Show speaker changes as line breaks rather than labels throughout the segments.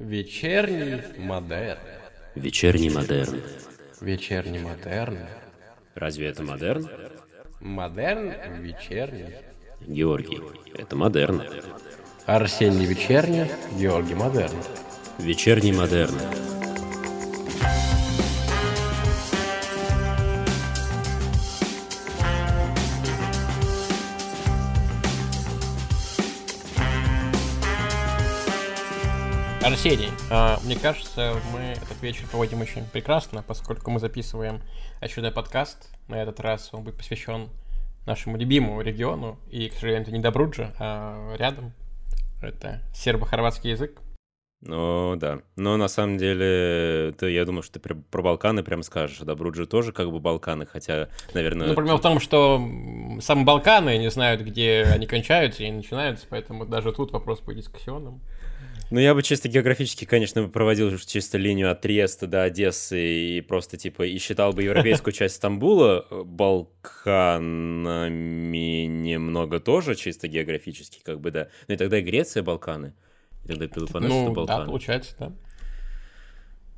Вечерний модерн.
Вечерний модерн.
Вечерний модерн.
Разве это модерн?
Модерн вечерний.
Георгий, это модерн.
Арсений вечерний, Георгий модерн.
Вечерний модерн.
Арсений, а, мне кажется, мы этот вечер проводим очень прекрасно, поскольку мы записываем очередной подкаст. На этот раз он будет посвящен нашему любимому региону, и, к сожалению, это не Добруджа, а рядом. Это сербо-хорватский язык.
Ну, да. Но на самом деле, ты, я думаю, что ты про, Балканы прям скажешь. А Добруджа тоже как бы Балканы, хотя, наверное...
Ну, проблема в том, что сами Балканы не знают, где они кончаются и начинаются, поэтому даже тут вопрос будет дискуссионным.
Ну, я бы чисто географически, конечно, проводил чисто линию от Триеста до Одессы и просто, типа, и считал бы европейскую часть Стамбула э, Балканами немного тоже, чисто географически, как бы, да. Ну, и тогда и Греция Балканы. И тогда Пелопоннес
ну,
это Балканы.
да, получается, да.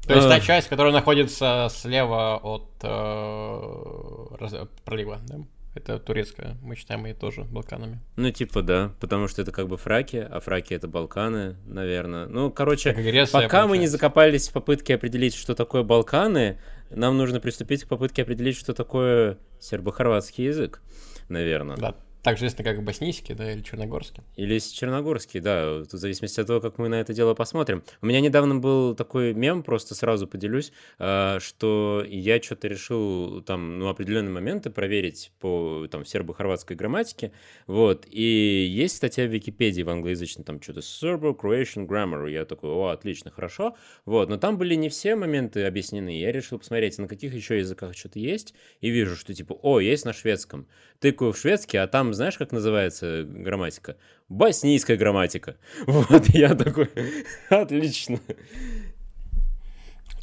То есть та часть, которая находится слева от э, пролива, да? Это турецкая, мы считаем ее тоже Балканами.
Ну, типа, да, потому что это как бы Фраки, а Фраки это Балканы, наверное. Ну, короче, Греция, пока получается. мы не закопались в попытке определить, что такое Балканы, нам нужно приступить к попытке определить, что такое сербо-хорватский язык, наверное.
Да, так же известно, как боснийский, да, или черногорский.
Или черногорский, да, в зависимости от того, как мы на это дело посмотрим. У меня недавно был такой мем, просто сразу поделюсь, а, что я что-то решил там, ну, определенные моменты проверить по там сербо-хорватской грамматике, вот, и есть статья в Википедии в англоязычном, там что-то Serbo-Croatian Grammar, я такой, о, отлично, хорошо, вот, но там были не все моменты объяснены, я решил посмотреть, на каких еще языках что-то есть, и вижу, что типа, о, есть на шведском, тыкаю в шведский, а там знаешь, как называется грамматика? Боснийская грамматика. Вот, я такой, отлично.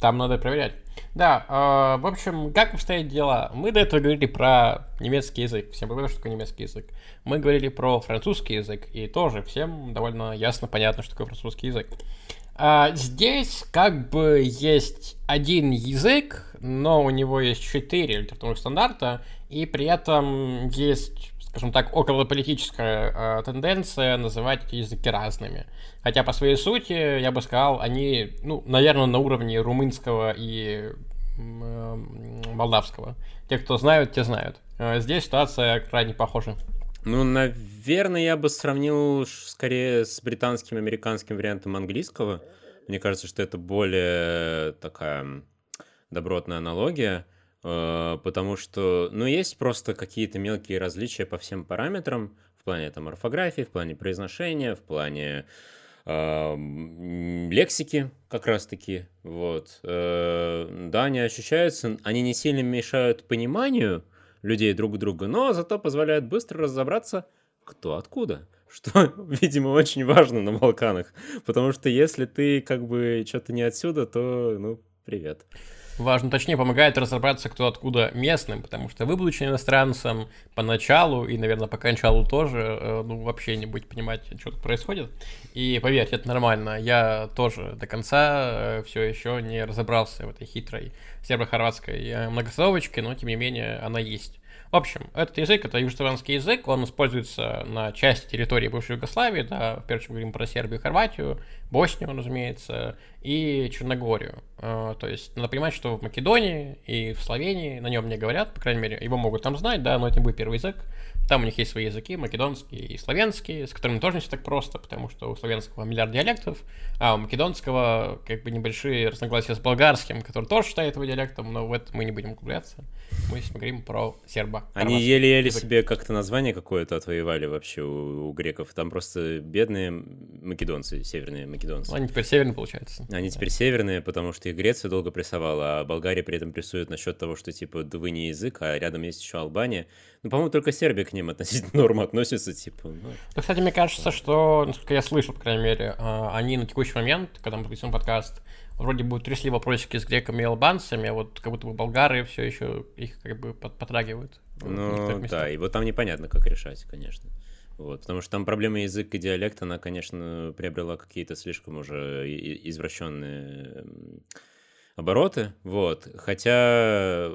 Там надо проверять. Да, э, в общем, как обстоят дела? Мы до этого говорили про немецкий язык. Всем понятно, что такое немецкий язык. Мы говорили про французский язык, и тоже всем довольно ясно понятно, что такое французский язык. А здесь как бы есть один язык, но у него есть четыре литературных стандарта, и при этом есть скажем так, околополитическая э, тенденция называть эти языки разными. Хотя по своей сути, я бы сказал, они, ну, наверное, на уровне румынского и э, молдавского. Те, кто знают, те знают. Э, здесь ситуация крайне похожа.
Ну, наверное, я бы сравнил скорее с британским американским вариантом английского. Мне кажется, что это более такая добротная аналогия. Э, потому что, ну, есть просто какие-то мелкие различия по всем параметрам, в плане там орфографии, в плане произношения, в плане э, лексики как раз-таки, вот. Э, да, они ощущаются, они не сильно мешают пониманию людей друг друга, но зато позволяют быстро разобраться, кто откуда. Что, видимо, очень важно на Балканах. Потому что если ты как бы что-то не отсюда, то, ну, привет
важно, точнее, помогает разобраться, кто откуда местным, потому что вы, будучи иностранцем, поначалу и, наверное, по кончалу тоже, э, ну, вообще не будете понимать, что тут происходит. И поверьте, это нормально. Я тоже до конца э, все еще не разобрался в этой хитрой сербо-хорватской э, многословочке, но, тем не менее, она есть. В общем, этот язык, это южнославянский язык, он используется на части территории бывшей Югославии, да, в первую очередь говорим про Сербию Хорватию, Боснию, разумеется, и Черногорию. А, то есть надо понимать, что в Македонии и в Словении на нем не говорят, по крайней мере, его могут там знать, да, но это не будет первый язык. Там у них есть свои языки, македонские и славянские, с которыми тоже не все так просто, потому что у славянского миллиард диалектов, а у македонского как бы небольшие разногласия с болгарским, который тоже считает его диалектом, но в это мы не будем углубляться. Мы сейчас говорим про серба.
Они еле-еле себе как-то название какое-то отвоевали вообще у, у греков. Там просто бедные македонцы, северные македонцы.
Ну, они теперь северные, получается.
Они теперь северные, потому что их Греция долго прессовала, а Болгария при этом прессует насчет того, что типа да вы не язык, а рядом есть еще Албания. Ну, по-моему, только Сербия к ним относительно норм относится, типа. Ну.
ну, кстати, мне кажется, что, насколько я слышал, по крайней мере, а, они на текущий момент, когда мы записываем подкаст, вроде бы трясли вопросики с греками и албанцами, а вот как будто бы болгары все еще их как бы потрагивают.
Ну, да, и вот там непонятно, как решать, конечно. Вот, потому что там проблема язык и диалект, она, конечно, приобрела какие-то слишком уже извращенные обороты. Вот. Хотя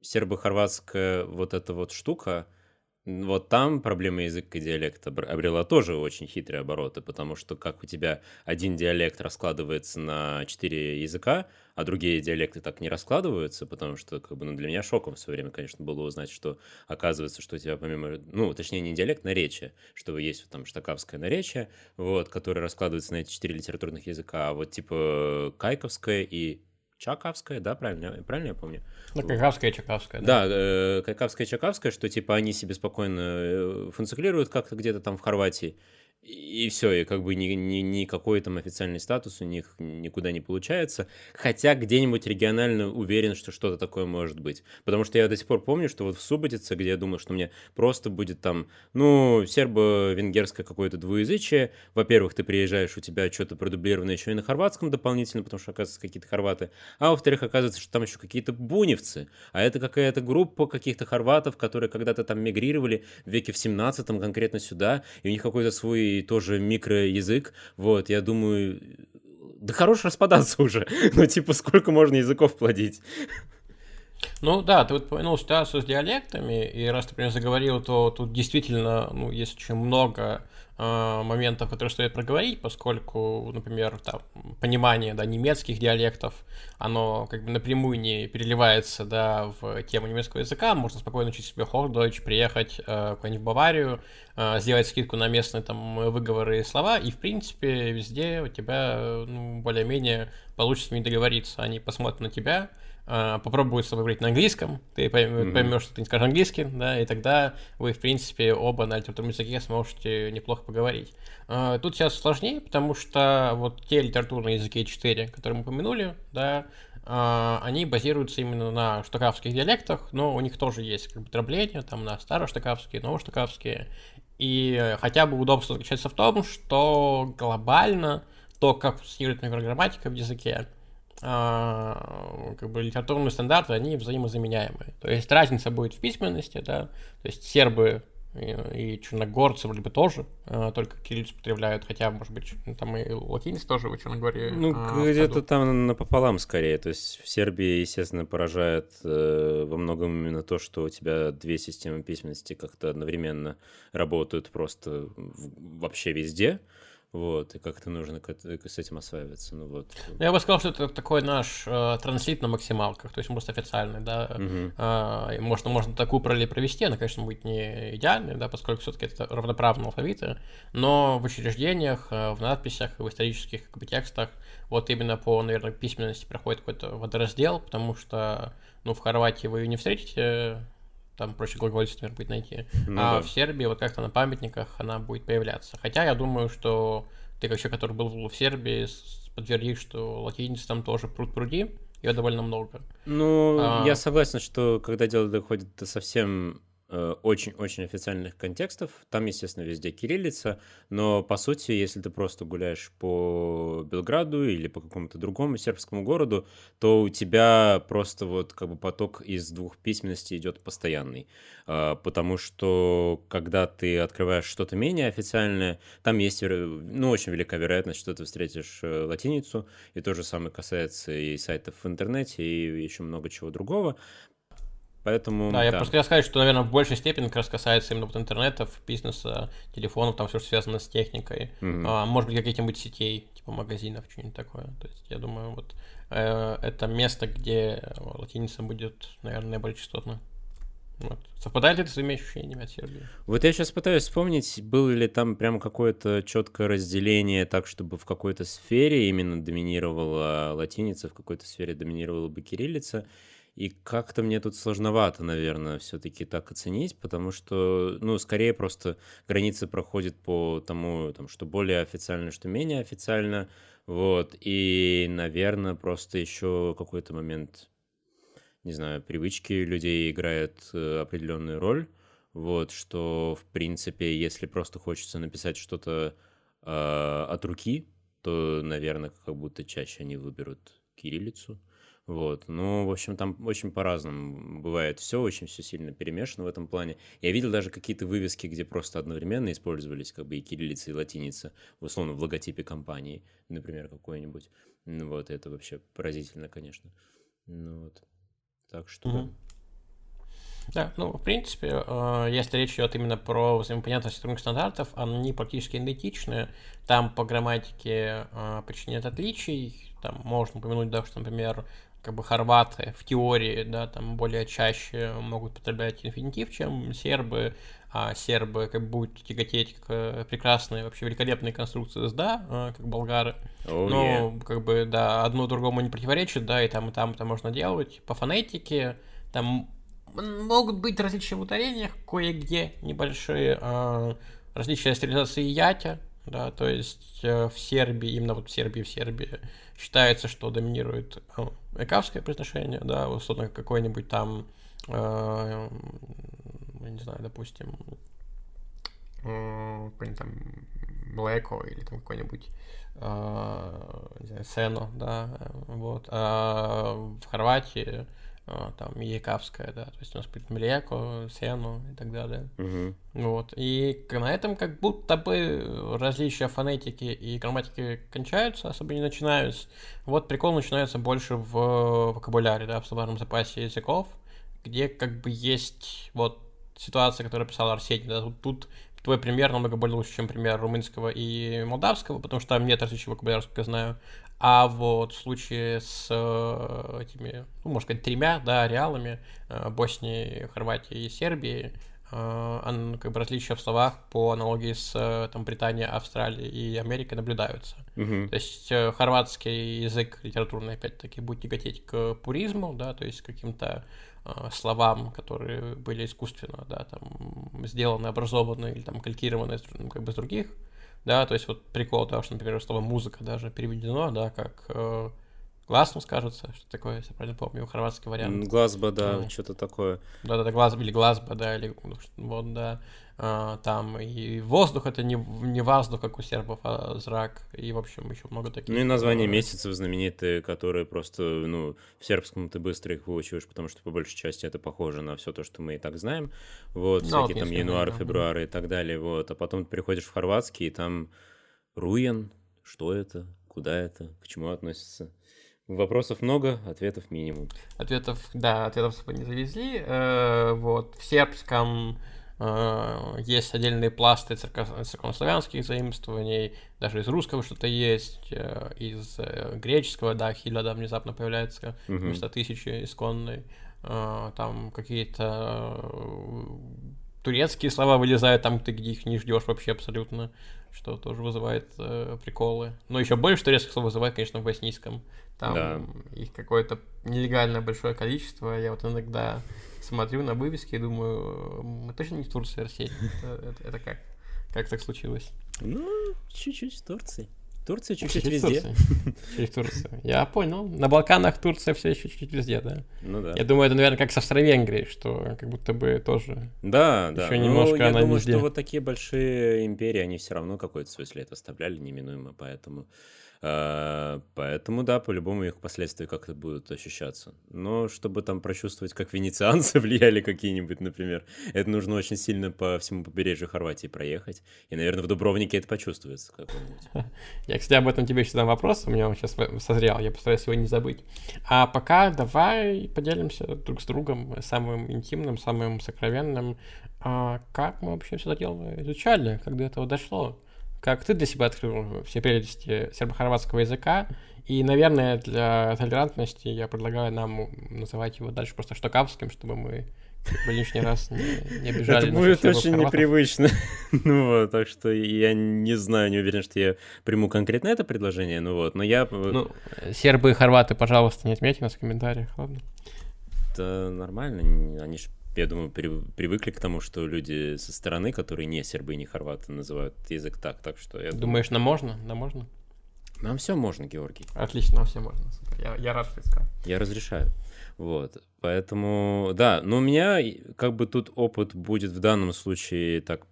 сербо-хорватская вот эта вот штука, вот там проблема языка и диалекта обрела тоже очень хитрые обороты, потому что как у тебя один диалект раскладывается на четыре языка, а другие диалекты так не раскладываются, потому что как бы, ну, для меня шоком в свое время, конечно, было узнать, что оказывается, что у тебя помимо, ну, точнее, не диалект, наречие, что есть там штакавское наречие, вот, которое раскладывается на эти четыре литературных языка, а вот типа кайковское и Чаковская, да, правильно, правильно я помню?
Ну, Кайкавская, Чаковская,
да. Да, э, Кайкавская, Чаковская, что типа они себе спокойно э, функционируют как-то где-то там в Хорватии, и все, и как бы ни, ни, никакой там официальный статус у них никуда не получается. Хотя где-нибудь регионально уверен, что что-то такое может быть. Потому что я до сих пор помню, что вот в Суботице, где я думал, что мне просто будет там, ну, сербо-венгерское какое-то двуязычие. Во-первых, ты приезжаешь, у тебя что-то продублировано еще и на хорватском дополнительно, потому что, оказывается, какие-то хорваты. А во-вторых, оказывается, что там еще какие-то буневцы. А это какая-то группа каких-то хорватов, которые когда-то там мигрировали в веке в 17 конкретно сюда, и у них какой-то свой тоже микроязык. Вот, я думаю, да хорош распадаться уже. Ну, типа, сколько можно языков плодить?
Ну да, ты вот упомянул ситуацию с диалектами, и раз ты, например, заговорил, то тут действительно ну, есть очень много э, моментов, которые стоит проговорить, поскольку, например, там, понимание да, немецких диалектов, оно как бы напрямую не переливается да, в тему немецкого языка, можно спокойно учить себе Hochdeutsch, приехать э, куда-нибудь в Баварию, э, сделать скидку на местные там выговоры и слова, и, в принципе, везде у тебя ну, более-менее получится с ними договориться, они посмотрят на тебя, а, попробует с тобой говорить на английском, ты поймешь, mm-hmm. что ты не скажешь английский, да, и тогда вы, в принципе, оба на литературном языке сможете неплохо поговорить. А, тут сейчас сложнее, потому что вот те литературные языки 4, которые мы упомянули, да, а, они базируются именно на штукавских диалектах, но у них тоже есть как бы дробление, там на староштукавские, новоштукавские, и хотя бы удобство заключается в том, что глобально то, как функционирует, например, грамматика в языке, как бы литературные стандарты, они взаимозаменяемые. То есть разница будет в письменности, да, то есть сербы и, и черногорцы вроде бы тоже, а, только кириллицу употребляют, хотя, может быть, там и латиница тоже в Черногории.
Ну, а, где-то там напополам скорее. То есть в Сербии, естественно, поражает э, во многом именно то, что у тебя две системы письменности как-то одновременно работают просто в, вообще везде. Вот, и как-то нужно с этим осваиваться. Ну, вот.
Я бы сказал, что это такой наш э, транслит на максималках, то есть может официальный, да. Угу. Э, можно, можно такую параллель провести, она, конечно, будет не идеальной, да, поскольку все-таки это равноправные алфавиты, но в учреждениях, э, в надписях, в исторических как бы, текстах вот именно по, наверное, письменности проходит какой-то водораздел, потому что, ну, в Хорватии вы ее не встретите там проще глагольство, наверное, будет найти. Ну, а да. в Сербии вот как-то на памятниках она будет появляться. Хотя я думаю, что ты как человек, который был в Сербии, подтвердишь, что латиница там тоже пруд-пруди, ее довольно много.
Ну, а... я согласен, что когда дело доходит до совсем очень-очень э, официальных контекстов. Там, естественно, везде кириллица, но, по сути, если ты просто гуляешь по Белграду или по какому-то другому сербскому городу, то у тебя просто вот как бы поток из двух письменностей идет постоянный. А, потому что, когда ты открываешь что-то менее официальное, там есть, ну, очень велика вероятность, что ты встретишь э, латиницу, и то же самое касается и сайтов в интернете, и еще много чего другого. Поэтому,
да, да, я просто хотел сказать, что, наверное, в большей степени как раз касается именно вот интернетов, бизнеса, телефонов, там все, что связано с техникой. Mm-hmm. А, может быть, каких-нибудь сетей, типа магазинов, что-нибудь такое. То есть, я думаю, вот э, это место, где латиница будет, наверное, наиболее частотно. Вот. Совпадает ли это с твоими ощущениями от Сербии?
Вот я сейчас пытаюсь вспомнить, было ли там прямо какое-то четкое разделение так, чтобы в какой-то сфере именно доминировала латиница, в какой-то сфере доминировала бы кириллица. И как-то мне тут сложновато, наверное, все-таки так оценить, потому что, ну, скорее просто границы проходят по тому, там, что более официально, что менее официально, вот, и, наверное, просто еще какой-то момент, не знаю, привычки людей играют э, определенную роль, вот, что, в принципе, если просто хочется написать что-то э, от руки, то, наверное, как будто чаще они выберут кириллицу, Вот. Ну, в общем, там очень по-разному бывает все, очень все сильно перемешано в этом плане. Я видел даже какие-то вывески, где просто одновременно использовались как бы и кириллица, и латиница, условно, в логотипе компании, например, какой-нибудь. Ну, вот, это вообще поразительно, конечно. Ну, вот. Так что, mm-hmm.
да. ну, в принципе, э, если речь идет именно про взаимопонятность струнных стандартов, они практически идентичны. Там по грамматике э, почти нет отличий. Там можно упомянуть, да, что, например, как бы хорваты в теории, да, там более чаще могут потреблять инфинитив, чем сербы, а сербы как бы будут тяготеть к прекрасной, вообще великолепной конструкции с да, а, как болгары. Oh, Но, yeah. как бы, да, одно другому не противоречит, да, и там, и там это можно делать. По фонетике там могут быть различия в ударениях, кое-где небольшие, а, различия стерилизации ятя, да, то есть э, в Сербии, именно вот в Сербии, в Сербии считается, что доминирует экавское произношение, да, условно какой-нибудь там, э, не знаю, допустим, э, какой-нибудь там Блэко или там какой-нибудь э, не знаю, Сено, да, вот. А в Хорватии там Якавская, да, то есть у нас будет Млеко, Сену и так далее.
Угу.
Вот. И на этом как будто бы различия фонетики и грамматики кончаются, особо не начинаются. Вот прикол начинается больше в вокабуляре, да, в словарном запасе языков, где как бы есть вот ситуация, которую писал Арсений, да, тут, тут твой пример намного более лучше, чем пример румынского и молдавского, потому что там нет различий вокабуляра, я знаю. А вот в случае с э, этими, ну, можно сказать, тремя, да, реалами э, Боснии, Хорватии и Сербии, э, как бы различия в словах по аналогии с там, Британией, Австралией и Америкой наблюдаются.
Uh-huh.
То есть хорватский язык литературный, опять-таки, будет тяготеть к пуризму, да, то есть каким-то словам, которые были искусственно, да, там, сделаны, образованы или там калькированы как бы с других да, то есть вот прикол того, что, например, слово музыка даже переведено, да, как э, гласнус, кажется, что такое, если я правильно помню, хорватский вариант.
Глазба, да, ну, что-то такое.
Да-да-да, глазба или глазба, да, или вот, да. А, там и воздух это не, не воздух, как у сербов, а зрак, и, в общем, еще много таких.
Ну и названия месяцев знаменитые, которые просто, ну, в сербском ты быстро их выучиваешь, потому что по большей части это похоже на все то, что мы и так знаем, вот, ну, всякие вот там январь, да. февраль и так далее, вот, а потом ты приходишь в хорватский, и там руен, что это, куда это, к чему относится. Вопросов много, ответов минимум.
Ответов, да, ответов не завезли. Э, вот, в сербском Э, есть отдельные пласты церковнославянских заимствований, даже из русского что-то есть, э, из э, греческого, да, хиляда внезапно появляется угу. вместо тысячи исконной, там какие-то турецкие слова вылезают там, ты где их не ждешь вообще абсолютно, что тоже вызывает э, приколы. Но еще больше турецких слов вызывает, конечно, в боснийском. Там да. их какое-то нелегальное большое количество. Я вот иногда смотрю на вывески и думаю, мы точно не в Турции, Арсений? Это, это, это как? Как так случилось?
Ну, чуть-чуть в Турции. Турция чуть-чуть везде.
Чуть Турция. Я понял. На Балканах Турция все еще чуть-чуть везде, да?
Ну да.
Я думаю, это, наверное, как с Австро-Венгрией, что как будто бы тоже.
Да, да. Еще немножко ну, я думаю, везде. что вот такие большие империи, они все равно какой-то свой след оставляли неминуемо, поэтому поэтому, да, по-любому их последствия как-то будут ощущаться. Но чтобы там прочувствовать, как венецианцы влияли какие-нибудь, например, это нужно очень сильно по всему побережью Хорватии проехать. И, наверное, в Дубровнике это почувствуется как-нибудь.
Я, кстати, об этом тебе еще задам вопрос, у меня он сейчас созрел, я постараюсь его не забыть. А пока давай поделимся друг с другом самым интимным, самым сокровенным. А как мы вообще все это дело изучали, как до этого дошло? Как ты для себя открыл все прелести сербо-хорватского языка. И, наверное, для толерантности я предлагаю нам называть его дальше просто штокавским, чтобы мы как бы лишний раз не, не обижали.
Это будет очень непривычно. ну вот, так что я не знаю, не уверен, что я приму конкретно это предложение, ну вот, но я...
Ну, сербы и хорваты, пожалуйста, не отметьте нас в комментариях, ладно?
Это нормально, они же я думаю, привыкли к тому, что люди со стороны, которые не сербы и не хорваты, называют язык так, так что я
Думаешь, нам можно? Нам можно?
Нам все можно, Георгий.
Отлично, нам все можно. Я, я рад, что ты сказал.
Я разрешаю. Вот. Поэтому, да, но у меня как бы тут опыт будет в данном случае так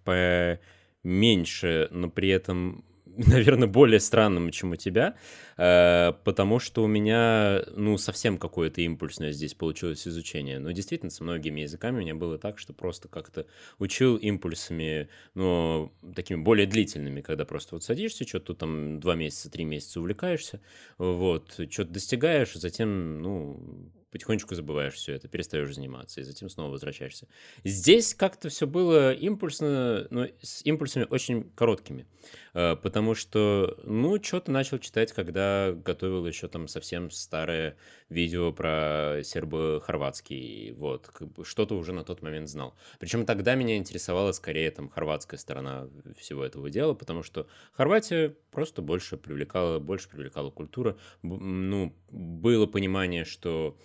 поменьше, но при этом наверное, более странным, чем у тебя, э, потому что у меня, ну, совсем какое-то импульсное здесь получилось изучение. Но действительно, со многими языками у меня было так, что просто как-то учил импульсами, ну, такими более длительными, когда просто вот садишься, что-то там два месяца, три месяца увлекаешься, вот, что-то достигаешь, затем, ну, потихонечку забываешь все это, перестаешь заниматься, и затем снова возвращаешься. Здесь как-то все было импульсно, но с импульсами очень короткими, э, потому что, ну, что-то начал читать, когда готовил еще там совсем старое видео про сербо-хорватский, вот, как бы что-то уже на тот момент знал. Причем тогда меня интересовала скорее там хорватская сторона всего этого дела, потому что Хорватия просто больше привлекала, больше привлекала культура, ну, было понимание, что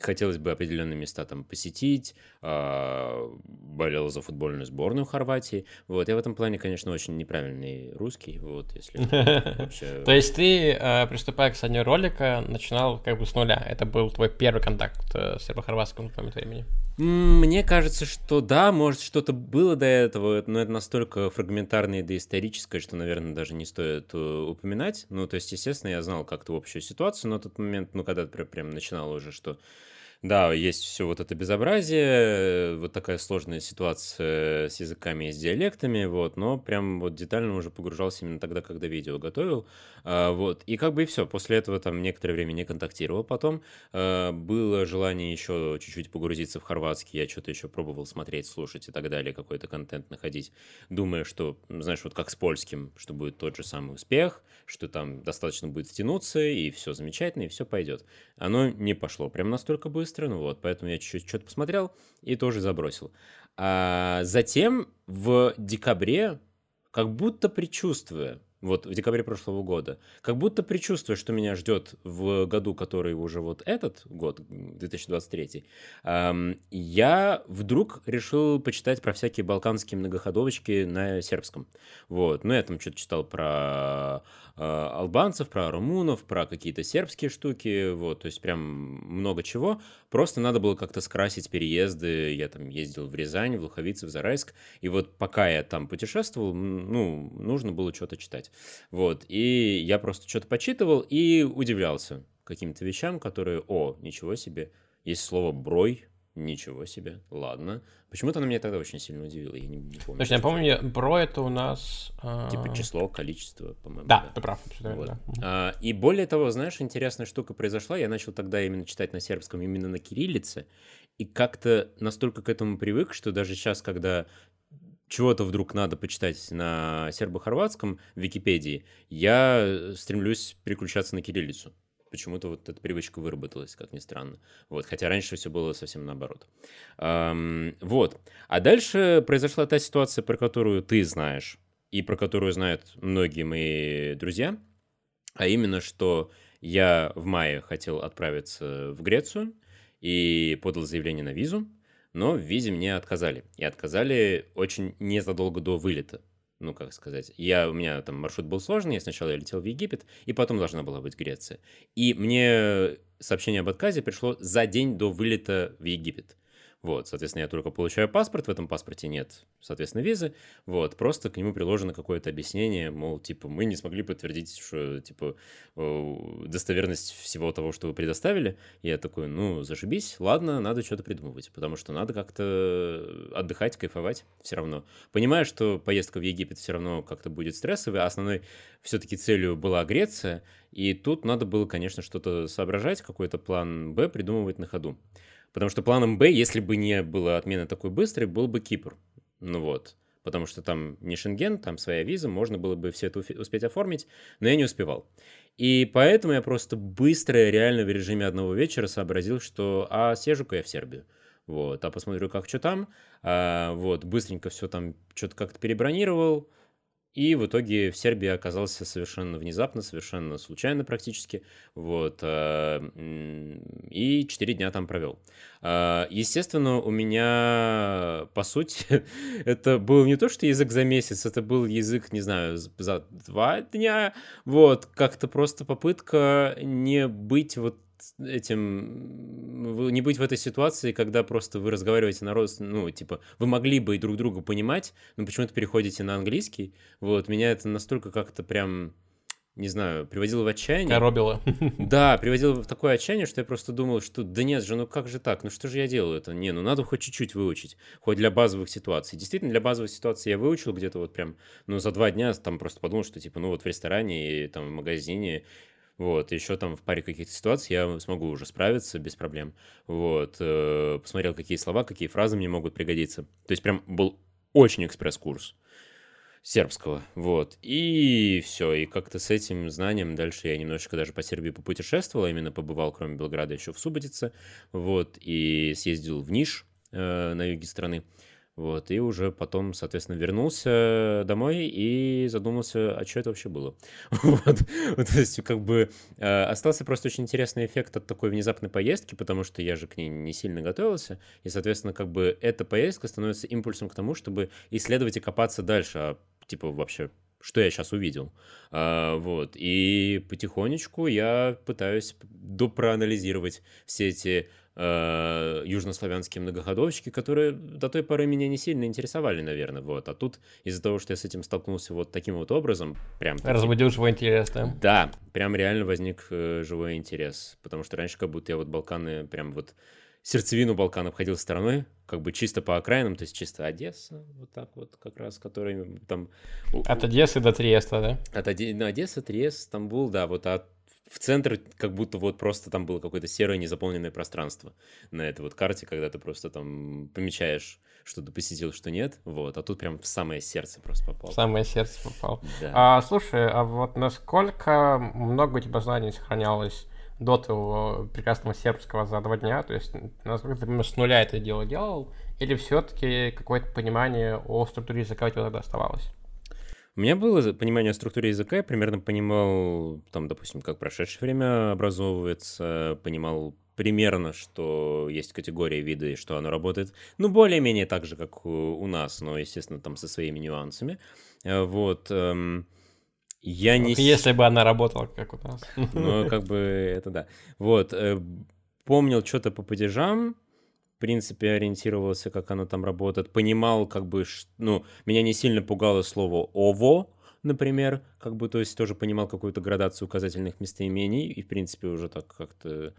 хотелось бы определенные места там посетить, а, болел за футбольную сборную Хорватии. Вот, я в этом плане, конечно, очень неправильный русский, вот, если
вообще... То есть ты, а, приступая к созданию ролика, начинал как бы с нуля? Это был твой первый контакт э, с сербо-хорватским в момент времени?
Мне кажется, что да, может, что-то было до этого, но это настолько фрагментарное и доисторическое, что, наверное, даже не стоит э, упоминать. Ну, то есть, естественно, я знал как-то общую ситуацию на тот момент, ну, когда прям начинал уже, что да, есть все вот это безобразие, вот такая сложная ситуация с языками и с диалектами, вот, но прям вот детально уже погружался именно тогда, когда видео готовил, а, вот, и как бы и все. После этого там некоторое время не контактировал потом, а, было желание еще чуть-чуть погрузиться в хорватский, я что-то еще пробовал смотреть, слушать и так далее, какой-то контент находить, думая, что, знаешь, вот как с польским, что будет тот же самый успех, что там достаточно будет втянуться, и все замечательно, и все пойдет. Оно не пошло прям настолько быстро, ну вот, поэтому я чуть-чуть что-то посмотрел и тоже забросил. А затем в декабре, как будто предчувствуя, вот в декабре прошлого года, как будто предчувствуя, что меня ждет в году, который уже вот этот год, 2023, эм, я вдруг решил почитать про всякие балканские многоходовочки на сербском. Вот, ну я там что-то читал про э, албанцев, про румунов, про какие-то сербские штуки, вот, то есть прям много чего. Просто надо было как-то скрасить переезды. Я там ездил в Рязань, в Луховицы, в Зарайск, и вот пока я там путешествовал, ну, нужно было что-то читать. Вот, и я просто что-то почитывал и удивлялся каким-то вещам, которые, о, ничего себе, есть слово «брой», Ничего себе, ладно. Почему-то она меня тогда очень сильно удивила, я не, не помню.
Точно, я помню, бро это у нас...
А... Типа число, количество, по-моему.
Да, да, ты прав. Вот. Да.
А, и более того, знаешь, интересная штука произошла, я начал тогда именно читать на сербском, именно на кириллице, и как-то настолько к этому привык, что даже сейчас, когда чего-то вдруг надо почитать на сербо-хорватском в Википедии, я стремлюсь переключаться на кириллицу почему-то вот эта привычка выработалась, как ни странно. Вот, хотя раньше все было совсем наоборот. Эм, вот. А дальше произошла та ситуация, про которую ты знаешь, и про которую знают многие мои друзья, а именно, что я в мае хотел отправиться в Грецию и подал заявление на визу, но в визе мне отказали. И отказали очень незадолго до вылета ну, как сказать, я, у меня там маршрут был сложный, я сначала летел в Египет, и потом должна была быть Греция. И мне сообщение об отказе пришло за день до вылета в Египет. Вот, соответственно, я только получаю паспорт, в этом паспорте нет, соответственно, визы. Вот, просто к нему приложено какое-то объяснение, мол, типа, мы не смогли подтвердить, что, типа, достоверность всего того, что вы предоставили. Я такой, ну, зашибись, ладно, надо что-то придумывать, потому что надо как-то отдыхать, кайфовать все равно. Понимаю, что поездка в Египет все равно как-то будет стрессовой, а основной все-таки целью была Греция, и тут надо было, конечно, что-то соображать, какой-то план Б придумывать на ходу. Потому что планом Б, если бы не было отмены такой быстрой, был бы Кипр. Ну вот. Потому что там не Шенген, там своя виза, можно было бы все это успеть оформить, но я не успевал. И поэтому я просто быстро, реально в режиме одного вечера сообразил, что а съезжу-ка я в Сербию. Вот, а посмотрю, как что там. А, вот, быстренько все там что-то как-то перебронировал, и в итоге в Сербии оказался совершенно внезапно, совершенно случайно практически. Вот. Э, и четыре дня там провел. А, естественно, у меня, по сути, это был не то, что язык за месяц, это был язык, не знаю, за два дня. Вот. Как-то просто попытка не быть вот этим, не быть в этой ситуации, когда просто вы разговариваете на рост, ну, типа, вы могли бы и друг друга понимать, но почему-то переходите на английский, вот, меня это настолько как-то прям, не знаю, приводило в отчаяние.
Коробило.
Да, приводило в такое отчаяние, что я просто думал, что да нет же, ну как же так, ну что же я делаю это? Не, ну надо хоть чуть-чуть выучить, хоть для базовых ситуаций. Действительно, для базовых ситуаций я выучил где-то вот прям, ну за два дня там просто подумал, что типа, ну вот в ресторане и там в магазине вот, еще там в паре каких-то ситуаций я смогу уже справиться без проблем. Вот, э, посмотрел, какие слова, какие фразы мне могут пригодиться. То есть прям был очень экспресс-курс сербского, вот, и все, и как-то с этим знанием дальше я немножечко даже по Сербии попутешествовал, именно побывал, кроме Белграда, еще в Субботице, вот, и съездил в Ниш э, на юге страны, вот, и уже потом, соответственно, вернулся домой и задумался, а что это вообще было. вот. То есть, как бы, э, остался просто очень интересный эффект от такой внезапной поездки, потому что я же к ней не сильно готовился, и, соответственно, как бы эта поездка становится импульсом к тому, чтобы исследовать и копаться дальше, а, типа, вообще, что я сейчас увидел. А, вот. И потихонечку я пытаюсь допроанализировать все эти э, южнославянские многоходовочки, которые до той поры меня не сильно интересовали, наверное, вот. А тут из-за того, что я с этим столкнулся вот таким вот образом, прям...
Разбудил живой интерес, да?
Да, прям реально возник э, живой интерес, потому что раньше как будто я вот Балканы прям вот сердцевину Балкан обходил стороной, как бы чисто по окраинам, то есть чисто Одесса, вот так вот как раз, который там...
От Одессы до Триеста, да?
От Оде... ну, Одесса, Триест, Стамбул, да, вот от в центр как будто вот просто там было какое-то серое незаполненное пространство на этой вот карте, когда ты просто там помечаешь, что ты посетил, что нет, вот, а тут прям в самое сердце просто попал.
В самое сердце попал. Да. А, слушай, а вот насколько много у тебя знаний сохранялось до твоего прекрасного сербского за два дня, то есть насколько ты с нуля это дело делал, или все-таки какое-то понимание о структуре языка у тебя тогда оставалось?
У меня было понимание о структуре языка, я примерно понимал, там, допустим, как прошедшее время образовывается, понимал примерно, что есть категории виды и что оно работает, ну, более-менее так же, как у, нас, но, естественно, там со своими нюансами. Э, вот. Эм, я не...
Если бы она работала, как у нас.
Ну, как бы, это да. Вот. Э, помнил что-то по падежам, в принципе, ориентировался, как оно там работает, понимал, как бы, ну, меня не сильно пугало слово «ово», например, как бы, то есть тоже понимал какую-то градацию указательных местоимений, и, в принципе, уже так как-то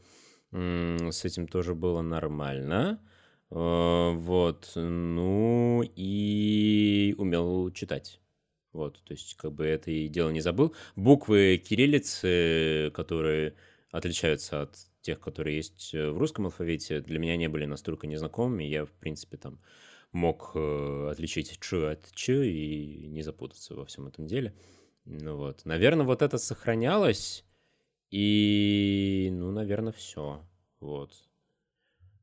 с этим тоже было нормально. А, вот, ну, и умел читать. Вот, то есть, как бы это и дело не забыл. Буквы кириллицы, которые отличаются от тех, которые есть э, в русском алфавите, для меня не были настолько незнакомыми. Я, в принципе, там мог э, отличить ч от ч и не запутаться во всем этом деле. Ну вот, наверное, вот это сохранялось, и, ну, наверное, все. Вот.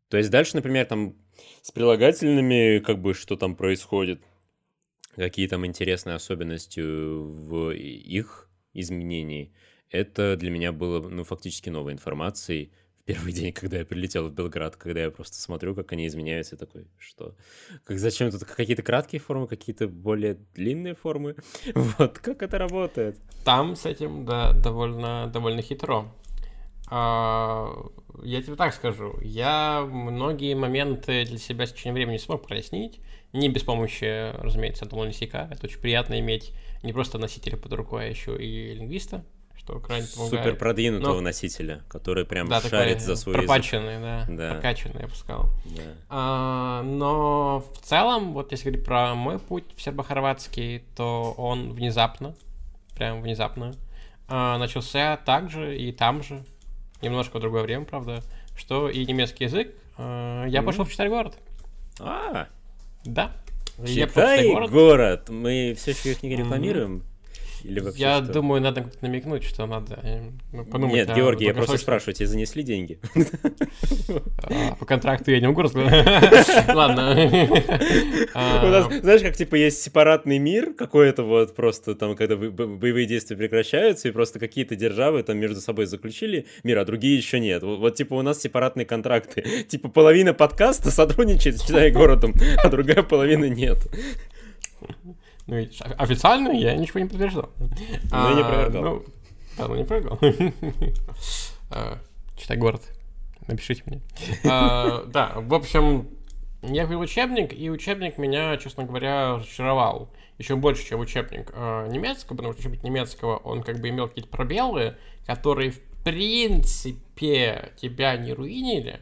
То есть дальше, например, там с прилагательными, как бы, что там происходит, какие там интересные особенности в их изменении – это для меня было, ну, фактически новой информацией в первый день, когда я прилетел в Белград, когда я просто смотрю, как они изменяются, и такой, что? Как, зачем тут какие-то краткие формы, какие-то более длинные формы? Вот, как это работает?
Там с этим, да, довольно, довольно хитро. А, я тебе так скажу, я многие моменты для себя с течением времени смог прояснить, не без помощи, разумеется, Антона Лисика. Это очень приятно иметь не просто носителя под рукой, а еще и лингвиста что крайне помогает.
Супер продвинутого Но... носителя, который прям да, шарит за свой
пропаченный,
язык.
да, да, прокачанный, я бы сказал. Да. А, но в целом, вот если говорить про мой путь в сербо-хорватский, то он внезапно, прям внезапно, а, начался так же и там же, немножко в другое время, правда, что и немецкий язык. А, я mm-hmm. пошел в читать город.
А,
да.
Читай город. город. Мы все еще их не рекламируем. Mm-hmm. Или вообще
я
что?
думаю, надо намекнуть, что надо э, ну, подумать.
Нет, Георгий, я просто спрашиваю, тебе занесли деньги?
А, по контракту я не могу рассказать. Ладно.
А, знаешь, как типа есть сепаратный мир какой-то вот просто там, когда боевые действия прекращаются, и просто какие-то державы там между собой заключили мир, а другие еще нет. Вот типа у нас сепаратные контракты. Типа половина подкаста сотрудничает с Читай городом, а другая половина нет.
Ну, официально я ничего не подтверждал.
Ну, а, не провергал. Ну,
да, ну не провергал. А, Читай город. Напишите мне. А, да, в общем, я купил учебник, и учебник меня, честно говоря, разочаровал. Еще больше, чем учебник немецкого, потому что учебник немецкого, он как бы имел какие-то пробелы, которые в принципе тебя не руинили.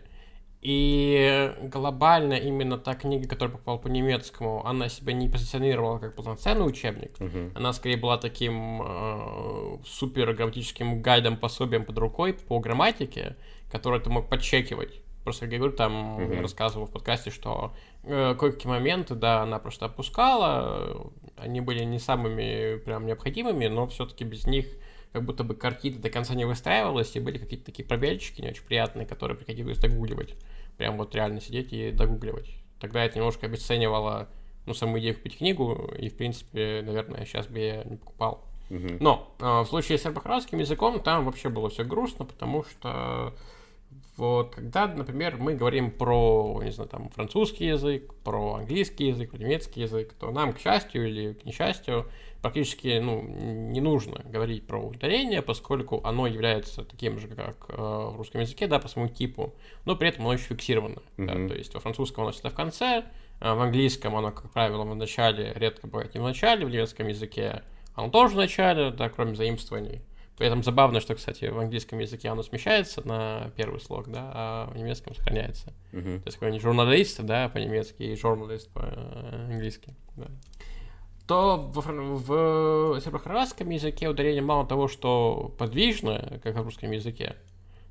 И глобально именно та книга, которая попала по немецкому, она себя не позиционировала как полноценный учебник.
Мгм.
Она скорее была таким э, супер грамматическим гайдом, пособием под рукой по грамматике, который ты мог подчекивать. Просто, как я говорю, там
Мгм.
я рассказывал в подкасте, что э, кое-какие моменты, да, она просто опускала, они были не самыми прям необходимыми, но все-таки без них как будто бы картина до конца не выстраивалась, и были какие-то такие пробельчики не очень приятные, которые приходилось догугливать. Прям вот реально сидеть и догугливать. Тогда это немножко обесценивало ну, саму идею купить книгу, и, в принципе, наверное, сейчас бы я не покупал.
Мгм.
Но э, в случае с сербо-хорватским языком там вообще было все грустно, потому что вот когда, например, мы говорим про, не знаю, там, французский язык, про английский язык, про немецкий язык, то нам, к счастью или к несчастью, практически ну, не нужно говорить про ударение, поскольку оно является таким же, как э, в русском языке, да, по своему типу, но при этом оно еще фиксировано. да,
Мгм.
то есть во французском оно всегда в конце, а в английском оно, как правило, в начале, редко бывает не в начале, в немецком языке оно тоже в начале, да, кроме заимствований. При этом забавно, что, кстати, в английском языке оно смещается на первый слог, да, а в немецком сохраняется.
Мгм.
То есть какой-нибудь журналист, да, по-немецки, и журналист по-английски. Да. То в, в сербо-хорватском языке ударение мало того, что подвижное, как в русском языке,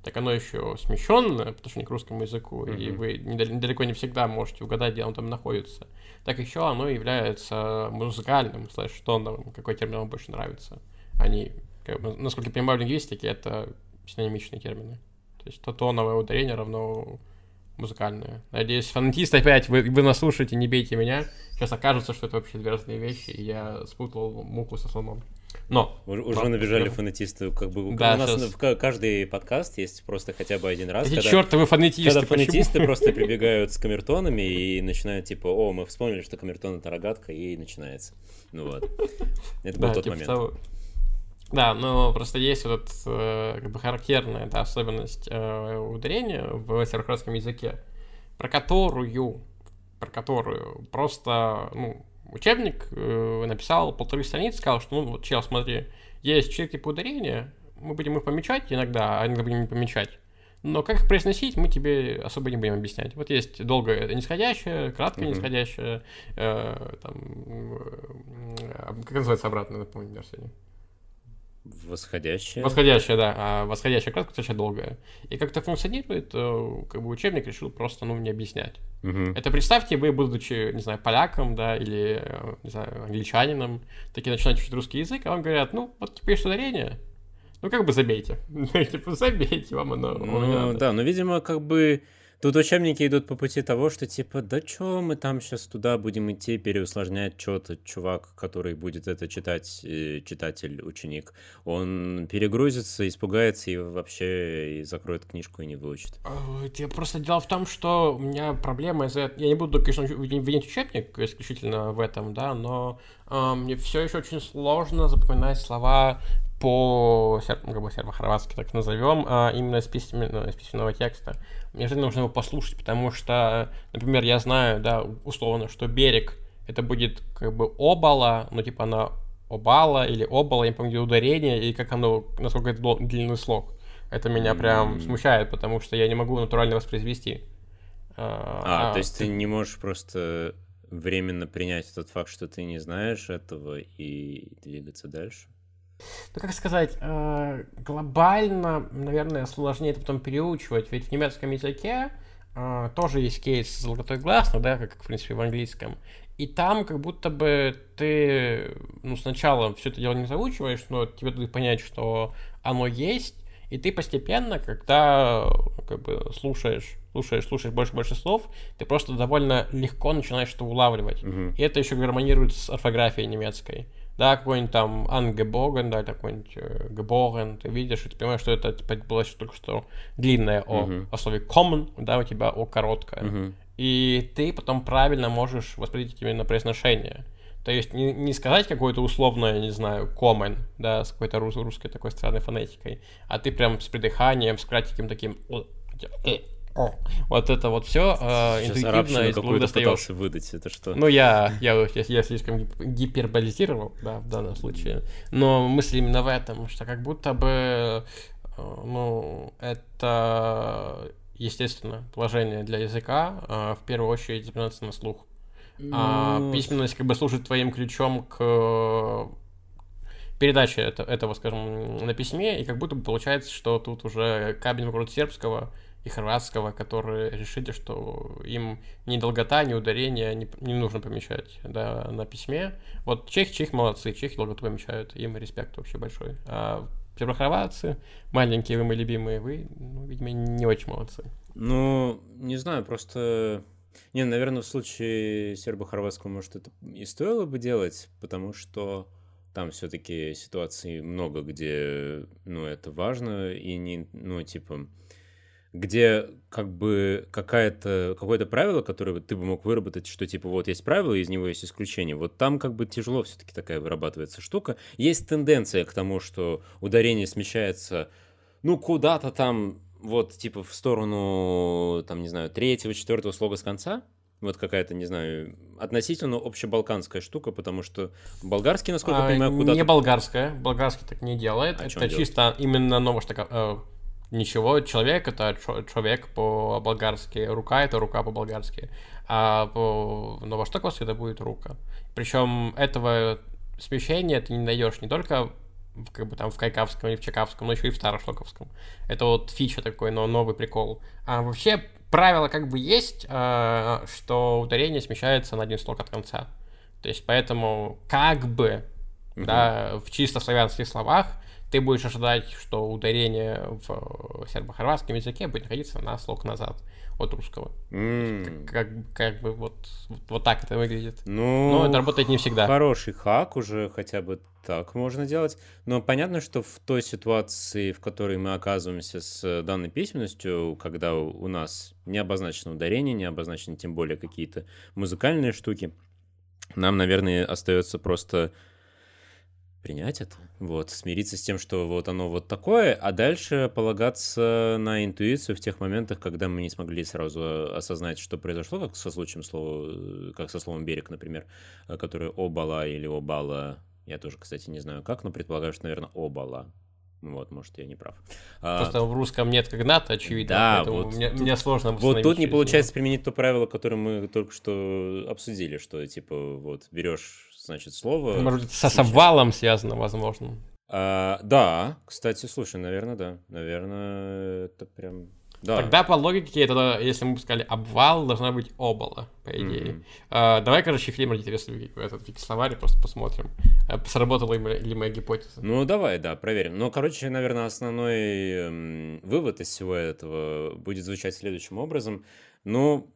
так оно еще смещенное, потому что не к русскому языку, и
Мгм.
вы недал- далеко не всегда можете угадать, где он там находится. Так еще оно является музыкальным, слэш-тоновым, какой термин вам больше нравится. Они, как бы, насколько я понимаю, в лингвистике это синонимичные термины. То есть то тоновое ударение равно музыкальное. Надеюсь, фанатисты опять, вы, вы нас слушаете, не бейте меня. Сейчас окажется, что это вообще две разные вещи, и я спутал муку со слоном. Но,
Уж- Уже
Да,
набежали
да.
фанатисты. Как бы у
Да,
нас
щас.
в ка- каждый подкаст есть просто хотя бы один раз,
эти
когда,
чертовы фанатисты,
когда
почему?
фанатисты просто прибегают с камертонами и начинают типа, о, мы вспомнили, что камертон это рогатка, и начинается. Ну вот. Это был тот
типа
момент.
Да, но просто есть вот э, как бы характерная да, особенность э, ударения в сербском языке, про которую, про которую просто, ну, учебник э, написал полторы страницы, сказал, что, ну, вот, чел, смотри, есть четыре типа ударения, мы будем их помечать иногда, а иногда будем не помечать. Но как их произносить, мы тебе особо не будем объяснять. Вот есть долгое нисходящее, краткое
Мгм.
нисходящее, э, там, э, как называется обратно, напомню, Арсений?
Восходящее.
Восходящая, да, а восходящая кратко очень долгая. И как это функционирует, э, как бы учебник решил просто, ну, не объяснять.
Мгм.
Это представьте, вы, будучи, не знаю, поляком, да, или, э, не знаю, англичанином, такие начинаете учить русский язык, а вам говорят, ну, вот теперь есть ударение, ну, как бы забейте. Типа, забейте, вам оно
Ну, да, но, видимо, как бы тут учебники идут по пути того, что типа, да чё мы там сейчас туда будем идти, переусложнять что-то, чувак, который будет это читать, э, читатель, ученик, он перегрузится, испугается и вообще и закроет книжку и не выучит.
Э, те- Просто дело в том, что у меня проблема из-за. Я не буду, конечно, винить учебник исключительно в этом, да, но э, мне все еще очень сложно запоминать слова по ну, сербо-хорватски, так назовем, а именно из, письмен- из письменного текста. Мне же нужно его послушать, потому что, например, я знаю, да, условно, что берег это будет как бы обала, ну типа она обала или обала, я не помню, где ударение, и как оно, насколько это дол- длинный слог. Это меня прям
М.
смущает, потому что я не могу натурально воспроизвести.
А, то есть ты не можешь просто временно принять тот факт, что ты не знаешь этого и двигаться дальше?
Ну, как сказать, э, глобально, наверное, сложнее это потом переучивать, ведь в немецком языке э, тоже есть кейс золотой гласно, да, как, в принципе, в английском. И там как будто бы ты, ну, сначала все это дело не заучиваешь, но тебе дают понять, что оно есть, и ты постепенно, когда как бы слушаешь, слушаешь, слушаешь больше больше слов, ты просто довольно легко начинаешь это улавливать.
Мгм.
И это еще гармонирует с орфографией немецкой. Да, какой-нибудь там angebogen, да, какой-нибудь э, ты видишь, и ты понимаешь, что это типа, было только что длинное о,
Мгм.
о слове common, да, у тебя о короткое.
Мгм.
И ты потом правильно можешь воспринимать именно произношение. То есть не, не сказать какое-то условное, не знаю, common, да, с какой-то рус, русской такой странной фонетикой, а ты прям с придыханием, с кратеньким таким... Вот это вот все э, интуитивно из
двух достаешь. выдать, это что?
Ну, я, я, я, я слишком гиперболизировал, да, в данном случае. Но мысль именно в этом, что как будто бы, э, ну, это, естественно, положение для языка, э, в первую очередь запоминаться на слух. А ну... Письменность как бы служит твоим ключом к передаче это, этого, скажем, на письме, и как будто бы получается, что тут уже кабель вокруг сербского и хорватского, которые решили, что им ни долгота, ни ударение не, не нужно помещать да, на письме. Вот чехи, чехи молодцы, чехи долготу помещают, им респект вообще большой. А сербохорватцы, маленькие вы мои любимые, вы, ну, видимо, не очень молодцы.
Ну, не знаю, просто не, наверное, в случае сербо-хорватского, может, это и стоило бы делать, потому что там все-таки ситуаций много, где, ну, это важно, и не, ну, типа, где как бы какая-то, какое-то правило, которое ты бы мог выработать, что типа вот есть правило, из него есть исключение. Вот там как бы тяжело все-таки такая вырабатывается штука. Есть тенденция к тому, что ударение смещается, ну, куда-то там вот, типа, в сторону, там, не знаю, третьего, четвертого слога с конца, вот какая-то, не знаю, относительно общебалканская штука, потому что болгарский, насколько
а,
я понимаю, куда-то...
Не болгарская, болгарский так не делает, а это чисто делает? именно что э, ничего, человек это человек по-болгарски, рука это рука по-болгарски, а по новоштоковски это будет рука. Причем этого смещения ты не найдешь не только как бы там в Кайкавском или в Чекавском, но еще и в Старошлоковском. Это вот фича такой, но новый прикол. А вообще правило как бы есть, э, что ударение смещается на один слог от конца. То есть поэтому как бы, угу. да, в чисто славянских словах ты будешь ожидать, что ударение в сербо-хорватском языке будет находиться на слог назад от русского. Mm. Как, как бы вот, вот, вот так это выглядит. Ну, Но это работает не всегда.
Хороший хак уже хотя бы так можно делать. Но понятно, что в той ситуации, в которой мы оказываемся с данной письменностью, когда у нас не обозначено ударение, не обозначены тем более какие-то музыкальные штуки, нам, наверное, остается просто принять это, вот, смириться с тем, что вот оно вот такое, а дальше полагаться на интуицию в тех моментах, когда мы не смогли сразу осознать, что произошло, как со случаем слова, как со словом «берег», например, которое «обала» или «обала», я тоже, кстати, не знаю как, но предполагаю, что, наверное, «обала», вот, может, я не прав.
Просто а, в русском нет когната, очевидно, да, вот мне, тут, мне сложно
Вот тут не получается него. применить то правило, которое мы только что обсудили, что, типа, вот, берешь значит, слово...
Может, со с обвалом связано, возможно.
А, да, кстати, слушай, наверное, да. Наверное, это прям... Да.
Тогда по логике, тогда, если мы бы сказали обвал, должна быть обола, по идее. Mm-hmm. А, давай, короче, Клим интересный этот словарь, просто посмотрим, а, сработала ли моя гипотеза.
Ну, давай, да, проверим. Ну, короче, наверное, основной эм, вывод из всего этого будет звучать следующим образом. Ну,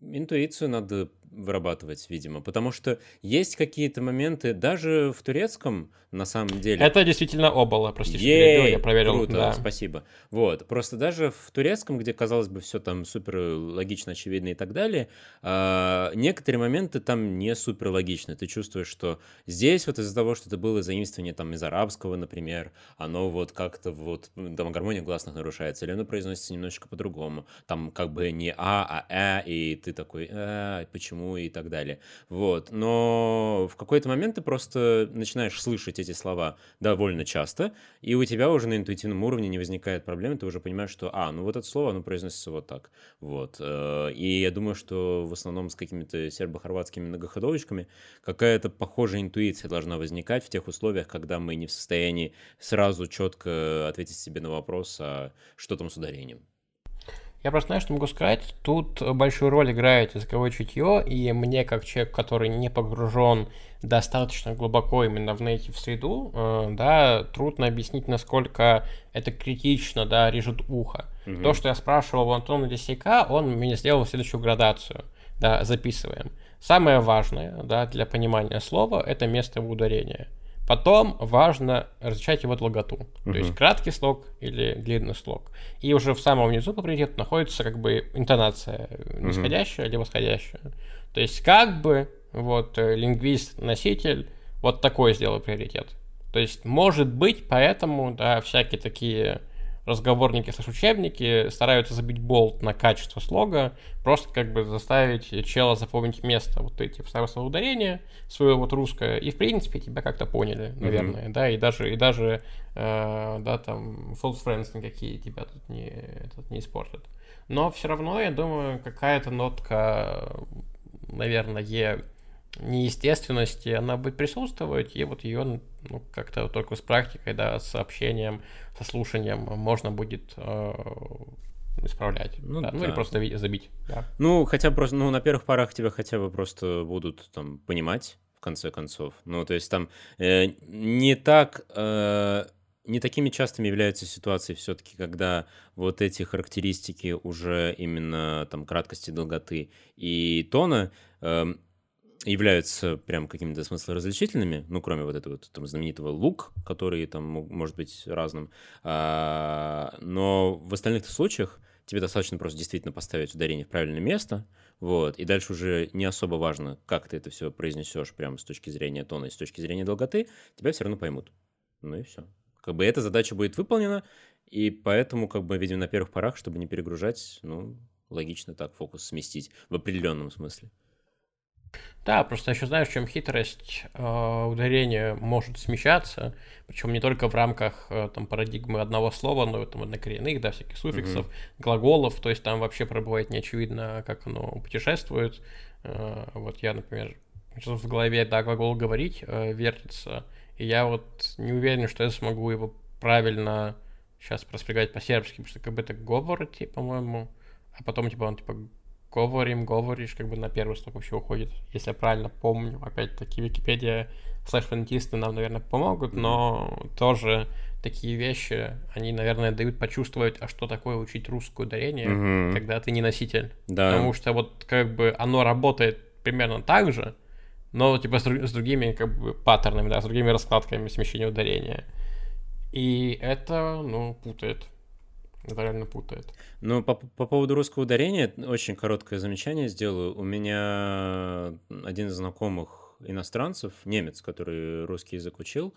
интуицию надо вырабатывать, видимо, потому что есть какие-то моменты, даже в турецком, на самом деле...
Это действительно обола, прости, что перебил, я проверил.
Круто, да. спасибо. Вот, просто даже в турецком, где, казалось бы, все там супер логично, очевидно и так далее, э, некоторые моменты там не супер логичны. Ты чувствуешь, что здесь вот из-за того, что это было заимствование там из арабского, например, оно вот как-то вот, там гармония гласных нарушается, или оно произносится немножечко по-другому. Там как бы не а, а э, и ты такой, э, почему почему и так далее. Вот. Но в какой-то момент ты просто начинаешь слышать эти слова довольно часто, и у тебя уже на интуитивном уровне не возникает проблем, ты уже понимаешь, что, а, ну вот это слово, оно произносится вот так. Вот. Э, и я думаю, что в основном с какими-то сербо-хорватскими многоходовочками какая-то похожая интуиция должна возникать в тех условиях, когда мы не в состоянии сразу четко ответить себе на вопрос, а что там с ударением.
Я просто знаю, что могу сказать. Тут большую роль играет языковое чутье, и мне, как человек, который не погружен достаточно глубоко именно в native среду, э, да, трудно объяснить, насколько это критично, да, режет ухо. Угу. То, что я спрашивал у Антона Лисяка, он мне сделал следующую градацию, да, записываем. Самое важное, да, для понимания слова – это место ударения – Потом важно различать его долготу, uh-huh. то есть краткий слог или длинный слог. И уже в самом низу по приоритету находится как бы интонация нисходящая uh-huh. или восходящая. То есть как бы вот, э, лингвист, носитель, вот такой сделаю приоритет. То есть, может быть, поэтому, да, всякие такие разговорники слэш учебники стараются забить болт на качество слога, просто как бы заставить чела запомнить место, вот эти свое ударение, свое вот русское, и в принципе тебя как-то поняли, наверное, mm-hmm. да, и даже, и даже, э, да, там, false friends никакие тебя тут не, этот, не испортят. Но все равно, я думаю, какая-то нотка, наверное, неестественности, она будет присутствовать, и вот ее ну, как-то только с практикой, да, с общением, со слушанием можно будет э, исправлять. Ну, да. ну или просто забить. Да.
Ну, хотя бы просто, ну, на первых порах тебя хотя бы просто будут там понимать, в конце концов. Ну, то есть там э, не так... Э, не такими частыми являются ситуации все-таки, когда вот эти характеристики уже именно там краткости, долготы и тона э, являются прям какими-то смыслоразличительными, ну, кроме вот этого там знаменитого лук, который там может быть разным. А, но в остальных случаях тебе достаточно просто действительно поставить ударение в правильное место, вот, и дальше уже не особо важно, как ты это все произнесешь прямо с точки зрения тона и с точки зрения долготы, тебя все равно поймут. Ну и все. Как бы эта задача будет выполнена, и поэтому, как бы, видимо, на первых порах, чтобы не перегружать, ну, логично так фокус сместить в определенном смысле.
Да, просто еще знаешь, в чем хитрость э, ударения может смещаться, причем не только в рамках э, там парадигмы одного слова, но и там однокоренных, да, всяких суффиксов, mm-hmm. глаголов, то есть там вообще пробывает не очевидно, как оно путешествует. Э, вот я, например, сейчас в голове, да, глагол говорить э, вертится, и я вот не уверен, что я смогу его правильно сейчас проспрягать по-сербски, потому что как бы это говорите, по-моему, а потом типа он типа говорим, говоришь, как бы на первый сток вообще уходит, если я правильно помню. Опять-таки, Википедия слэш-фонетисты нам, наверное, помогут, но тоже такие вещи, они, наверное, дают почувствовать, а что такое учить русское ударение, mm-hmm. когда ты не носитель. Да. Потому что вот как бы оно работает примерно так же, но типа с, с другими как бы паттернами, да, с другими раскладками смещения ударения. И это, ну, путает. Это реально путает.
Ну, по, по поводу русского ударения, очень короткое замечание сделаю. У меня один из знакомых иностранцев, немец, который русский язык учил,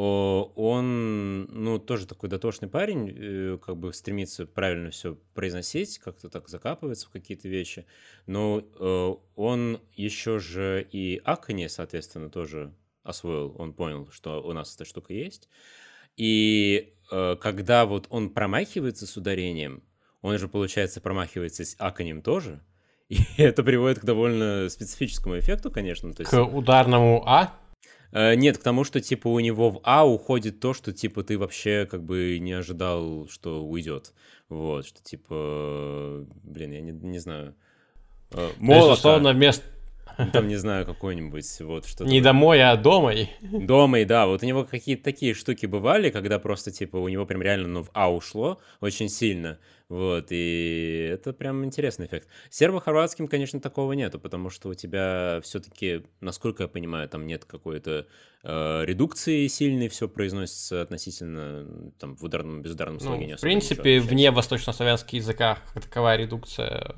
он, ну, тоже такой дотошный парень, э, как бы стремится правильно все произносить, как-то так закапывается в какие-то вещи, но э, он еще же и аконе, соответственно, тоже освоил, он понял, что у нас эта штука есть. И когда вот он промахивается с ударением, он же, получается, промахивается с аконем тоже. И это приводит к довольно специфическому эффекту, конечно.
То есть... К ударному А?
Э, нет, к тому, что, типа, у него в А уходит то, что, типа, ты вообще, как бы, не ожидал, что уйдет. Вот, что, типа, блин, я не, не знаю.
Молоко. условно, вместо
там, не знаю, какой-нибудь вот что-то.
Не домой, а домой.
Домой, да. Вот у него какие-то такие штуки бывали, когда просто, типа, у него прям реально, ну, в А ушло очень сильно. Вот, и это прям интересный эффект. Сербо-хорватским, конечно, такого нету, потому что у тебя все-таки, насколько я понимаю, там нет какой-то э, редукции сильной, все произносится относительно там в ударном, безударном слоге.
Ну, в принципе, вне восточнославянских языках таковая редукция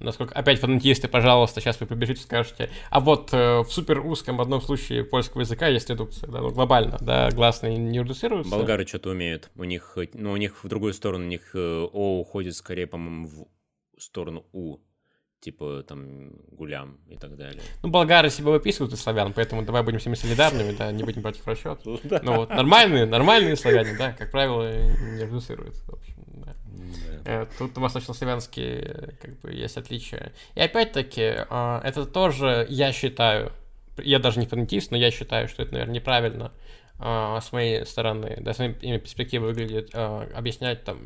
насколько опять фанатисты, пожалуйста, сейчас вы побежите, скажете, а вот э, в супер узком одном случае польского языка есть редукция, да, ну глобально, да, гласные не редуцируются.
Болгары что-то умеют, у них, ну у них в другую сторону, у них э, О уходит скорее, по-моему, в сторону У, типа там гулям и так далее.
Ну, болгары себя выписывают из славян, поэтому давай будем всеми солидарными, да, не будем против расчета. Ну вот, нормальные, нормальные славяне, да, как правило, не редуцируются, в общем. Э, тут восточнославянские как бы есть отличия. И опять-таки, а, это тоже, я считаю, я даже не фанатист, но я считаю, что это, наверное, неправильно а, с моей стороны, да, с моей перспективы выглядит, а, объяснять там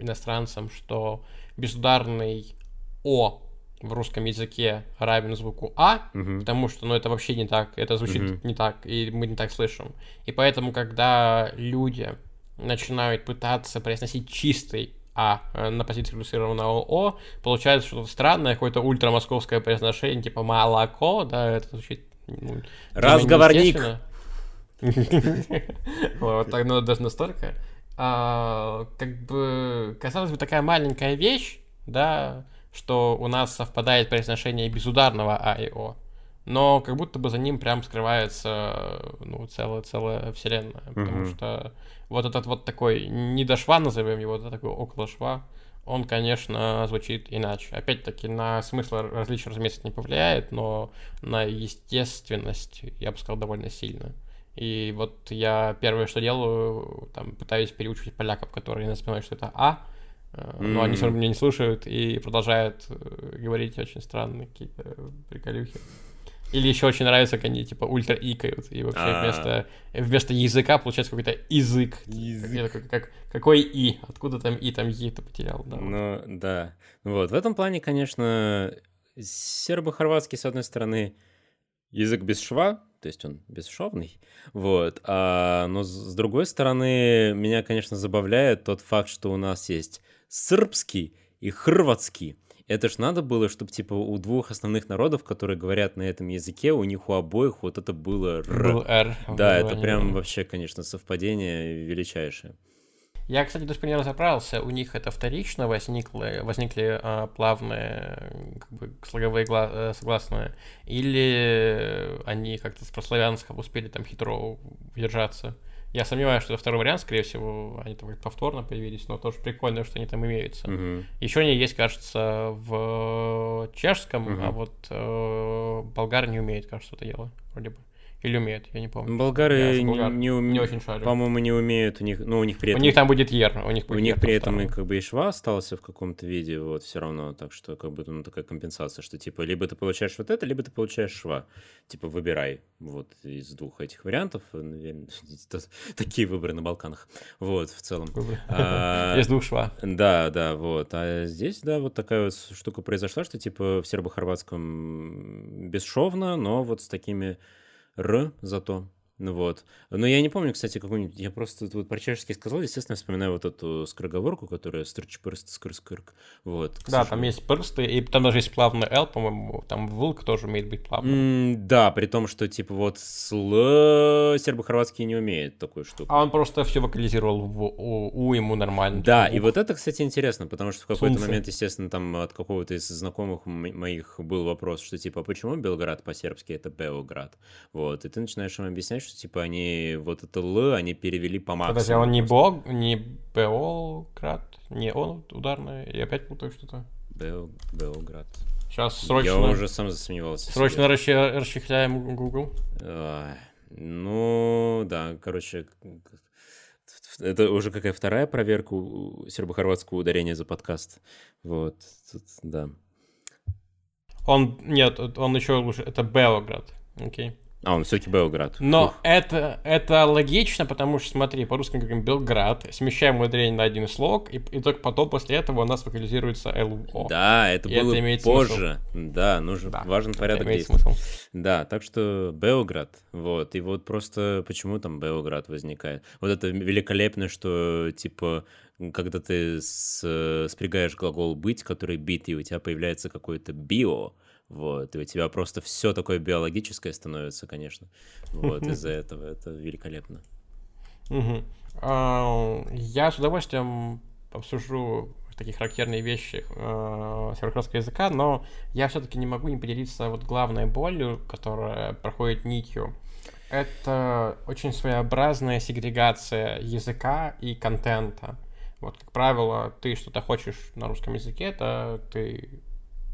иностранцам, что безударный О в русском языке равен звуку А, угу. потому что, ну, это вообще не так, это звучит угу. не так, и мы не так слышим. И поэтому, когда люди начинают пытаться произносить чистый а э, на позиции редуцированного О, получается что-то странное, какое-то ультрамосковское произношение, типа молоко, да, это звучит...
Ну, Разговорник!
Вот так, ну, даже настолько. А, как бы, казалось бы, такая маленькая вещь, да, что у нас совпадает произношение безударного А и О. но как будто бы за ним прям скрывается ну, целая, целая вселенная, потому
Мгм.
что вот этот вот такой, не до шва назовем его, да, такой около шва, он, конечно, звучит иначе. Опять-таки, на смысл различия, разумеется, не повлияет, но на естественность, я бы сказал, довольно сильно. И вот я первое, что делаю, там, пытаюсь переучивать поляков, которые не понимают, что это А, э, но они все равно меня не слушают и продолжают э, говорить очень странные какие-то приколюхи. Или еще очень нравится, как они типа ультра икают, и вообще
А.
вместо, вместо языка получается какой-то язык. Я такой, как, какой и? Откуда там и, там и-то потерял, да. вот.
Ну, да. Вот, в этом плане, конечно, сербо-хорватский, с одной стороны, язык без шва, то есть он бесшовный, вот, а, но с другой стороны, меня, конечно, забавляет тот факт, что у нас есть сырбский и хрватский. Это ж надо было, чтобы, типа, у двух основных народов, которые говорят на этом языке, у них у обоих вот это было «р».
Был в
Да, это прям вообще, конечно, совпадение величайшее.
Я, кстати, пор не разобрался, у них это вторично возникло, возникли а, плавные как бы, слоговые гла- э, согласные, или они как-то с прославянского успели там хитро удержаться. Я сомневаюсь, что это второй вариант, скорее всего, они там повторно появились, но тоже прикольно, что они там имеются.
Мгм.
Еще они есть, кажется, в чешском, а
Мгм.
вот э, болгар не умеет, кажется, это дело, вроде бы. Или умеет, я не помню. Я
Болгары
за
не, не уме-
не очень шарю.
по-моему, не умеют, у них, ну, у них при
У
этом...
них там будет ер, у них
У
будет
них
ер
при этом и как бы и шва остался в каком-то виде, вот, все равно, так что как бы ну, такая компенсация, что типа либо ты получаешь вот это, либо ты получаешь шва. Типа выбирай вот из двух этих вариантов. наверное, это Такие выборы на Балканах. Вот, в целом. А,
Из двух шва.
Да, да, вот. А здесь, да, вот такая вот штука произошла, что типа в сербо-хорватском бесшовно, но вот с такими р зато. Ну вот. Но я не помню, кстати, какую-нибудь... Я просто вот про чешский сказал, естественно, вспоминаю вот эту скороговорку, которая стрч-прст, скр-скрк. Вот. к
Да, там есть пырсты, и там даже есть плавный L, по-моему, там вылк тоже умеет быть плавным.
М, Да, при том, что типа вот сл... сербо-хорватский не умеет такую штуку.
А он просто все вокализировал в у, у ему нормально.
Да,
типа,
и вот это, кстати, интересно, потому что в какой-то момент, естественно, там от какого-то из знакомых моих был вопрос, что типа, а почему Белград по-сербски это Белград? Вот, и ты начинаешь им объяснять, что типа они вот это Л, они перевели по максимуму.
Подожди, а он не бог, не Беолград, не он ударный, я опять путаю что-то.
Бел- Белград.
Сейчас срочно,
Я уже сам засомневался.
срочно расща- расчехляем Google.
Ну, да, короче, это уже какая вторая проверка сербо-хорватского ударения за подкаст. Вот, тут, да.
Он, нет, он еще лучше, это Белград, окей.
А, он все-таки Белград.
Но это, это логично, потому что, смотри, по-русски говорим Белград, смещаем ударение на один слог, и, и только потом после этого у нас вокализируется ЛО.
Да, это
И это
было
имеет смысл.
позже. Да, нужен
Да,
важен
Это
порядок
имеет
действий.
смысл.
Да, так что Белград, вот, и вот просто почему там Белград возникает. Вот это великолепно, что, типа, когда ты с- спрягаешь глагол «быть», который «бит», и у тебя появляется какое-то «био», вот, и у тебя просто все такое биологическое становится, конечно, вот, из-за этого, это великолепно.
Я с удовольствием обсужу такие характерные вещи э, языка, но я все-таки не могу не поделиться вот главной болью, которая проходит нитью. Это очень своеобразная сегрегация языка и контента. Вот, как правило, ты что-то хочешь на русском языке, это ты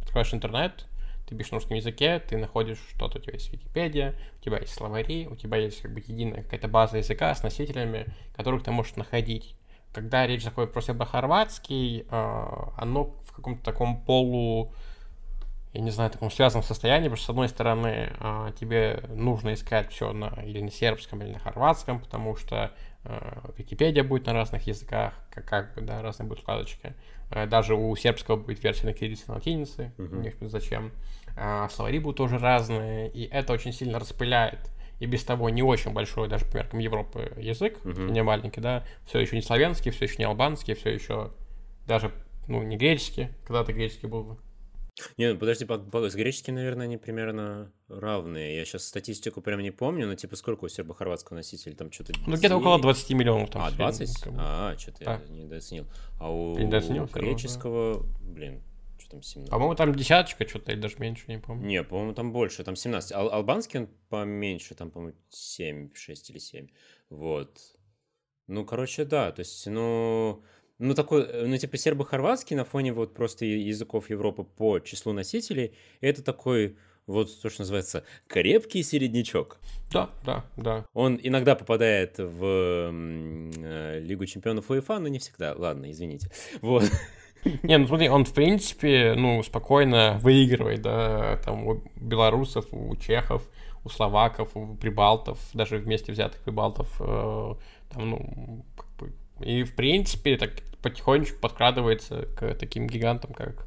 открываешь интернет, ты пишешь на русском языке, ты находишь что-то, у тебя есть Википедия, у тебя есть словари, у тебя есть как бы единая какая-то база языка с носителями, которых ты можешь находить. Когда речь заходит про сербо-хорватский, э, оно в каком-то таком полу, я не знаю, таком связанном состоянии, потому что, с одной стороны, э, тебе нужно искать все на, или на сербском, или на хорватском, потому что э, Википедия будет на разных языках, как, как бы, да, разные будут вкладочки. Э, Даже у сербского будет версия на кириллице и латинице,
Мгм.
не зачем. А, Словари будут тоже разные, и это очень сильно распыляет. И без того не очень большой, даже по меркам Европы, язык,
Мгм.
не маленький, да, все еще не славянский, все еще не албанский, все еще даже, ну, не греческий, когда-то греческий был.
Не, ну, подожди, по- по- с греческим, наверное, они примерно равные. Я сейчас статистику прям не помню, но типа сколько у сербо-хорватского носителя? Там что-то
Ну, где-то около 20 миллионов там.
А,
в среднем,
20?
как бы.
А, что-то я
Да.
не недооценил. А у
недооценил равно, да.
греческого, блин, там 17.
По-моему, там десяточка что-то, или даже меньше, не помню.
Не, по-моему, там больше, там 17. Ал- албанский он поменьше, там, по-моему, 7, 6 или 7. Вот. Ну, короче, да, то есть, ну, ну, такой, ну, типа, сербо-хорватский на фоне вот просто языков Европы по числу носителей, это такой, вот то, что называется, крепкий середнячок.
Да, да, да.
Он иногда попадает в э, Лигу чемпионов УЕФА, но не всегда. Ладно, извините. Вот.
Не, ну смотри, он в принципе, ну, спокойно выигрывает, да, там у белорусов, у чехов, у словаков, у прибалтов, даже вместе взятых прибалтов, э, там, ну, и в принципе так потихонечку подкрадывается к таким гигантам, как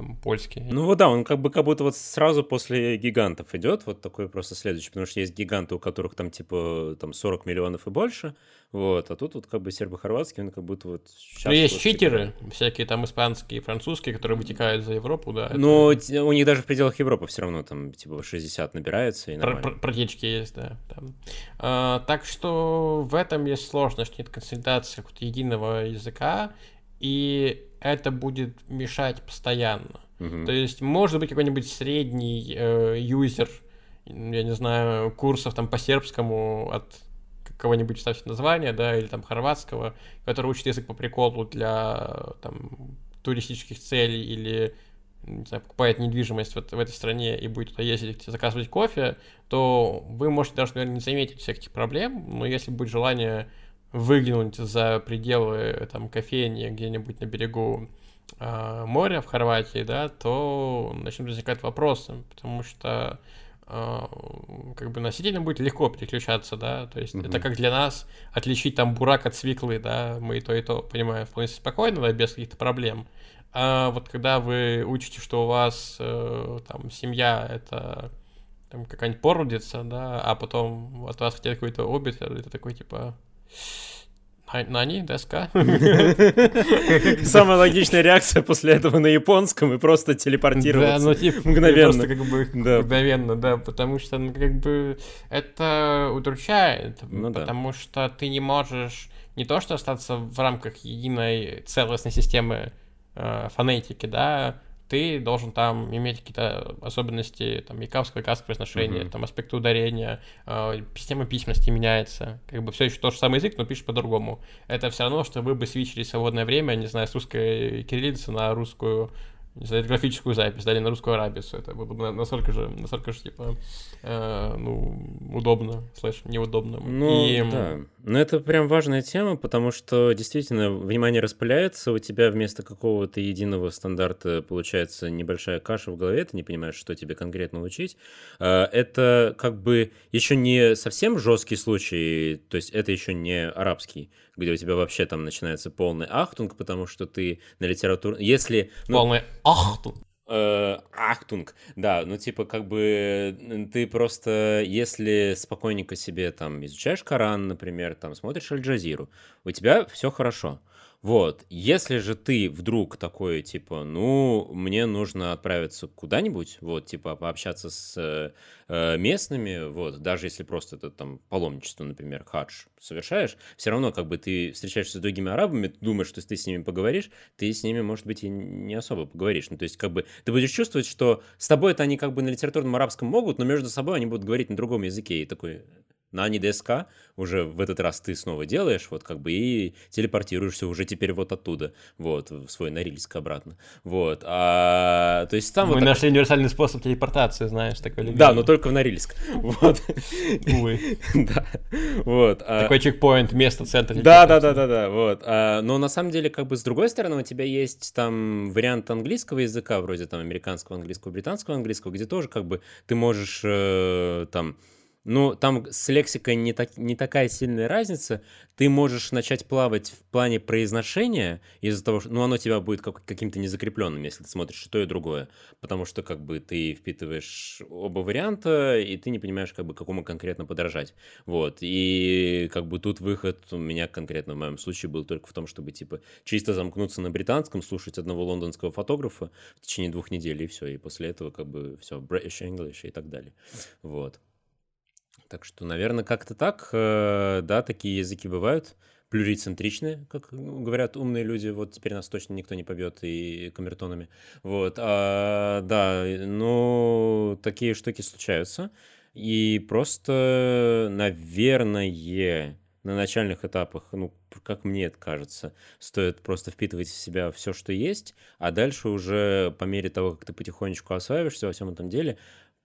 там, польский.
Ну вот да, он как бы как будто вот сразу после гигантов идет, вот такой просто следующий, потому что есть гиганты, у которых там типа там 40 миллионов и больше, вот, а тут вот как бы сербо-хорватский, он как будто вот
сейчас... Ну, есть вот, читеры, типа... всякие там испанские, французские, которые вытекают за Европу, да.
Но это... у них даже в пределах Европы все равно там типа 60 набирается и нормально.
Протечки есть, да. Там. А, так что в этом есть сложность, нет консолидации единого языка, и это будет мешать постоянно.
Угу.
То есть, может быть, какой-нибудь средний э, юзер, я не знаю, курсов там по сербскому от кого-нибудь ставьте название, да, или там хорватского, который учит язык по приколу для там туристических целей или не знаю, покупает недвижимость в, в этой стране и будет туда ездить заказывать кофе, то вы можете даже, наверное, не заметить всех этих проблем, но если будет желание выглянуть за пределы там кофейни где-нибудь на берегу э, моря в Хорватии, да, то начнут возникать вопросы, потому что э, как бы носителям будет легко переключаться, да, то есть mm-hmm. это как для нас отличить там бурак от свеклы, да, мы и то, и то понимаем вполне спокойно, да, без каких-то проблем. А вот когда вы учите, что у вас э, там семья это там какая-нибудь породица, да, а потом от вас хотят какой-то обед, это такой типа Нани, деска.
Самая логичная реакция после этого на японском и просто телепортироваться. Да, ну типа мгновенно. Просто
как бы да. мгновенно, да, потому что ну, как бы это удручает, ну, потому да. что ты не можешь не то что остаться в рамках единой целостной системы э, фонетики, да, ты должен там иметь какие-то особенности, там, якавского, кавского произношения, mm-hmm. там, аспекты ударения, э, система письменности меняется, как бы все еще тот же самый язык, но пишешь по-другому. Это все равно, что вы бы свичили свободное время, не знаю, с русской кириллицы на русскую не знаю, графическую запись, дали на русскую арабицу. Это было бы настолько же, настолько же, типа, э, ну, удобно, слэш, неудобно.
Ну, и... да. Но это прям важная тема, потому что действительно внимание распыляется, у тебя вместо какого-то единого стандарта получается небольшая каша в голове, ты не понимаешь, что тебе конкретно учить. А, это как бы еще не совсем жесткий случай, то есть это еще не арабский, где у тебя вообще там начинается полный ахтунг, потому что ты на литературу... Если...
Ну, полный ахтунг.
Э, ахтунг, да, ну типа как бы ты просто, если спокойненько себе там изучаешь Коран, например, там смотришь Аль-Джазиру, у тебя все хорошо. Вот, если же ты вдруг такой, типа, ну, мне нужно отправиться куда-нибудь, вот, типа, пообщаться с э, местными, вот, даже если просто это там паломничество, например, хадж совершаешь, все равно как бы ты встречаешься с другими арабами, думаешь, что ты с ними поговоришь, ты с ними, может быть, и не особо поговоришь. Ну, то есть, как бы, ты будешь чувствовать, что с тобой это они как бы на литературном арабском могут, но между собой они будут говорить на другом языке, и такой, на ДСК уже в этот раз ты снова делаешь, вот как бы и телепортируешься уже теперь вот оттуда, вот, в свой Норильск обратно, вот, а, то есть там...
Мы
вот
нашли так... универсальный способ телепортации, знаешь, такой
любимый. Да, но только в Норильск, вот.
Увы.
Да, вот.
А такой чекпоинт, место, центр.
Да, да, да, да, да, вот. А, но на самом деле, как бы с другой стороны, у тебя есть там вариант английского языка, вроде там американского английского, британского английского, где тоже как бы ты можешь э, там ну, там с лексикой не, так, не такая сильная разница. Ты можешь начать плавать в плане произношения из-за того, что ну, оно тебя будет как, каким-то незакрепленным, если ты смотришь то и другое. Потому что как бы ты впитываешь оба варианта, и ты не понимаешь, как бы, какому конкретно подражать. Вот. И как бы тут выход у меня конкретно в моем случае был только в том, чтобы типа чисто замкнуться на британском, слушать одного лондонского фотографа в течение двух недель, и все. И после этого как бы все, British English и так далее. Вот. Так что, наверное, как-то так, э, да, такие языки бывают. плюрицентричны, как говорят умные люди. Вот теперь нас точно никто не побьет и камертонами. Вот, а, да, ну, такие штуки случаются. И просто, наверное, на начальных этапах, ну, как мне это кажется, стоит просто впитывать в себя все, что есть, а дальше уже по мере того, как ты потихонечку осваиваешься во всем этом деле,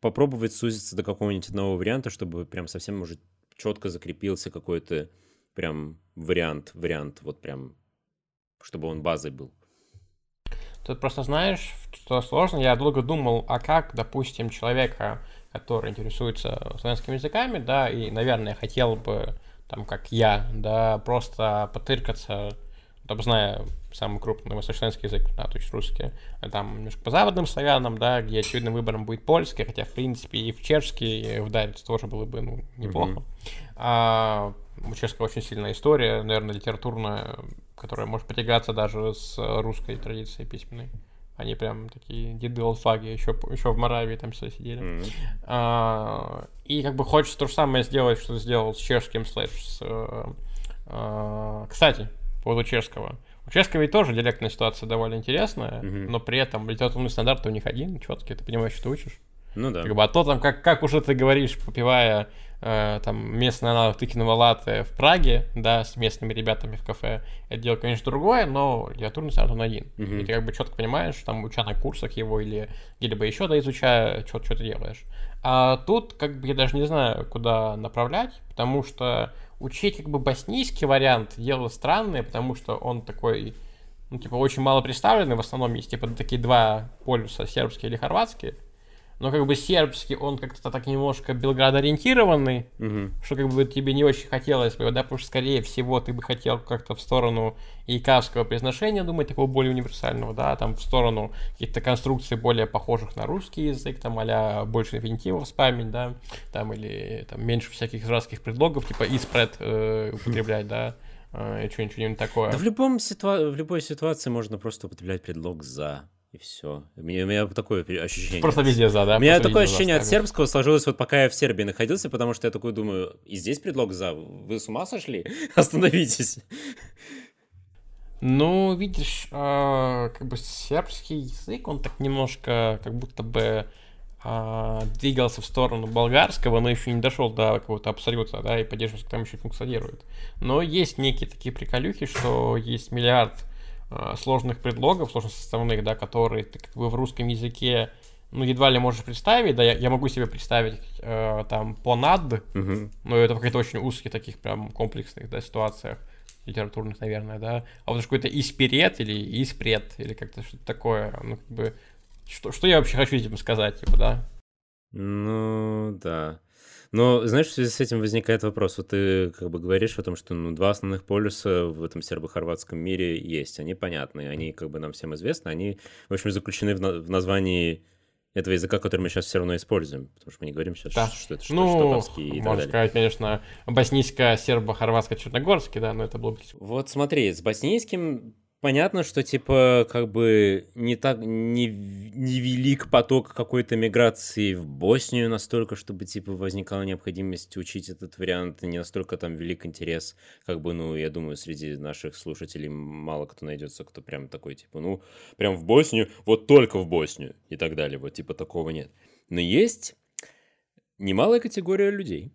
попробовать сузиться до какого-нибудь одного варианта, чтобы прям совсем уже четко закрепился какой-то прям вариант, вариант, вот прям, чтобы он базой был.
Тут просто знаешь, что сложно. Я долго думал, а как, допустим, человека, который интересуется славянскими языками, да, и, наверное, хотел бы, там, как я, да, просто потыркаться, там, зная самый крупный восточнославянский язык, да, то есть русский, а там немножко по западным славянам, да, где очевидным выбором будет польский, хотя, в принципе, и в чешский вдариться тоже было бы, ну, неплохо. Mm-hmm. А, у чешского очень сильная история, наверное, литературная, которая может потягаться даже с русской традицией письменной. Они прям такие деды алфаги, еще, еще в Моравии там все сидели. Mm-hmm. А, и как бы хочется то же самое сделать, что сделал с чешским слэш. С, а, кстати, по поводу чешского. У чешского ведь тоже диалектная ситуация довольно интересная, mm-hmm. но при этом литературный стандарт у них один, четкий, ты понимаешь, что ты учишь.
Ну да.
Как бы, а то там, как, как уже ты говоришь, попивая э, там местный аналог тыкиного латте в Праге, да, с местными ребятами в кафе, это дело, конечно, другое, но литературный стандарт он один. Mm-hmm. И ты как бы четко понимаешь, там, уча на курсах его или где-либо еще, да, изучая, что, что ты делаешь. А тут, как бы, я даже не знаю, куда направлять, потому что учить, как бы, боснийский вариант дело странное, потому что он такой ну, типа, очень мало представленный, в основном есть, типа, такие два полюса, сербский или хорватский, но как бы сербский, он как-то так немножко белградоориентированный, угу. что как бы тебе не очень хотелось бы, да, потому что, скорее всего, ты бы хотел как-то в сторону икавского произношения думать, такого более универсального, да, там в сторону каких-то конструкций более похожих на русский язык, там а больше инфинитивов спамить, да, там или там меньше всяких израильских предлогов, типа испред э, употреблять, да, э, и что-нибудь такое.
Да в, любом ситуа- в любой ситуации можно просто употреблять предлог «за». И все. У меня, у меня такое ощущение.
Просто везде за, да?
У меня такое ощущение от сербского сложилось вот пока я в Сербии находился, потому что я такой думаю, и здесь предлог за. Вы с ума сошли? Остановитесь.
Ну, видишь, э, как бы сербский язык, он так немножко как будто бы э, двигался в сторону болгарского, но еще не дошел до какого-то абсолюта, да, и поддерживать там еще функционирует. Но есть некие такие приколюхи, что есть миллиард сложных предлогов, сложных составных, да, которые ты как бы в русском языке ну, едва ли можешь представить, да, я, я могу себе представить э, там понад, угу. но это в каких-то очень узких таких прям комплексных, да, ситуациях литературных, наверное, да, а вот какой-то исперет или испред, или как-то что-то такое, ну, как бы, что, что я вообще хочу этим сказать, типа, да?
Ну, да. Но, знаешь, в связи с этим возникает вопрос. Вот ты как бы говоришь о том, что ну, два основных полюса в этом сербо-хорватском мире есть. Они понятны, они как бы нам всем известны. Они, в общем, заключены в, на- в названии этого языка, который мы сейчас все равно используем, потому что мы не говорим сейчас, да. что, это, что
ну, штатовский и можно так сказать, конечно, боснийско-сербо-хорватско-черногорский, да, но это было...
Вот смотри, с боснийским понятно, что типа как бы не так не, не велик поток какой-то миграции в Боснию настолько, чтобы типа возникала необходимость учить этот вариант, не настолько там велик интерес, как бы, ну, я думаю, среди наших слушателей мало кто найдется, кто прям такой типа, ну, прям в Боснию, вот только в Боснию и так далее, вот типа такого нет. Но есть немалая категория людей,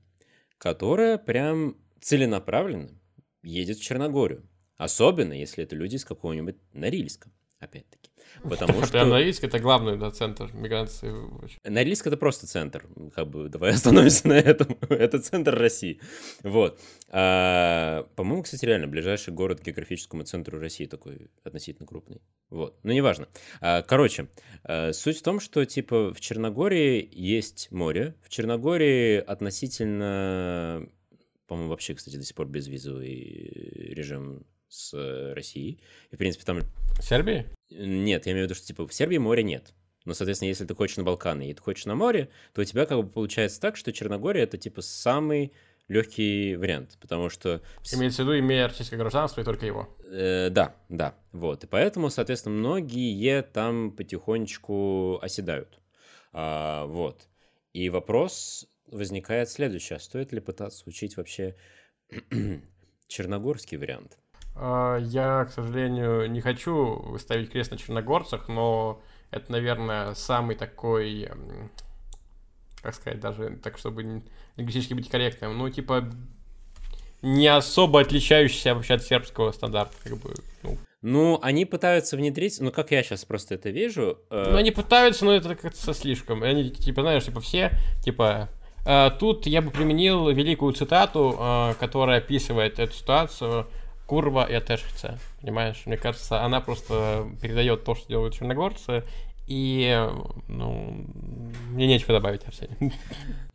которая прям целенаправленно едет в Черногорию Особенно, если это люди из какого-нибудь Норильска, опять-таки.
Потому что... Норильск — это главный да, центр миграции.
Норильск — это просто центр. Как бы, давай остановимся на этом. это центр России. Вот. А, по-моему, кстати, реально, ближайший город к географическому центру России такой относительно крупный. Вот. Но неважно. А, короче, а, суть в том, что, типа, в Черногории есть море. В Черногории относительно... По-моему, вообще, кстати, до сих пор безвизовый режим с э, Россией. И, в принципе, там...
Сербии?
Нет, я имею в виду, что, типа, в Сербии моря нет. Но, соответственно, если ты хочешь на Балканы и ты хочешь на море, то у тебя как бы получается так, что Черногория — это, типа, самый легкий вариант, потому что...
Имеется в виду, имея российское гражданство и только его.
Э, да, да, вот. И поэтому, соответственно, многие там потихонечку оседают. А, вот. И вопрос возникает следующий. А стоит ли пытаться учить вообще черногорский вариант.
А, я, к сожалению, не хочу ставить крест на черногорцах, но это, наверное, самый такой, как сказать, даже так, чтобы лингвистически быть корректным, ну, типа, не особо отличающийся вообще от сербского стандарта, как бы, ну.
Ну, они пытаются внедрить, ну, как я сейчас просто это вижу.
Э... Ну, они пытаются, но это как-то слишком. Они, типа, знаешь, типа, все, типа, э, тут я бы применил великую цитату, э, которая описывает эту ситуацию. Курва и Атешица, понимаешь? Мне кажется, она просто передает то, что делают черногорцы, и, ну, мне нечего добавить, Арсений.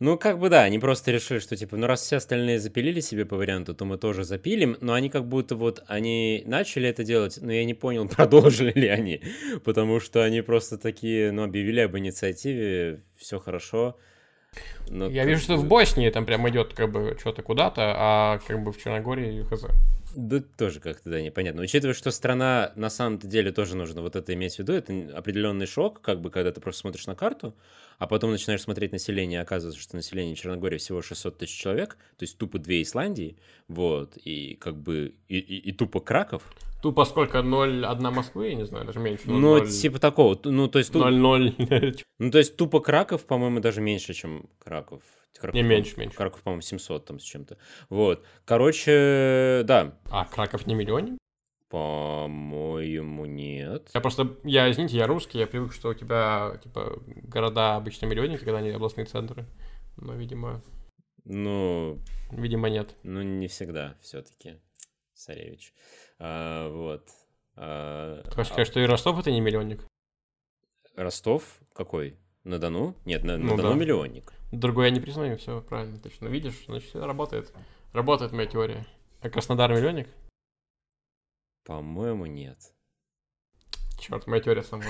Ну, как бы да, они просто решили, что, типа, ну, раз все остальные запилили себе по варианту, то мы тоже запилим, но они как будто вот, они начали это делать, но я не понял, продолжили ли они, потому что они просто такие, ну, объявили об инициативе, все хорошо,
но я вижу, что в Боснии там прям идет как бы что-то куда-то, а как бы в Черногории хз.
Да тоже как-то, да, непонятно. Учитывая, что страна на самом-то деле тоже нужно вот это иметь в виду, это определенный шок, как бы, когда ты просто смотришь на карту, а потом начинаешь смотреть население, оказывается, что население Черногории всего 600 тысяч человек, то есть тупо две Исландии, вот, и как бы, и, и, и тупо Краков.
Тупо сколько? 0,1 Москвы, я не знаю, даже меньше. 0,
ну, 0, типа такого, ну, то есть...
0,0.
Ну, то есть тупо Краков, по-моему, даже меньше, чем Краков.
Краков, не, меньше, меньше.
Краков, по-моему, 700 там с чем-то. Вот. Короче, да.
А Краков не миллионник?
По-моему, нет.
Я просто, я, извините, я русский, я привык, что у тебя, типа, города обычно миллионники, когда они областные центры. Но, видимо...
Ну...
Видимо, нет.
Ну, не всегда все-таки, царевич. А, вот.
А, Ты хочешь а... сказать, что и Ростов это не миллионник?
Ростов? Какой? На Дону? Нет, на, ну, на Дону да. миллионник.
Другое я не признаю, все правильно, точно. Видишь, значит, все работает. Работает моя теория. А Краснодар миллионник?
По-моему, нет.
Черт, моя теория сама.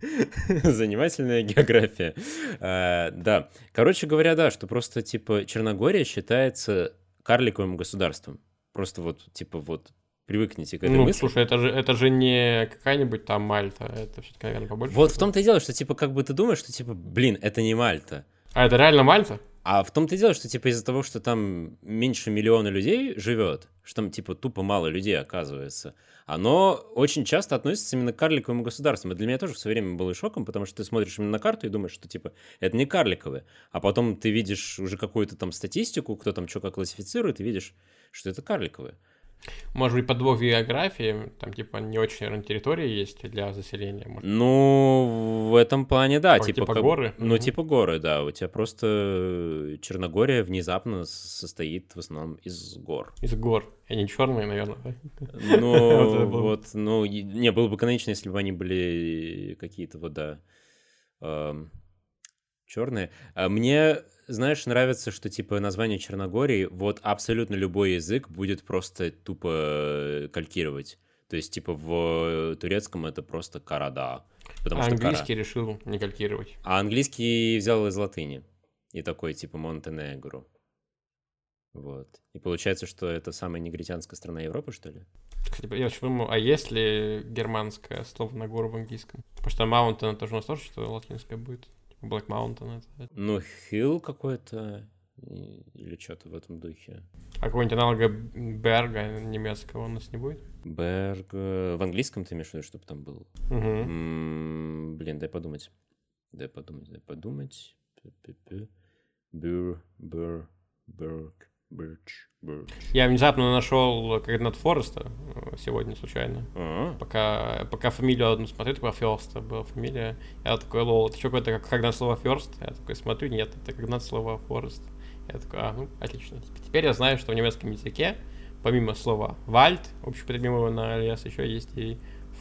Занимательная география. А, да. Короче говоря, да, что просто, типа, Черногория считается карликовым государством. Просто вот, типа, вот привыкните к этой
ну,
мысли.
слушай, это же, это же не какая-нибудь там Мальта, это все-таки, наверное, побольше.
Вот в том-то и дело, что, типа, как бы ты думаешь, что, типа, блин, это не Мальта.
А это реально Мальта?
А в том-то и дело, что, типа, из-за того, что там меньше миллиона людей живет, что там, типа, тупо мало людей оказывается, оно очень часто относится именно к карликовым государствам. И для меня тоже в свое время было шоком, потому что ты смотришь именно на карту и думаешь, что, типа, это не карликовые. А потом ты видишь уже какую-то там статистику, кто там что как классифицирует, и видишь, что это карликовые.
Может быть, подвох географии, там, типа, не очень, наверное, территории есть для заселения? Может?
Ну, в этом плане, да.
типа, типа горы?
Ну, mm-hmm. типа горы, да. У тебя просто Черногория внезапно состоит в основном из гор.
Из гор. Они черные, наверное?
Ну, вот, ну, не, было бы канонично, если бы они были какие-то вот, да, черные. А мне знаешь, нравится, что типа название Черногории, вот абсолютно любой язык будет просто тупо э, калькировать. То есть, типа, в турецком это просто карада.
Потому а что английский кара. решил не калькировать.
А английский взял из латыни. И такой, типа, Монтенегро. Вот. И получается, что это самая негритянская страна Европы, что ли?
Кстати, я очень думаю, а есть ли германское слово на гору в английском? Потому что mountain тоже у нас тоже что латинское будет. Black Mountain это.
Ну, Hill какой-то или что-то в этом духе.
А какой-нибудь аналога Берга немецкого у нас не будет?
Берг... Э, в английском ты имеешь в виду, чтобы там был? Угу. М-м, блин, дай подумать. Дай подумать, дай подумать. Бюр, бюр, берг,
Birch, Birch. Я внезапно нашел Когнат Фореста э, сегодня случайно. А-а-а. Пока, пока фамилию одну смотрю, такая Ферста была фамилия. Я такой, лол, это что какое-то как Когнат слово Ферст? Я такой смотрю, нет, это Когнат слово Форест. Я такой, а, ну, отлично. Теперь я знаю, что в немецком языке, помимо слова вальд, общепредмемованный лес, еще есть и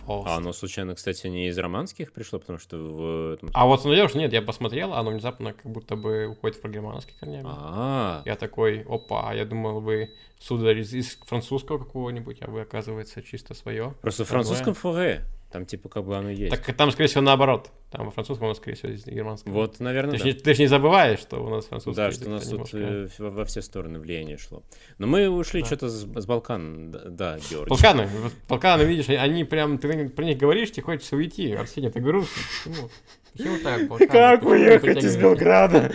Холст. А оно случайно, кстати, не из романских пришло, потому что в...
Этом... А вот смотрел, что нет, я посмотрел, оно внезапно как будто бы уходит в прогерманские корнями. А-а-а. Я такой, опа, я думал, вы сударь из, из французского какого-нибудь, а вы, оказывается, чисто свое.
Просто в французском фуре. Там типа как бы оно есть.
Так там, скорее всего, наоборот. Там во французском, у нас, скорее всего, из германского.
Вот, наверное,
ты, да. ты же не забываешь, что у нас французский
Да, что у нас тут э, во, во все стороны влияние шло. Но мы ушли да. что-то с, с Балкан, да, Георгий.
Балканы, Балканы, видишь, они прям, ты про них говоришь, тебе хочется уйти. Арсений, это грустно. Почему? Почему так,
Балканы? Как уехать из Белграда?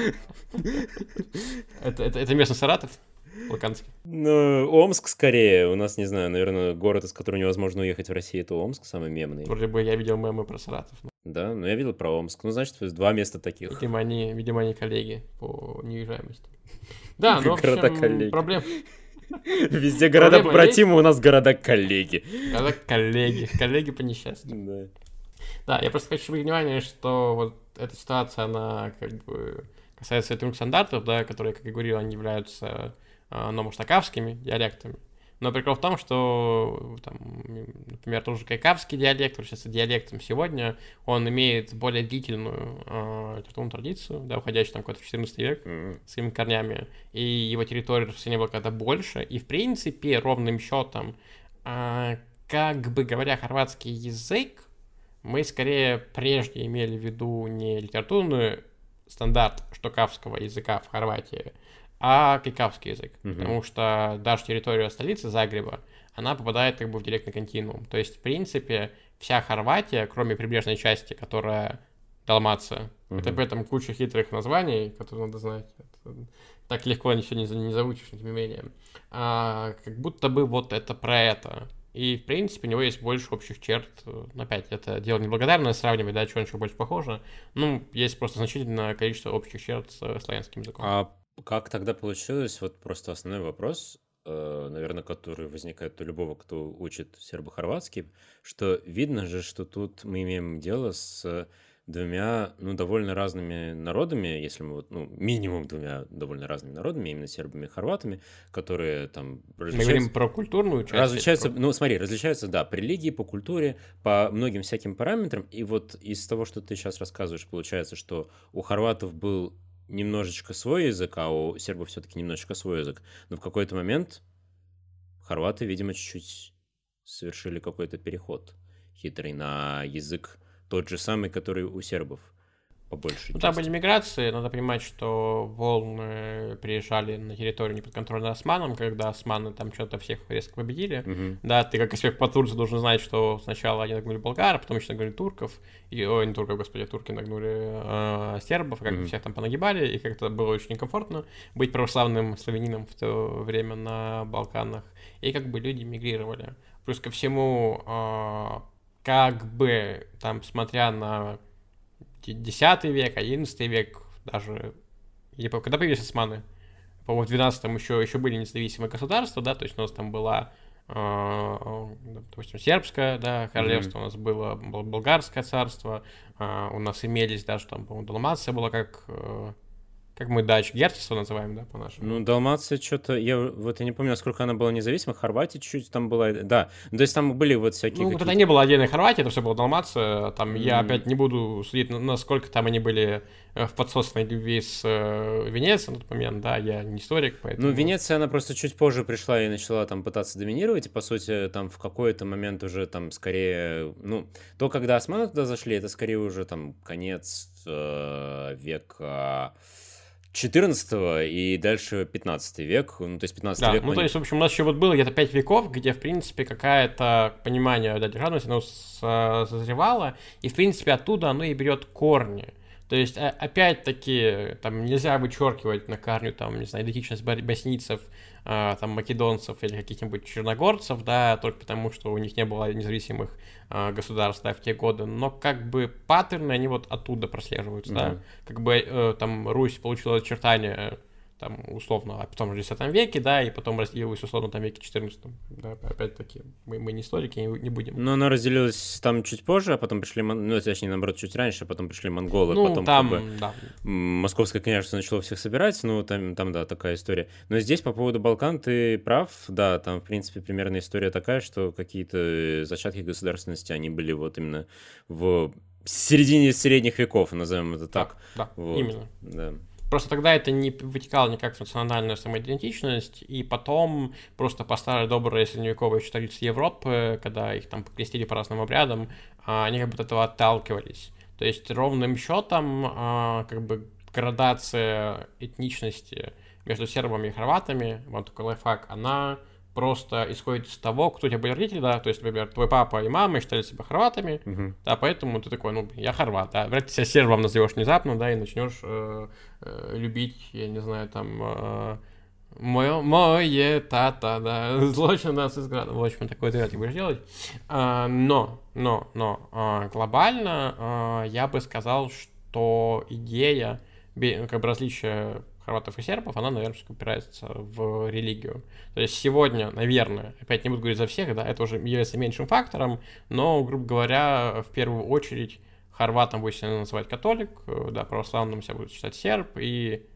Это, это, это местный Саратов? Балканский.
Ну, Омск скорее. У нас, не знаю, наверное, город, из которого невозможно уехать в Россию, это Омск, самый мемный.
Вроде бы я видел мемы про Саратов.
Да, ну я видел про Омск. Ну, значит, два места таких.
Видимо, они, видимо, они коллеги по неуезжаемости. Да, ну, в общем, проблем...
Везде города побратимы, у нас города-коллеги.
Это коллеги, коллеги по несчастью.
Да.
Да, я просто хочу внимание, что вот эта ситуация, она как бы касается трех стандартов, да, которые, как я говорил, они являются э, номоштакавскими диалектами. Но прикол в том, что, там, например, тоже кайкавский диалект, который сейчас диалектом сегодня, он имеет более длительную э, литературную традицию, да, уходящую там какой-то в 14 век, своими корнями, и его территория распространения была когда больше, и в принципе ровным счетом, а, как бы говоря хорватский язык, мы скорее прежде имели в виду не литературный стандарт штукавского языка в Хорватии, а кайкавский язык,
Мгм.
потому что даже территория столицы Загреба, она попадает как бы в директный континуум. То есть, в принципе, вся Хорватия, кроме прибрежной части, которая Далмация, это
Мгм.
при этом куча хитрых названий, которые надо знать. Это так легко ничего не, не заучишь, тем не менее. А, как будто бы вот это про это. И, в принципе, у него есть больше общих черт. Опять, это дело неблагодарное сравнивать, да, что на что больше похоже. Ну, есть просто значительное количество общих черт с э, славянским языком.
А как тогда получилось? Вот просто основной вопрос, э, наверное, который возникает у любого, кто учит сербо-хорватский, что видно же, что тут мы имеем дело с двумя, ну, довольно разными народами, если мы вот, ну, минимум двумя довольно разными народами, именно сербами и хорватами, которые там
Мы говорим про культурную часть.
Различаются,
про-
ну смотри, различаются, да, по религии, по культуре, по многим всяким параметрам. И вот из того, что ты сейчас рассказываешь, получается, что у хорватов был немножечко свой язык, а у сербов все-таки немножечко свой язык. Но в какой-то момент хорваты, видимо, чуть-чуть совершили какой-то переход хитрый на язык тот же самый, который у сербов по большей
Ну, там были миграции, надо понимать, что волны приезжали на территорию неподконтрольную османам, когда османы там что-то всех резко победили.
Мгм.
Да, ты как аспект по Турции должен знать, что сначала они нагнули болгар, потом еще нагнули турков, и, ой, не турков, господи, турки нагнули э, сербов, как
Мгм.
всех там понагибали, и как-то было очень некомфортно быть православным славянином в то время на Балканах, и как бы люди мигрировали. Плюс ко всему, э, как бы там, смотря на 10 век, 11 век, даже, я помню, когда появились османы? По-моему, в 12 еще, еще были независимые государства, да, то есть у нас там была, э, допустим, сербское, да, королевство, у нас было бол- болгарское царство, а, у нас имелись даже там, по-моему, Далмация была как, э, как мы дач, герцогство называем, да, по-нашему.
Ну, Далмация что-то, я вот я не помню, насколько она была независима, Хорватия чуть-чуть там была, да, ну, то есть там были вот всякие
Ну, тогда не было отдельной Хорватии, это все было Далмация. Там я
Мгм.
опять не буду судить, на- насколько там они были э, в подсосной любви с э, Венецией на тот момент, да, я не историк, поэтому...
Ну, Венеция, она просто чуть позже пришла и начала там пытаться доминировать, и, по сути, там в какой-то момент уже там скорее, ну, то, когда османы туда зашли, это скорее уже там конец э, века 14 и дальше 15 век, ну, то есть 15
Да,
век...
ну то есть, в общем, у нас еще вот было где-то 5 веков, где, в принципе, какая-то понимание да, державности, оно со- созревало, и, в принципе, оттуда оно и берет корни. То есть, а- опять-таки, там нельзя вычеркивать на корню, там, не знаю, идентичность боснийцев, а, там, македонцев или каких-нибудь черногорцев, да, только потому, что у них не было независимых а, государств, да, в те годы, но как бы паттерны, они вот оттуда прослеживаются, да,
Мгм.
как бы э, там Русь получила очертания там, условно, а потом в X веке, да, и потом разделилась, условно, там, веке 14. Да, опять-таки, мы, мы не историки, не, будем.
Ну, она разделилась там чуть позже, а потом пришли, ну, точнее, наоборот, чуть раньше, а потом пришли монголы,
ну,
потом
там,
как бы
да.
московское княжество начало всех собирать, ну, там, там, да, такая история. Но здесь по поводу Балкан ты прав, да, там, в принципе, примерно история такая, что какие-то э, зачатки государственности, они были вот именно в середине средних веков, назовем это так.
Да,
Вот.
именно.
Да.
Просто тогда это не вытекало никак в национальную самоидентичность, и потом просто по старой доброй средневековой традиции Европы, когда их там покрестили по разным обрядам, а, они как бы от этого отталкивались. То есть ровным счетом а, как бы градация этничности между сербами и хорватами, вот такой лайфхак, она просто исходит из того, кто у тебя были родители, да, то есть, например, твой папа и мама считали себя хорватами,
Мгм.
да, поэтому ты такой, ну, я хорват, да, вряд ли себя сербом назовешь внезапно, да, и начнешь э, э, любить, я не знаю, там, э, Мое, мое та-та, да, злочин нацизграда. В общем, такой ответ ты будешь делать. А, но, но, но, а, глобально а, я бы сказал, что идея, как бы различия хорватов и сербов, она, наверное, упирается в религию. То есть сегодня, наверное, опять не буду говорить за всех, да, это уже является меньшим фактором, но, грубо говоря, в первую очередь хорватом будет себя называть католик, да, православным себя будет считать серб, и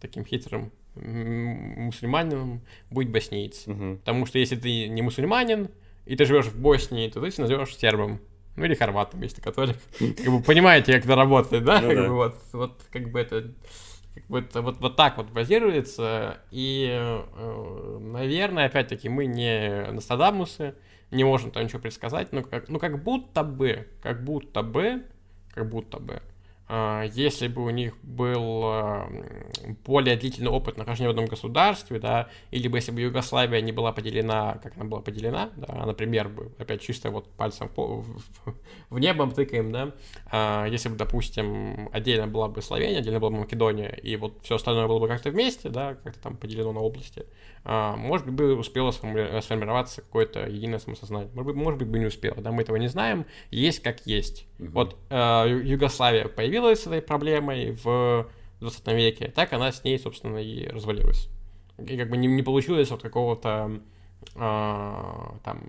таким хитрым мусульманином будет боснийц. Угу. Потому что если ты не мусульманин, и ты живешь в Боснии, то ты себя назовешь сербом. Ну или хорватом, если католик. Как бы понимаете, как это работает, да? Ну, как да. Бы вот, вот как бы это как бы это вот, вот так вот базируется. И, э, наверное, опять-таки, мы не Нострадамусы, не можем там ничего предсказать, но как, ну как будто бы, как будто бы, как будто бы, если бы у них был а, более длительный опыт нахождения в одном государстве, да, или бы если бы Югославия не была поделена, как она была поделена, да, а, например, опять чисто вот пальцем в, небо тыкаем, да, если бы, допустим, отдельно была бы Словения, отдельно была бы Македония, и вот все остальное было бы как-то вместе, да, как-то там поделено на области, может быть, бы успело сформироваться какое-то единое самосознание. Может быть, может быть, бы не успело, да, мы этого не знаем, есть как есть. Угу. Вот Югославия появилась, с этой проблемой в 20 веке, так она с ней, собственно, и развалилась. И как бы не, не получилось вот какого-то а, там,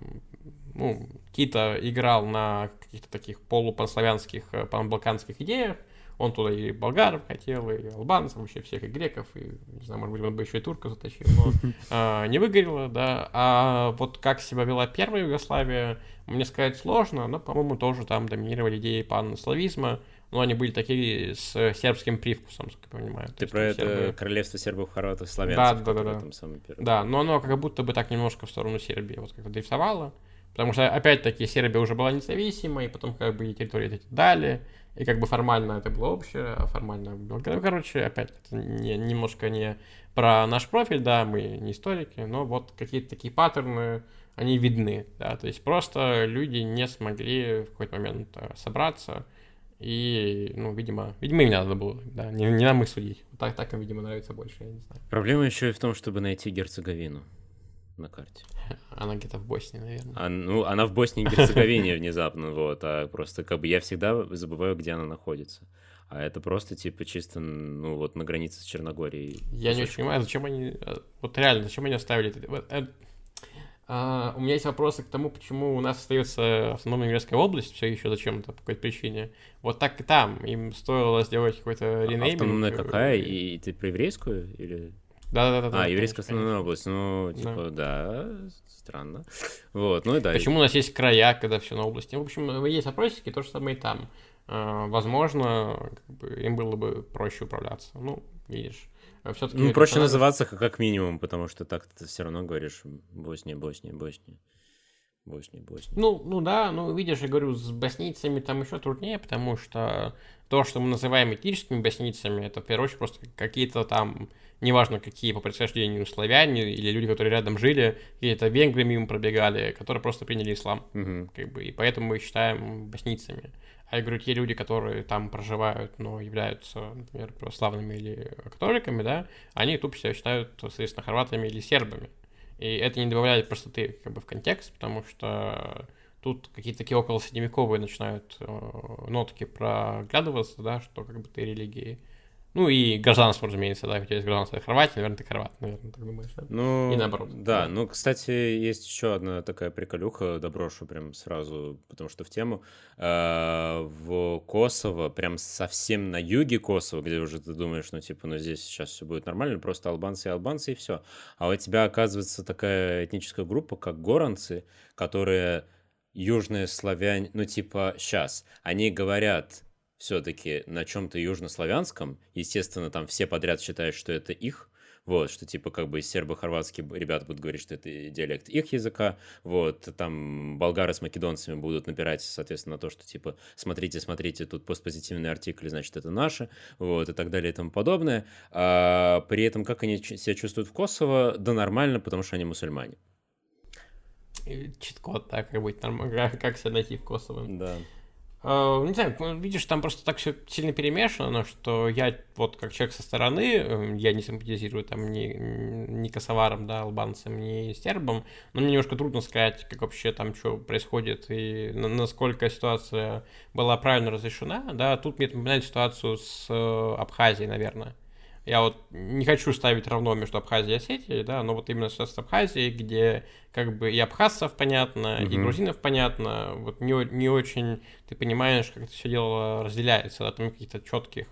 ну, Кита играл на каких-то таких полупанславянских, э, панбалканских идеях, он туда и болгаров хотел, и албанцев, вообще всех, и греков, и, не знаю, может быть, он бы еще и турка затащил, но э, не выгорело, да. А вот как себя вела первая Югославия, мне сказать сложно, но, по-моему, тоже там доминировали идеи панславизма, но они были такие с сербским привкусом, как я понимаю.
Ты про это сербы... королевство сербов, хорватов, славянцев?
Да, да, да. Да. да, но оно как будто бы так немножко в сторону Сербии вот как-то дрифтовало, потому что, опять-таки, Сербия уже была независимой, и потом как бы и территории эти дали, и как бы формально это было общее, а формально было... Ну, короче, опять, это не, немножко не про наш профиль, да, мы не историки, но вот какие-то такие паттерны, они видны, да, то есть просто люди не смогли в какой-то момент э, собраться, и, ну, видимо, видимо, им надо было, да, не, не нам их судить. Так, так им, видимо, нравится больше, я не знаю.
Проблема еще и в том, чтобы найти Герцеговину на карте.
Она где-то в Боснии, наверное.
А, ну, она в Боснии и Герцеговине внезапно, вот, а просто как бы я всегда забываю, где она находится. А это просто, типа, чисто, ну, вот на границе с Черногорией.
Я не очень понимаю, зачем они, э, вот реально, зачем они оставили это? Э, а, у меня есть вопросы к тому, почему у нас остается автономная немецкая область все еще зачем-то, по какой-то причине. Вот так и там. Им стоило сделать какой-то ренейминг.
Автономная какая? И ты про еврейскую? Или...
Да, да, да.
А, еврейская автономная область. Ну, типа, да. да, странно. Вот, ну и да.
Почему у нас есть края, когда все на области? В общем, есть вопросики, то же самое и там. А, возможно, как бы, им было бы проще управляться. Ну, видишь.
А все-таки ну, проще надо... называться как минимум, потому что так ты все равно говоришь Босния, Босния, Босния. Босния, Босния.
Ну, ну да, ну видишь, я говорю, с боснийцами там еще труднее, потому что то, что мы называем этническими боснийцами, это в первую очередь просто какие-то там, неважно какие по происхождению славяне или люди, которые рядом жили, какие-то венгры мимо пробегали, которые просто приняли ислам, угу. как бы, и поэтому мы их считаем боснийцами. А я говорю, те люди, которые там проживают, но являются, например, православными или католиками, да, они тупо себя считают, соответственно, хорватами или сербами. И это не добавляет простоты как бы в контекст, потому что тут какие-то такие около средневековые начинают э, нотки проглядываться, да, что как бы ты религии ну и гражданство, разумеется, да, у тебя есть гражданство Хорватии, наверное, ты хорват, наверное, так думаешь, да?
Ну, и наоборот. Да, ну, кстати, есть еще одна такая приколюха, доброшу прям сразу, потому что в тему. А, в Косово, прям совсем на юге Косово, где уже ты думаешь, ну, типа, ну, здесь сейчас все будет нормально, просто албанцы и албанцы, и все. А у тебя, оказывается, такая этническая группа, как горанцы, которые южные славяне, ну, типа, сейчас, они говорят все-таки на чем-то южнославянском. Естественно, там все подряд считают, что это их. Вот, что типа как бы сербо-хорватские ребята будут говорить, что это диалект их языка, вот, там болгары с македонцами будут напирать, соответственно, на то, что типа смотрите, смотрите, тут постпозитивные артикли, значит, это наши, вот, и так далее и тому подобное. А, при этом как они себя чувствуют в Косово? Да нормально, потому что они мусульмане.
Чит-код, так, как быть, нормально, как себя найти в Косово.
Да.
Uh, не знаю, видишь, там просто так все сильно перемешано, что я вот как человек со стороны, эм, я не симпатизирую там ни, ни косоварам, да, албанцам, ни сербам, но мне немножко трудно сказать, как вообще там что происходит и на, насколько ситуация была правильно разрешена, да, тут мне напоминает ситуацию с э, Абхазией, наверное. Я вот не хочу ставить равно между Абхазией и Осетией, да, но вот именно сейчас с Абхазией, где как бы и абхазцев понятно, mm-hmm. и грузинов понятно, вот не, не очень ты понимаешь, как это все дело разделяется, да, там каких-то четких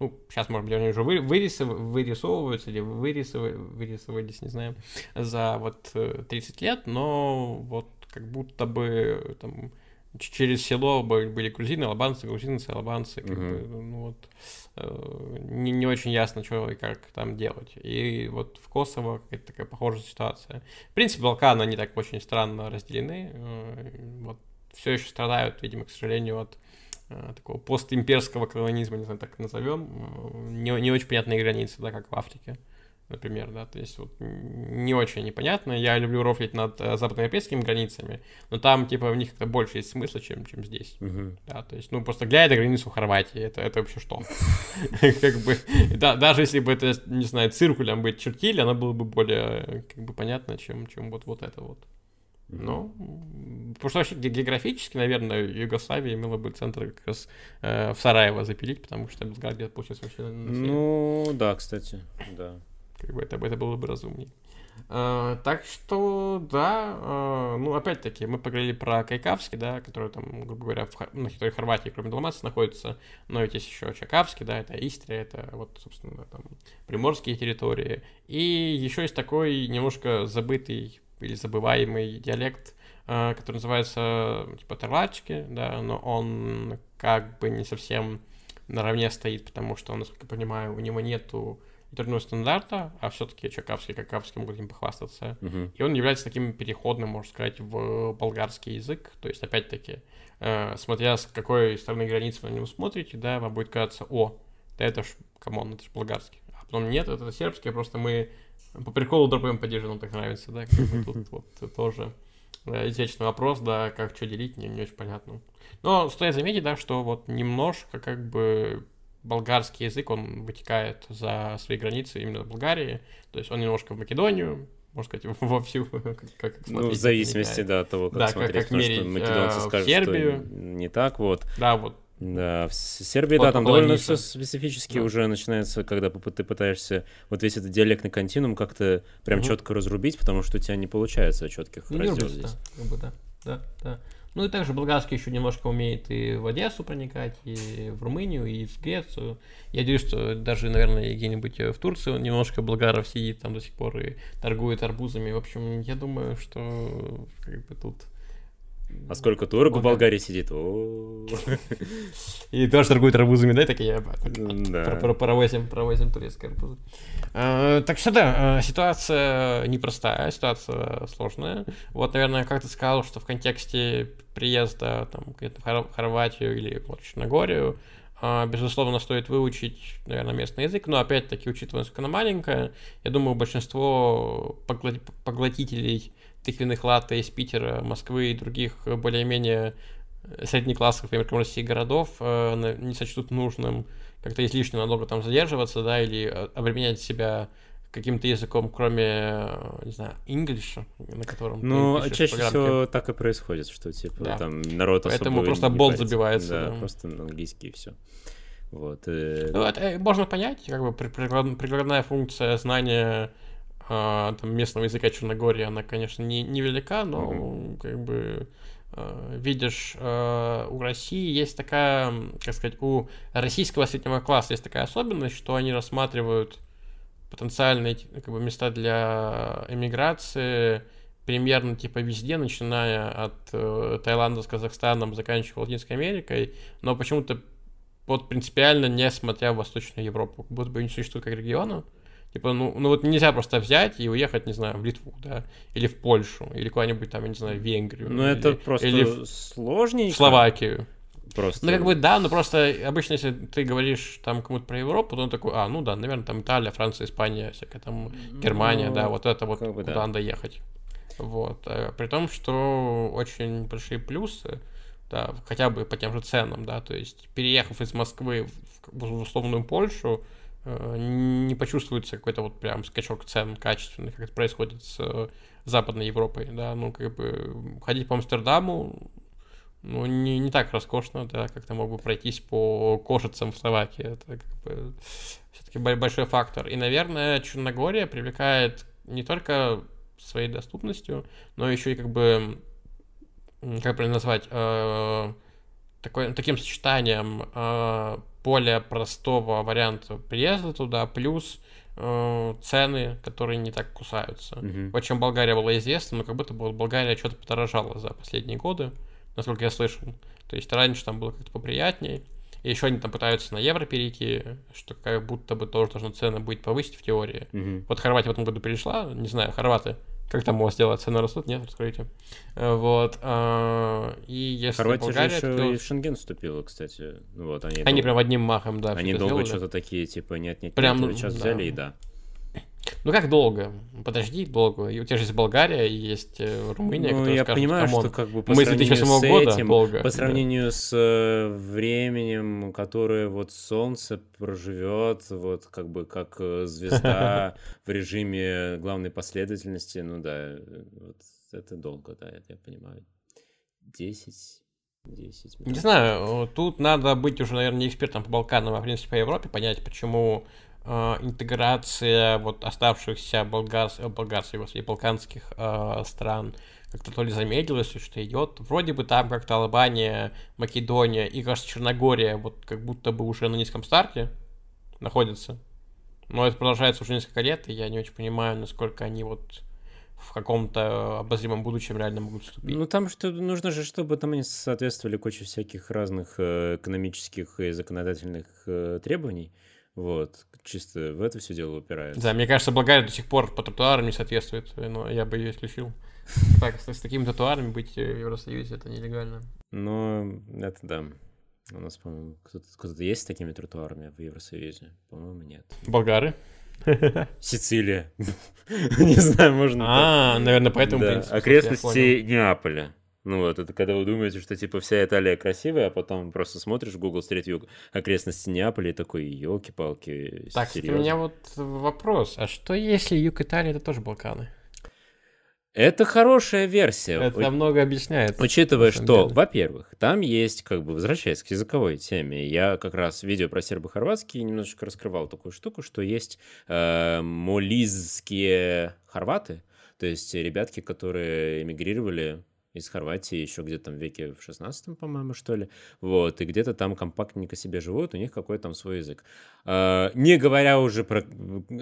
ну, сейчас, может быть, они уже вы, вырисов, вырисовываются или вырисовы, вырисовались, не знаю, за вот 30 э, лет, но вот как будто бы там через село были грузины, албанцы, грузинцы, албанцы, как mm-hmm. бы, ну вот Э, не, не очень ясно, что и как там делать. И вот в Косово какая-то такая похожая ситуация. В принципе, Балканы, они так очень странно разделены. Э, вот все еще страдают, видимо, к сожалению, от э, такого постимперского колонизма, не знаю, так назовем. Не, не очень понятные границы, да, как в Африке например, да, то есть вот не очень непонятно. Я люблю рофлить над э, западноевропейскими границами, но там, типа, в них как-то больше есть смысла, чем, чем здесь. Uh-huh. Да, то есть, ну, просто глядя на границу Хорватии, это, это вообще что? Как бы, да, даже если бы это, не знаю, циркулем бы чертили, оно было бы более, как бы, понятно, чем, чем вот, вот это вот. Ну, потому что вообще географически, наверное, Югославия имела бы центр как раз э, в Сараево запилить, потому что Белград где-то получается вообще...
Ну, да, кстати, да.
Как бы это, это было бы разумнее. Uh, так что, да, uh, ну, опять-таки, мы поговорили про Кайкавский, да, который там, грубо говоря, в, на территории Хорватии, кроме Далмации, находится, но ведь есть еще Чакавский, да, это Истрия, это вот, собственно, там, приморские территории. И еще есть такой немножко забытый или забываемый диалект, uh, который называется, типа, Терлачки, да, но он как бы не совсем наравне стоит, потому что, насколько я понимаю, у него нету интерного стандарта, а все-таки Чакавский, Кайкавский могут им похвастаться. Uh-huh. И он является таким переходным, можно сказать, в болгарский язык. То есть, опять-таки, э, смотря с какой стороны границы вы на него смотрите, да, вам будет казаться, о, да это ж, come on, это ж болгарский. А потом нет, это сербский, просто мы по приколу дропаем поддерживаем, нам так нравится, да, как бы тут вот тоже э, извечный вопрос, да, как что делить, не, не очень понятно. Но стоит заметить, да, что вот немножко как бы болгарский язык, он вытекает за свои границы именно Болгарии, то есть он немножко в Македонию, можно сказать, во всю, как,
как Ну, в зависимости, да, от того, как да, смотреть, как, как мерить, что македонцы э, скажут, Сербию. что не так, вот.
Да, вот.
Да, в Сербии, вот да, там довольно все специфически да. уже начинается, когда ты пытаешься вот весь этот диалектный континуум как-то прям угу. четко разрубить, потому что у тебя не получается четких не разделов здесь.
Да, как бы, да, да, да. Ну и также болгарский еще немножко умеет и в Одессу проникать, и в Румынию, и в Грецию. Я надеюсь, что даже, наверное, где-нибудь в Турции немножко болгаров сидит там до сих пор и торгует арбузами. В общем, я думаю, что как бы тут
а сколько турок в Болгарии сидит?
И тоже торгуют арбузами, да, так я провозим, провозим турецкие арбузы. А, так что да, а, ситуация непростая, ситуация сложная. Вот, наверное, как ты сказал, что в контексте приезда там, в Хорватию или вот, Черногорию, а, безусловно, стоит выучить, наверное, местный язык, но опять-таки, учитывая, насколько она маленькая, я думаю, большинство поглотителей тыквенных латте из Питера, Москвы и других более-менее среднеклассовых, например, России городов э, не сочтут нужным как-то излишне надолго там задерживаться, да, или э, обременять себя каким-то языком, кроме, э, не знаю, English, на котором
Ну, чаще программки. всего так и происходит, что, типа, да. там народ
Поэтому просто болт забивается.
Да, да, просто английский и все. Вот.
Ну, это можно понять, как бы прикладная функция знания а, там, местного языка Черногории, она, конечно, не, невелика, но mm-hmm. как бы а, видишь, а, у России есть такая, как сказать, у российского среднего класса есть такая особенность, что они рассматривают потенциальные как бы, места для эмиграции примерно типа везде, начиная от э, Таиланда с Казахстаном, заканчивая Латинской Америкой, но почему-то вот принципиально не смотря в Восточную Европу, как будто бы не существует как региона. Типа, ну, ну вот нельзя просто взять и уехать, не знаю, в Литву, да, или в Польшу, или куда-нибудь там, я не знаю, в Венгрию.
Ну, это просто или в... сложнее.
В Словакию.
Просто.
Ну, как бы, да, но просто обычно, если ты говоришь там кому-то про Европу, то он такой, а, ну да, наверное, там Италия, Франция, Испания, всякая там Германия, ну, да, вот это вот, куда да. надо ехать. Вот. Э, при том, что очень большие плюсы да, хотя бы по тем же ценам, да, то есть переехав из Москвы в, в условную Польшу, не почувствуется какой-то вот прям скачок цен качественный, как это происходит с э, Западной Европой, да, ну, как бы ходить по Амстердаму, ну, не, не так роскошно, да, как ты мог бы пройтись по кожицам в Словакии, это как бы все-таки большой фактор. И, наверное, Черногория привлекает не только своей доступностью, но еще и как бы, как правильно назвать, э, такой, таким сочетанием э, более простого варианта приезда туда, плюс э, цены, которые не так кусаются. Mm-hmm. Вот чем Болгария была известна, но как будто бы Болгария что-то подорожала за последние годы, насколько я слышал. То есть раньше там было как-то поприятнее. И еще они там пытаются на евро перейти, что как будто бы тоже должно цены быть повысить в теории.
Мгм.
Вот Хорватия в этом году перешла, не знаю, хорваты, как там у вас дела, цены растут? Нет, раскройте. Э, Вот. а, И если
Хорватия
Болгария
еще
открылась-
и в Шенген вступила, кстати. Вот, они,
Они
дол-
прям одним махом, да,
они долго что-то такие, типа, нет, нет,
Прям,
сейчас
да.
взяли и да.
Ну как долго? Подожди долго. И у тебя же есть Болгария, и есть э, Румыния,
Ну, я
скажут,
понимаю,
«Come on,
что как бы по
мы
сравнению
2008
с
года
этим,
долго.
по
да.
сравнению с э, временем, которое вот солнце проживет, вот как бы как э, звезда в режиме главной последовательности, ну да, вот это долго, да, это я понимаю. 10, 10
Не
минут.
знаю, э, тут надо быть уже, наверное, не экспертом по Балканам, а в принципе по Европе, понять, почему интеграция вот оставшихся болгарс, э, болгарских, господи, балканских э, стран как-то то ли замедлилась, то ли что идет. Вроде бы там как-то Албания, Македония и, кажется, Черногория вот как будто бы уже на низком старте находятся. Но это продолжается уже несколько лет, и я не очень понимаю, насколько они вот в каком-то обозримом будущем реально могут вступить.
Ну, там что нужно же, чтобы там они соответствовали куче всяких разных э, экономических и законодательных э, требований. Вот, чисто в это все дело упирается.
Да, мне кажется, Болгария до сих пор по тротуарам не соответствует, но я бы ее исключил. Так, с, с такими тротуарами быть в Евросоюзе это нелегально.
Но это да. У нас, по-моему, кто-то, кто-то есть с такими тротуарами в Евросоюзе? По-моему, нет.
Болгары?
Сицилия. Не знаю, можно...
А, наверное, поэтому.
Окрестности Неаполя. Ну вот, это когда вы думаете, что типа вся Италия красивая, а потом просто смотришь в Google Street View окрестности Неаполя и такой, елки-палки,
Так, кстати, у
серьезно.
меня вот вопрос. А что если юг Италии это тоже Балканы?
Это хорошая версия.
Это много объясняет.
Учитывая, что,
деле.
во-первых, там есть, как бы, возвращаясь к языковой теме, я как раз в видео про сербо-хорватский немножечко раскрывал такую штуку, что есть э, молизские хорваты, то есть ребятки, которые эмигрировали из Хорватии еще где-то там в веке в 16 по-моему, что ли, вот, и где-то там компактненько себе живут, у них какой-то там свой язык. Э, не говоря уже про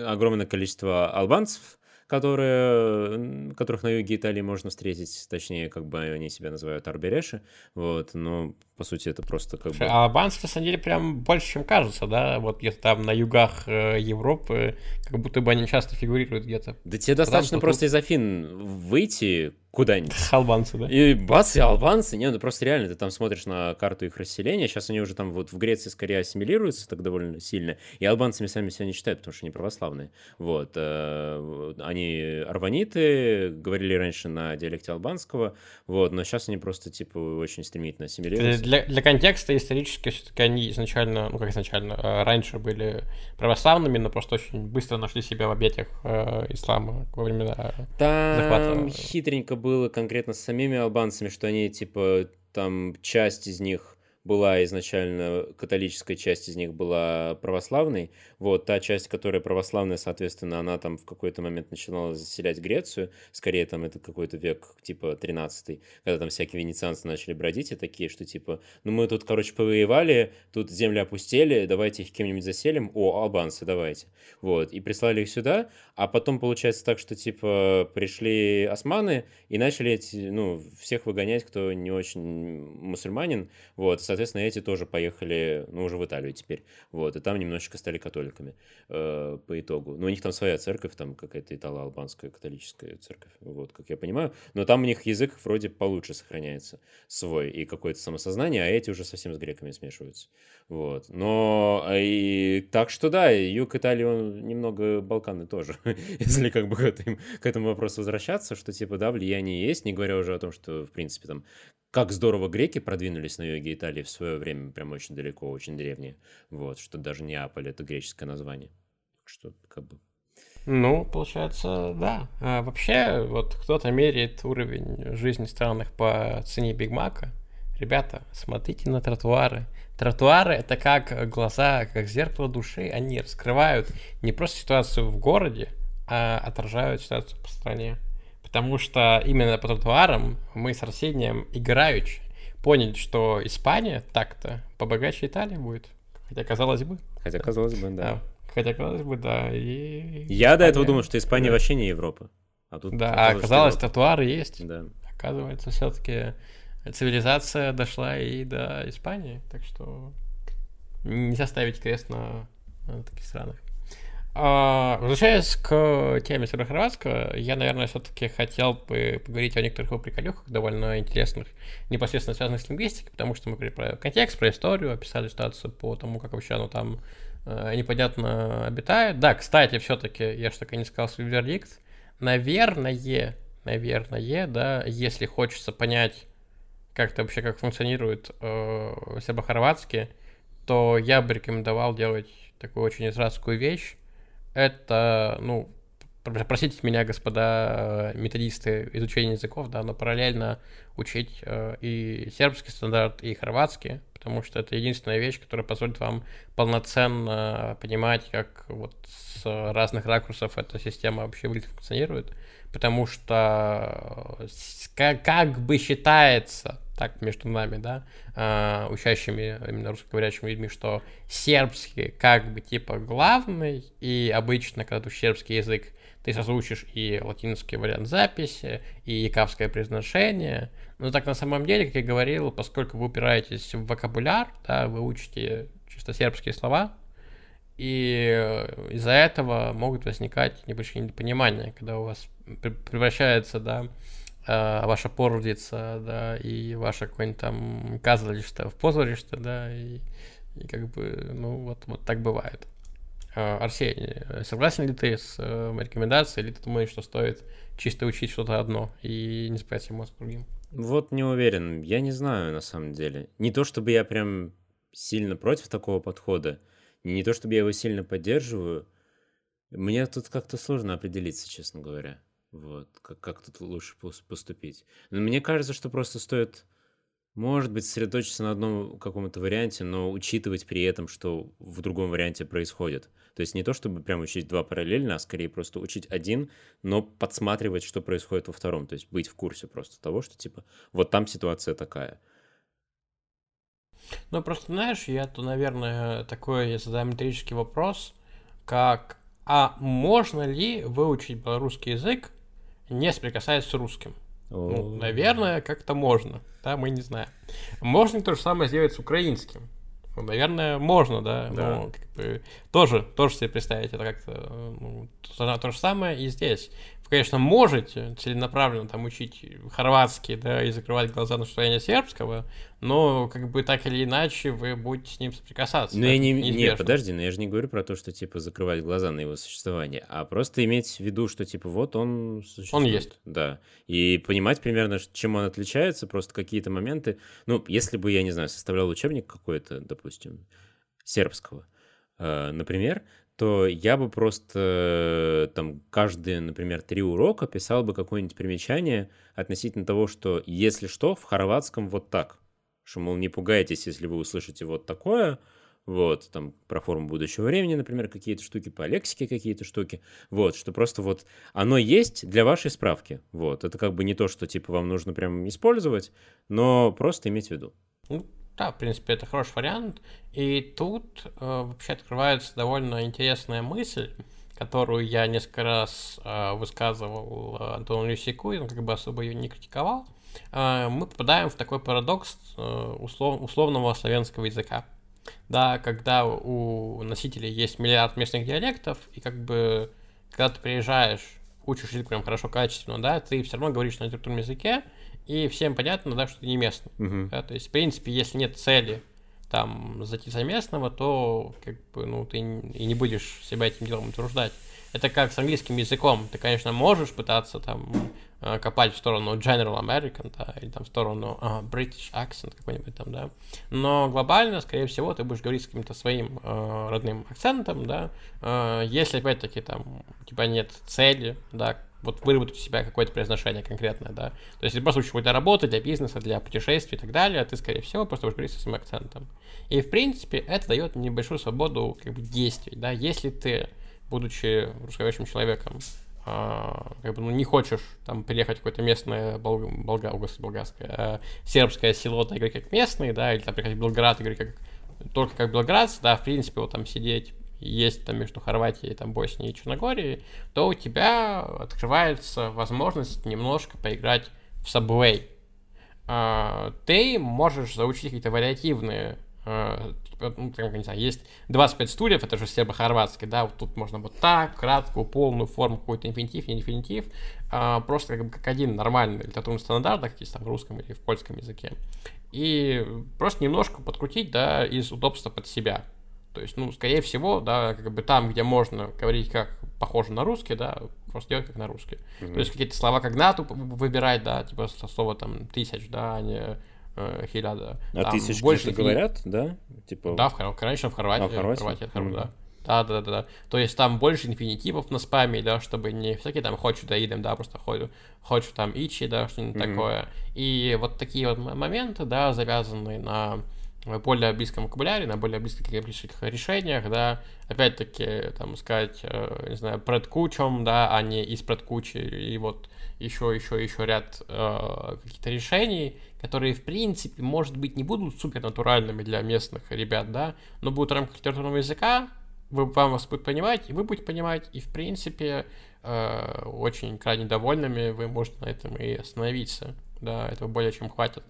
огромное количество албанцев, которые, которых на юге Италии можно встретить, точнее, как бы они себя называют арбереши, вот, но по сути это просто как бы...
А албанцы, на самом деле, прям больше, чем кажется, да? Вот где-то там на югах э, Европы, как будто бы они часто фигурируют где-то.
Да тебе достаточно
что
просто из Афин выйти куда-нибудь,
Албанцы, да?
И бац, и албанцы. Не, ну просто реально, ты там смотришь на карту их расселения. Сейчас они уже там вот в Греции скорее ассимилируются так довольно сильно. И албанцами сами себя не считают, потому что они православные. Вот. э, Они арваниты, говорили раньше на диалекте албанского. Вот. Но сейчас они просто, типа, очень стремительно ассимилируются.
Для, для контекста исторически все-таки они изначально, ну как изначально, э, раньше были православными, но просто очень быстро нашли себя в объятиях э, ислама во времена...
Там
захвата.
хитренько было конкретно с самими албанцами, что они, типа, там часть из них была изначально, католическая часть из них была православной. Вот, та часть, которая православная, соответственно, она там в какой-то момент начинала заселять Грецию. Скорее, там это какой-то век, типа, 13 когда там всякие венецианцы начали бродить и такие, что, типа, ну мы тут, короче, повоевали, тут земли опустели, давайте их кем-нибудь заселим. О, албанцы, давайте. Вот, и прислали их сюда, а потом получается так, что, типа, пришли османы и начали эти, ну, всех выгонять, кто не очень мусульманин, вот, соответственно, эти тоже поехали, ну, уже в Италию теперь, вот, и там немножечко стали католиками э, по итогу. Ну, у них там своя церковь, там какая-то итало-албанская католическая церковь, вот, как я понимаю, но там у них язык вроде получше сохраняется свой и какое-то самосознание, а эти уже совсем с греками смешиваются, вот. Но а, и так что да, юг Италии, он немного Балканы тоже, если как бы к этому, к этому вопросу возвращаться, что типа да, влияние есть, не говоря уже о том, что в принципе там как здорово греки продвинулись на юге Италии в свое время, прям очень далеко, очень древние. Вот, что даже Неаполь — это греческое название. Что, как бы...
Ну, получается, да. А вообще, вот кто-то меряет уровень жизни странных по цене Биг Мака. Ребята, смотрите на тротуары. Тротуары — это как глаза, как зеркало души. Они раскрывают не просто ситуацию в городе, а отражают ситуацию по стране. Потому что именно по тротуарам мы с Арсением играючи поняли, что Испания так-то побогаче Италии будет. Хотя казалось бы.
Хотя казалось бы, да.
да. Хотя казалось бы, да. И...
Я Испания... до этого думал, что Испания да. вообще не Европа.
А тут да, оказалось, Европа. тротуары есть. Да. Оказывается, все-таки цивилизация дошла и до Испании. Так что нельзя ставить крест на, на таких странах. А, возвращаясь к теме сербо-хорватского, я, наверное, все-таки хотел бы поговорить о некоторых его приколюхах, довольно интересных, непосредственно связанных с лингвистикой, потому что мы говорили про контекст, про историю, описали ситуацию по тому, как вообще оно там э, непонятно обитает. Да, кстати, все-таки, я же так и не сказал свой вердикт, наверное, наверное, да, если хочется понять, как это вообще, как функционирует э, сербо-хорватский, то я бы рекомендовал делать такую очень израильскую вещь, это, ну, простите меня, господа э, методисты изучения языков, да, но параллельно учить э, и сербский стандарт, и хорватский, потому что это единственная вещь, которая позволит вам полноценно понимать, как вот с разных ракурсов эта система вообще выглядит, функционирует, потому что как, как бы считается, так между нами, да, э, учащими, именно русскоговорящими людьми, что сербский как бы типа главный, и обычно, когда ты сербский язык, ты сразу учишь и латинский вариант записи, и якавское произношение, но так на самом деле, как я говорил, поскольку вы упираетесь в вокабуляр, да, вы учите чисто сербские слова, и из-за этого могут возникать небольшие недопонимания, когда у вас превращается, да, а, ваша породица, да, и ваша какое-нибудь там казалище в позорище, да, и, и как бы, ну, вот, вот так бывает. А, Арсений, согласен ли ты с э, рекомендацией, или ты думаешь, что стоит чисто учить что-то одно и не спать мозг другим?
Вот не уверен, я не знаю на самом деле. Не то чтобы я прям сильно против такого подхода, не то чтобы я его сильно поддерживаю, мне тут как-то сложно определиться, честно говоря. Вот, как, как тут лучше поступить. Но мне кажется, что просто стоит, может быть, сосредоточиться на одном каком-то варианте, но учитывать при этом, что в другом варианте происходит. То есть не то, чтобы прям учить два параллельно, а скорее просто учить один, но подсматривать, что происходит во втором. То есть быть в курсе просто того, что типа вот там ситуация такая.
Ну, просто, знаешь, я то, наверное, такой метрический вопрос, как, а можно ли выучить белорусский язык не соприкасаясь с русским. Ну, наверное, как-то можно, да, мы не знаем. Можно то же самое сделать с украинским. Ну, наверное, можно, да, да. но как бы, тоже, тоже себе представить это как-то ну, то, то же самое и здесь вы, конечно, можете целенаправленно там учить хорватский, да, и закрывать глаза на состояние сербского, но как бы так или иначе вы будете с ним соприкасаться.
Ну, я не, не, подожди, но я же не говорю про то, что, типа, закрывать глаза на его существование, а просто иметь в виду, что, типа, вот он
существует. Он есть.
Да. И понимать примерно, чем он отличается, просто какие-то моменты. Ну, если бы, я не знаю, составлял учебник какой-то, допустим, сербского, э, например, то я бы просто там каждые, например, три урока писал бы какое-нибудь примечание относительно того, что если что, в хорватском вот так. Что, мол, не пугайтесь, если вы услышите вот такое, вот, там, про форму будущего времени, например, какие-то штуки, по лексике какие-то штуки, вот, что просто вот оно есть для вашей справки, вот, это как бы не то, что, типа, вам нужно прям использовать, но просто иметь в виду.
Ну, да, в принципе, это хороший вариант. И тут э, вообще открывается довольно интересная мысль, которую я несколько раз э, высказывал Антону Люсику, и он как бы особо ее не критиковал. Э, мы попадаем в такой парадокс э, услов, условного славянского языка. Да, когда у носителей есть миллиард местных диалектов, и как бы когда ты приезжаешь, учишь язык прям хорошо, качественно, да, ты все равно говоришь на литературном языке, и всем понятно, да, что ты не местный.
Uh-huh.
Да, то есть, в принципе, если нет цели там зайти за местного, то как бы, ну, ты и не будешь себя этим делом утруждать. это как с английским языком. Ты, конечно, можешь пытаться там э, копать в сторону General American, да, или там в сторону uh, British accent какой-нибудь там, да. Но глобально, скорее всего, ты будешь говорить с каким-то своим uh, родным акцентом, да. Uh, если, опять-таки, там у тебя нет цели, да, вот выработать у себя какое-то произношение конкретное, да. То есть, если просто учишь какой-то работы для бизнеса, для путешествий и так далее, ты, скорее всего, просто будешь говорить со своим акцентом. И, в принципе, это дает небольшую свободу как бы, действий, да. Если ты, будучи русскоговорящим человеком, а, как бы, ну, не хочешь там приехать в какое-то местное болг... болга... болгарское, а, сербское село, да, играть как местный, да, или там приехать в Белград, играть как только как белградцы, да, в принципе, вот там сидеть есть там между Хорватией, там, Боснией и Черногорией, то у тебя открывается возможность немножко поиграть в Subway. А, ты можешь заучить какие-то вариативные а, типа, ну, там, не знаю, есть 25 стульев, это же сербо-хорватский, да, вот тут можно вот так, краткую, полную форму, какой-то инфинитив, не инфинитив, а, просто как, бы как один нормальный литературный стандарт, как есть там в русском или в польском языке, и просто немножко подкрутить, да, из удобства под себя. То есть, ну, скорее всего, да, как бы там, где можно говорить как похоже на русский, да, просто делать как на русский. Mm-hmm. То есть какие-то слова как нату выбирать, да, типа слово там тысяч, да, а не э, хиляда.
А там тысяч больше говорят, да?
Типа... Да, в, конечно, в Хорватии. А, в Хорватии? В Хорватии mm-hmm. да. Да, да, да, да. То есть там больше инфинитивов на спаме, да, чтобы не всякие там хочу да идем, да, просто хочу, хочу там ичи, да, что-нибудь mm-hmm. такое. И вот такие вот моменты, да, завязанные на более близком вокабуляре, на более близких решениях, да, опять-таки, там, сказать, э, не знаю, предкучем, да, а не из предкучи, и вот еще, еще, еще ряд э, каких-то решений, которые, в принципе, может быть, не будут супер натуральными для местных ребят, да, но будут в рамках литературного языка, вы, вам вас будет понимать, и вы будете понимать, и, в принципе, э, очень крайне довольными вы можете на этом и остановиться, да, этого более чем хватит.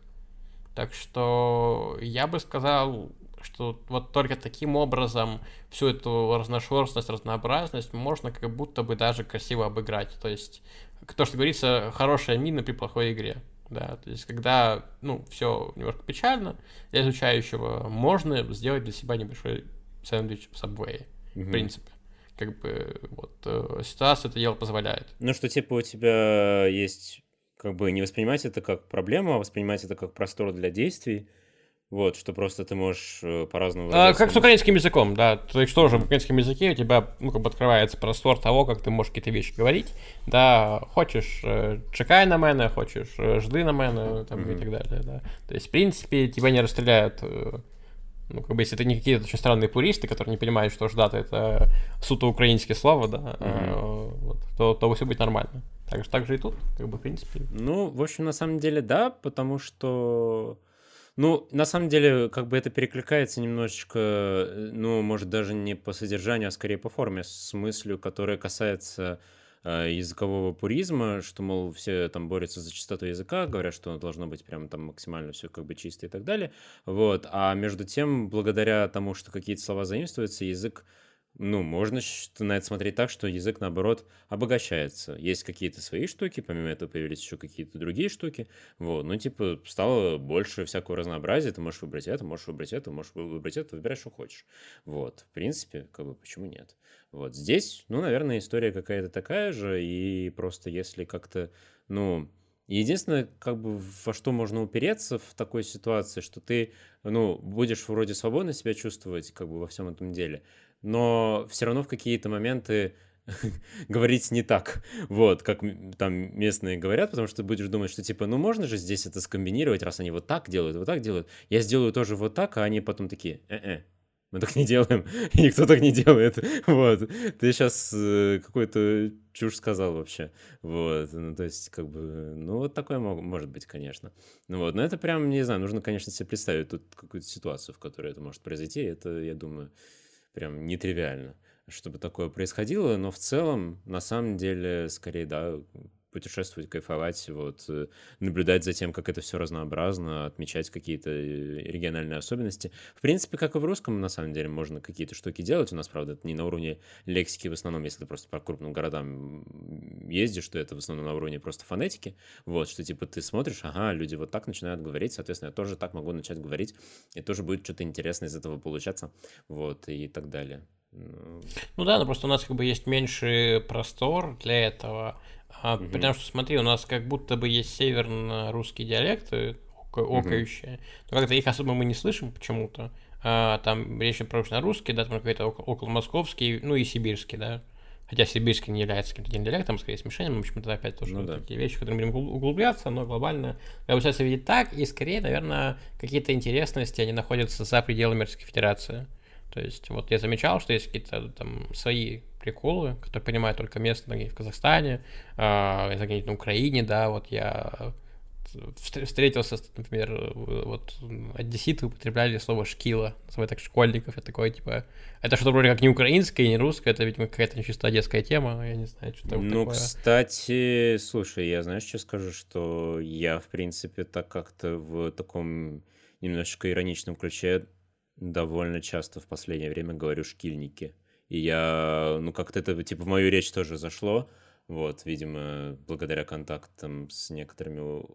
Так что я бы сказал, что вот только таким образом всю эту разношерстность, разнообразность можно как будто бы даже красиво обыграть. То есть, то, что говорится, хорошая мина при плохой игре. Да, то есть, когда, ну, все немножко печально, для изучающего можно сделать для себя небольшой сэндвич в Subway, угу. в принципе. Как бы, вот, э, ситуация это дело позволяет.
Ну, что, типа, у тебя есть как бы не воспринимать это как проблему, а воспринимать это как простор для действий. Вот, что просто ты можешь э, по-разному
а, Как с украинским языком, да. То есть тоже в украинском языке у тебя, ну, как бы открывается простор того, как ты можешь какие-то вещи говорить. Да, хочешь э, чекай на мене, хочешь э, жди на мене, там, mm-hmm. и так далее, да. То есть, в принципе, тебя не расстреляют ну, как бы, если это не какие-то очень странные пуристы, которые не понимают, что ждата это суто украинское слово, да, mm-hmm. вот, то, то все будет нормально. Так же, так же и тут, как бы, в принципе.
Ну, в общем, на самом деле, да, потому что... Ну, на самом деле, как бы это перекликается немножечко, э, ну, может, даже не по содержанию, а скорее по форме, с мыслью, которая касается э, языкового пуризма, что, мол, все там борются за чистоту языка, говорят, что должно быть прям там максимально все как бы чисто и так далее. Вот. А между тем, благодаря тому, что какие-то слова заимствуются, язык ну, можно на это смотреть так, что язык, наоборот, обогащается. Есть какие-то свои штуки, помимо этого появились еще какие-то другие штуки. Вот, ну, типа, стало больше всякого разнообразия. Ты можешь выбрать это, можешь выбрать это, можешь выбрать это, выбирай, что хочешь. Вот, в принципе, как бы, почему нет? Вот, здесь, ну, наверное, история какая-то такая же, и просто если как-то, ну, Единственное, как бы во что можно упереться в такой ситуации, что ты, ну, будешь вроде свободно себя чувствовать, как бы во всем этом деле, но все равно в какие-то моменты говорить не так, вот, как там местные говорят, потому что ты будешь думать, что типа, ну можно же здесь это скомбинировать, раз они вот так делают, вот так делают, я сделаю тоже вот так, а они потом такие, э-э, мы так не делаем, никто так не делает, вот, ты сейчас э, какую-то чушь сказал вообще, вот, ну, то есть, как бы, ну, вот такое мог, может быть, конечно, ну, вот, но это прям, не знаю, нужно, конечно, себе представить тут какую-то ситуацию, в которой это может произойти, это, я думаю, прям нетривиально, чтобы такое происходило, но в целом, на самом деле, скорее, да, путешествовать, кайфовать, вот, э, наблюдать за тем, как это все разнообразно, отмечать какие-то э, региональные особенности. В принципе, как и в русском, на самом деле, можно какие-то штуки делать. У нас, правда, это не на уровне лексики в основном, если ты просто по крупным городам ездишь, что это в основном на уровне просто фонетики. Вот, что типа ты смотришь, ага, люди вот так начинают говорить, соответственно, я тоже так могу начать говорить, и тоже будет что-то интересное из этого получаться, вот, и так далее.
Ну, ну да, но просто у нас как бы есть меньше простор для этого. А, угу. Потому что, смотри, у нас как будто бы есть северно-русские диалекты, окающие, угу. но как-то их особо мы не слышим почему-то. А, там речь про русский, да, там какой-то около московский, ну и сибирский, да. Хотя сибирский не является каким-то диалектом, скорее смешением, в общем, это опять тоже ну, да. такие вещи, в которые мы будем углубляться, но глобально получается видеть так, и скорее, наверное, какие-то интересности, они находятся за пределами Российской Федерации. То есть вот я замечал, что есть какие-то там свои приколы, которые понимают только местные в Казахстане, э, на Украине, да, вот я встретился, например, вот одесситы употребляли слово «шкила», называют так школьников, я такой, типа, это что-то вроде как не украинское, не русское, это, видимо, какая-то чисто одесская тема, я не знаю, что там
Ну,
такое.
кстати, слушай, я, знаешь, что скажу, что я, в принципе, так как-то в таком немножечко ироничном ключе довольно часто в последнее время говорю «шкильники», и я, ну, как-то это, типа, в мою речь тоже зашло, вот, видимо, благодаря контактам с некоторыми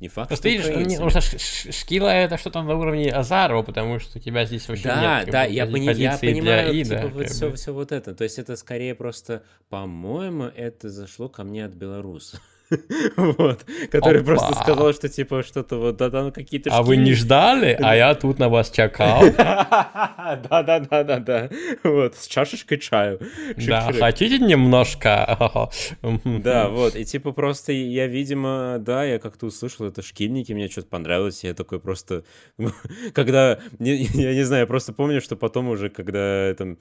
не факт,
Просто видишь, не, потому что Шкила это что-то на уровне Азарова, потому что у тебя здесь вообще
да,
нет.
Да, да, я, пони, я понимаю, для типа, вот все, все вот это. То есть это скорее просто, по-моему, это зашло ко мне от белоруса. вот, который Опа. просто сказал, что типа что-то вот, да, там какие-то
А вы не ждали, а я тут на вас чекал.
Да-да-да-да-да, вот, с чашечкой чаю.
Да, хотите немножко?
Да, вот, и типа просто я, видимо, да, я как-то услышал это шкильники, мне что-то понравилось, я такой просто, когда, я не знаю, я просто помню, что потом уже, когда там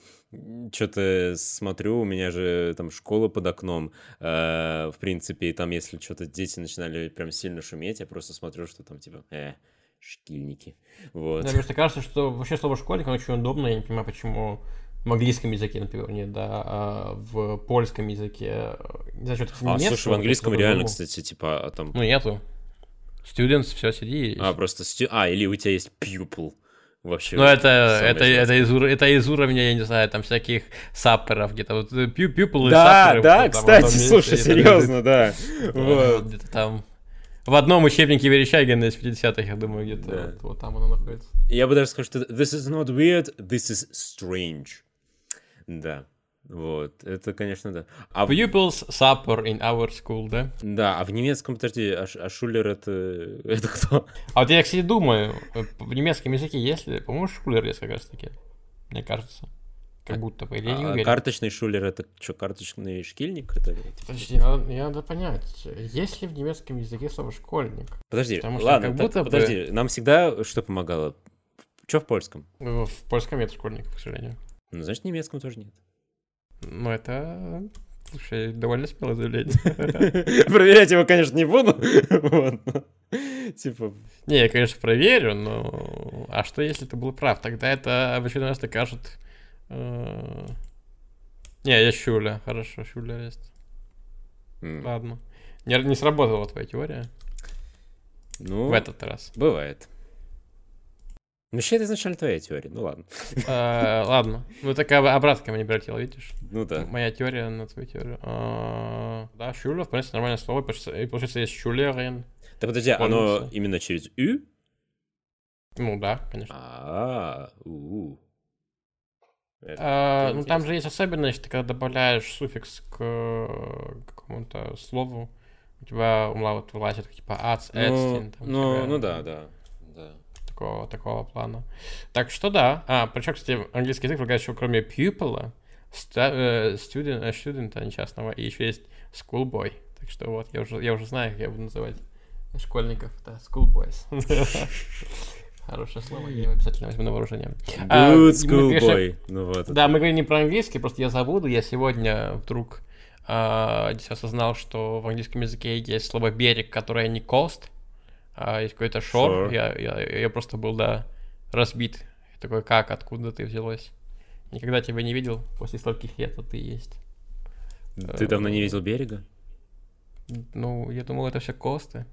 что-то смотрю, у меня же там школа под окном, э, в принципе, и там если что-то дети начинали прям сильно шуметь, я просто смотрю, что там типа, э, шкильники. Вот.
Да, мне просто кажется, что вообще слово школьник, оно очень удобно, я не понимаю, почему в английском языке, например, нет, да, а в польском языке,
не знаю, что-то А, слушай, в английском реально, кстати, типа, а там...
Ну, нету. Students, все, сиди.
А, просто... Stu... А, или у тебя есть pupil вообще.
Ну, это, это, это, из, это из уровня, я не знаю, там всяких сапперов где-то. Вот пюпл
да, сапперы. Да, кстати, слушай, серьезно, да.
Вот. Где-то там в одном учебнике Верещагина из 50-х, я думаю, где-то да. вот, вот там оно находится.
Я бы даже сказал, что this is not weird, this is strange. Да. Вот, это, конечно, да.
А Pupils supper in our school, да?
Да, а в немецком, подожди, а, а Шулер это, это кто?
А вот я, кстати, думаю, в немецком языке есть ли, по-моему, Шулер есть как раз таки, мне кажется. Как будто бы, или я не а уверен.
карточный шулер это что, карточный шкильник? Это, типа...
Подожди, надо, надо понять, есть ли в немецком языке слово школьник?
Подожди, Потому что ладно, как будто так, бы... подожди, нам всегда что помогало? Что в польском?
В польском нет школьника, к сожалению.
Ну, значит, в немецком тоже нет.
Ну, это... Слушай, довольно смелое заявление.
Проверять его, конечно, не буду.
Типа... Не, я, конечно, проверю, но... А что, если ты был прав? Тогда это в очередной раз докажет... Э, не, я Шуля. Хорошо, Шуля есть. Ладно. Не, не сработала твоя теория.
Ну,
в этот раз.
Бывает. Ну, вообще, это изначально твоя теория, ну ладно.
А, ладно. Ну, такая обратка мне прилетела, видишь?
Ну да.
Моя теория на твою теорию. А, да, Шюлер, в принципе, нормальное слово. И получается, есть Шюлерин.
Да подожди, оно именно через Ю?
Ну да, конечно.
А, у
а, ну там же есть особенность, ты когда добавляешь суффикс к какому-то слову, у тебя умлаут вылазит типа ац,
ну, ну, ну да, да
такого, такого плана. Так что да. А, причем, кстати, английский язык предлагает еще кроме pupil, э, student, э, student несчастного, и еще есть schoolboy. Так что вот, я уже, я уже знаю, как я буду называть школьников. Да, schoolboys. Хорошее слово, я его обязательно возьму на вооружение.
Good а, schoolboy.
Ну, вот да, мы говорим не про английский, просто я забуду. Я сегодня вдруг а, осознал, что в английском языке есть слово берег, которое не coast, а есть какой-то шор, sure. я, я, я просто был, да, разбит. Я такой, как, откуда ты взялась? Никогда тебя не видел после стольких лет, а ты есть.
Ты давно не видел берега?
Ну, я думал, это все косты.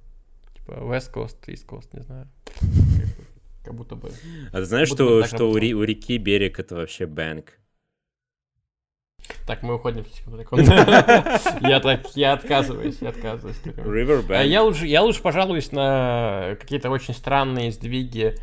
Типа West Coast, East Coast, не знаю. Как будто бы.
А ты знаешь, что, что у, у реки берег это вообще бэнк?
Так, мы уходим Я так, я отказываюсь, я отказываюсь.
Riverbank. А
я лучше, я лучше пожалуюсь на какие-то очень странные сдвиги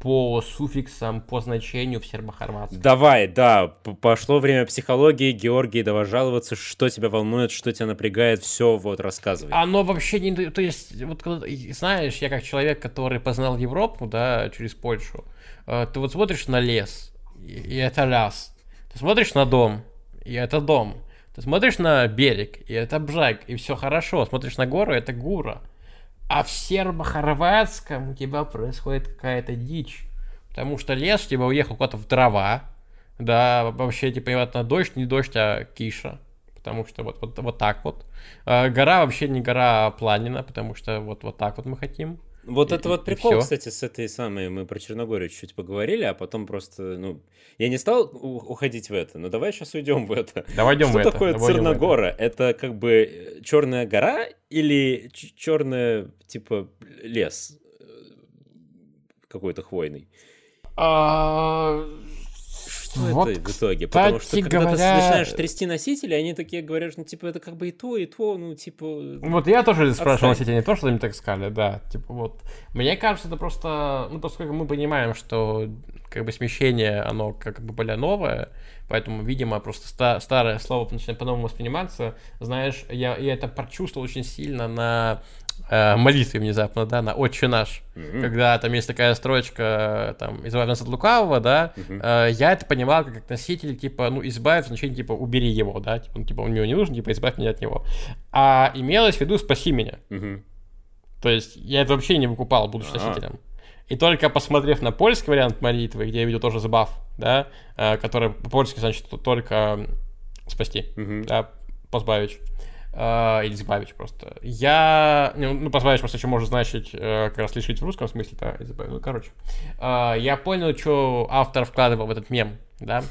по суффиксам, по значению в сербо-хорватском.
Давай, да, пошло время психологии, Георгий, давай жаловаться, что тебя волнует, что тебя напрягает, все вот рассказывай.
Оно вообще не... То есть, вот знаешь, я как человек, который познал Европу, да, через Польшу, э, ты вот смотришь на лес, и это лес. Ты смотришь на дом, и это дом. Ты смотришь на берег, и это бжак, и все хорошо. Смотришь на гору, это гура. А в сербо-хорватском у тебя происходит какая-то дичь. Потому что лес тебя уехал куда-то в дрова. Да, вообще, типа, понятно, дождь, не дождь, а киша. Потому что вот, вот, вот так вот. А, гора вообще не гора, а планина, потому что вот, вот так вот мы хотим.
Вот и, это вот прикол, кстати, с этой самой, мы про Черногорию чуть-чуть поговорили, а потом просто, ну, я не стал уходить в это, но давай сейчас уйдем в это.
Давай идем
Что
в это.
такое
давай
Черногора? Это. это как бы э, черная гора или черная, типа, лес э, какой-то хвойный?
А
что вот, это в итоге? Потому что когда говоря... ты начинаешь трясти носители, они такие говорят, ну, типа, это как бы и то, и то, ну, типа...
Вот я тоже отстань. спрашивал носителей, не то, что они так сказали, да, типа, вот. Мне кажется, это просто, ну, поскольку мы понимаем, что, как бы, смещение, оно, как бы, более новое, поэтому, видимо, просто ста- старое слово начинает по-новому восприниматься. Знаешь, я, я это прочувствовал очень сильно на э, молитве внезапно, да, на «Отче наш», mm-hmm. когда там есть такая строчка, там, «Избавь нас от лукавого», да, mm-hmm. э, я это понимал как носитель, типа, ну, избавь, значение, типа, убери его, да, типа, ну, типа, он мне не нужен, типа, избавь меня от него. А имелось в виду «спаси меня». Mm-hmm. То есть я это вообще не выкупал, будучи А-а-а. носителем. И только посмотрев на польский вариант молитвы, где я видел тоже забав, да, э, который по-польски значит только спасти, mm-hmm. да, позбавить, э, или избавить просто. Я, ну, позбавить просто еще может значить э, как раз лишить в русском смысле, да, избавить, ну, короче. Э, я понял, что автор вкладывал в этот мем, да,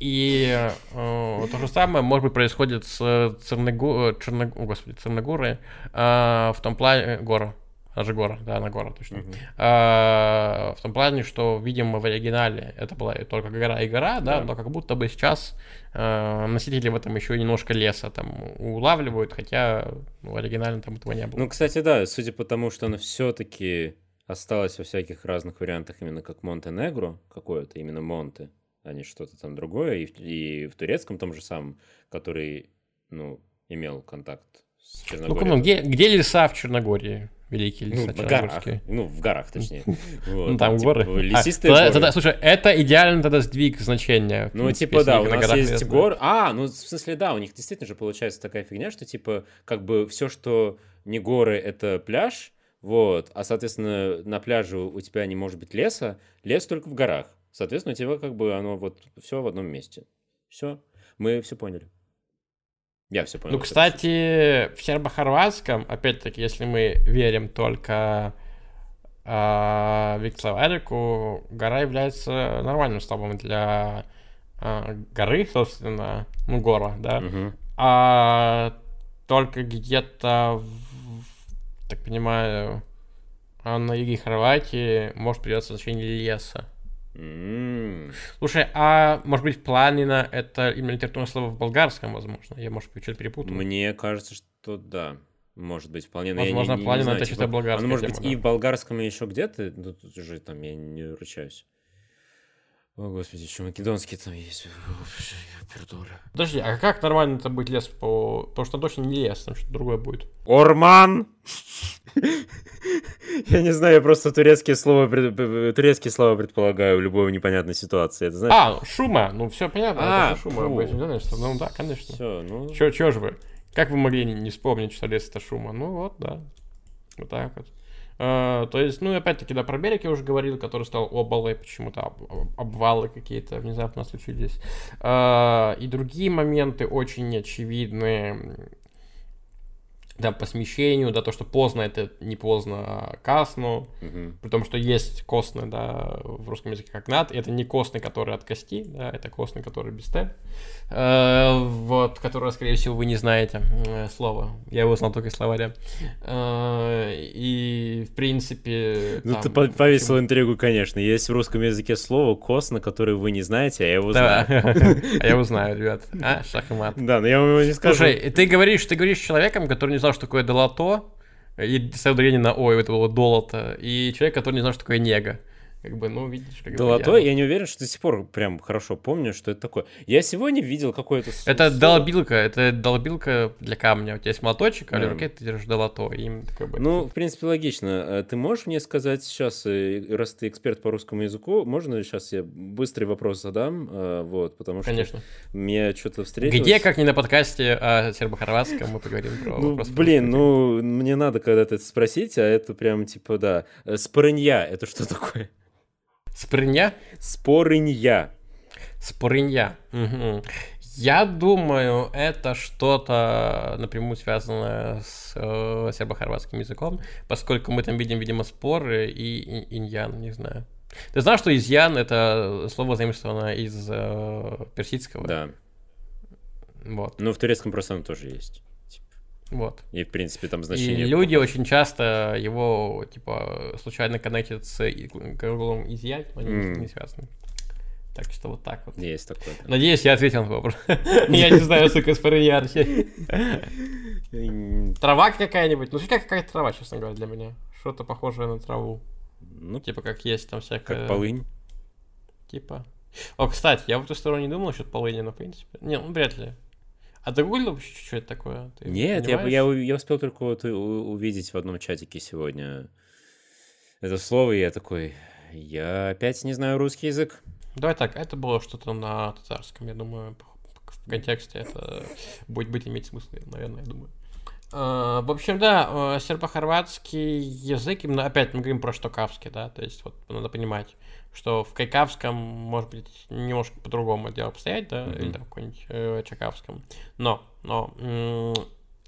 и э, то же самое, может быть, происходит с Черногорой, Черног... О, господи, Черногорой, э, в том плане, гора, она же гора, да, она гора, точно. Uh-huh. А, в том плане, что, видимо, в оригинале это была только гора и гора, да, yeah. но как будто бы сейчас а, носители в этом еще немножко леса там улавливают, хотя ну, в оригинале там этого не было.
Ну, кстати, да, судя по тому, что она все-таки осталась во всяких разных вариантах именно как Монтенегро какое-то, именно Монте, а не что-то там другое, и, и в турецком том же самом, который, ну, имел контакт с Черногорией.
Ну, где, где леса в Черногории? великий леса
ну, в горах. Ну, в горах, точнее.
Ну, там типа, горы. Лесистые а, Слушай, это идеально тогда сдвиг значения.
Ну, типа, да, у нас есть горы. А, ну, в смысле, да, у них действительно же получается такая фигня, что, типа, как бы все, что не горы, это пляж, вот, а, соответственно, на пляже у тебя не может быть леса, лес только в горах. Соответственно, у тебя как бы оно вот все в одном месте. Все, мы все поняли. Я все понял.
Ну, кстати, в сербо-хорватском, опять-таки, если мы верим только э, Виктору Эрику, гора является нормальным словом для э, горы, собственно, ну, гора, да. Угу. А только где-то, так понимаю, на юге Хорватии может придется значение леса. Mm. Слушай, а может быть планина это именно литературное слово в болгарском, возможно? Я, может быть, что-то перепутал.
Мне кажется, что да. Может быть, вполне.
Возможно, я не, планина не знаю, это типа, чисто болгарская.
может тема, быть, да. и в болгарском, и еще где-то. Ну, тут уже там я не ручаюсь. О, господи, еще македонский там есть.
Пердура. Подожди, а как нормально это будет лес по... Потому что точно не лес, там что-то другое будет.
Орман! Я не знаю, я просто турецкие слова, турецкие слова предполагаю в любой непонятной ситуации. Это, знаешь...
А, шума, ну все понятно, а, это шума. Ну да, конечно. Все, ну... Чё, чё же вы? Как вы могли не вспомнить, что лес это шума? Ну вот, да. Вот так вот. Uh, то есть, ну, опять-таки, да, про берег я уже говорил, который стал обвалы, почему-то об, обвалы какие-то внезапно случились. Uh, и другие моменты очень очевидные да, по смещению, да, то, что поздно это не поздно, а касну, угу. при том, что есть костный, да, в русском языке как над, это не костный, который от кости, да, это костный, который без т, вот, которое, скорее всего, вы не знаете э, слово, я его знал только из словаря, э, и, в принципе...
Ну, там, ты повесил интригу, конечно, есть в русском языке слово косно, которое вы не знаете, а я его знаю.
А я его знаю, ребят, а, шах и мат.
Да, но я вам его не скажу.
Слушай, ты говоришь, ты говоришь с человеком, который не знал, что такое долото, и ставил ударение на ой, это было долото, и человек, который не знал, что такое нега. Как бы, ну, видишь, как
Долото, я... я не уверен, что до сих пор прям хорошо помню, что это такое. Я сегодня видел какое-то...
Это долбилка, это долбилка для камня. У тебя есть молоточек, а в руке ты держишь долото. Им
как бы... Ну, в принципе, логично. Э, ты можешь мне сказать сейчас, э, раз ты эксперт по русскому языку, можно сейчас я быстрый вопрос задам? Э, вот, потому что
Конечно.
мне что-то встретилось...
Где, как не на подкасте о сербо-хорватском, мы поговорим про
ну, вопрос. Блин, ну, мне надо когда-то это спросить, а это прям, типа, да. Спорынья, это что такое?
Спрыня?
Спорынья.
Спорынья. Угу. Я думаю, это что-то напрямую связанное с э, сербо-хорватским языком, поскольку мы там видим, видимо, споры и, иньян, не знаю. Ты знаешь, что изъян это слово заимствовано из э, персидского?
Да. Вот. Ну, в турецком просто оно тоже есть.
Вот.
И, в принципе, там значение...
И люди очень часто его, типа, случайно коннектят с глаголом изъять, они mm. не связаны. Так что вот так вот.
Есть такое.
Да. Надеюсь, я ответил на вопрос. Я не знаю, сколько спорыньяр. Трава какая-нибудь. Ну, что какая-то трава, честно говоря, для меня. Что-то похожее на траву. Ну, типа, как есть там всякая...
Как полынь.
Типа. О, кстати, я в эту сторону не думал насчет полыни, но, в принципе... Не, ну, вряд ли. А ты гуглил вообще, что это такое?
Ты Нет, я, я, я успел только вот увидеть в одном чатике сегодня это слово, и я такой, я опять не знаю русский язык.
Давай так, это было что-то на татарском, я думаю, в контексте это будет быть иметь смысл, наверное, я думаю. А, в общем, да, сербо-хорватский язык, именно опять мы говорим про штокавский, да, то есть вот надо понимать, что в Кайкавском, может быть, немножко по-другому дело обстоять, да, mm-hmm. или там какой-нибудь э, Чакавском. Но, но м-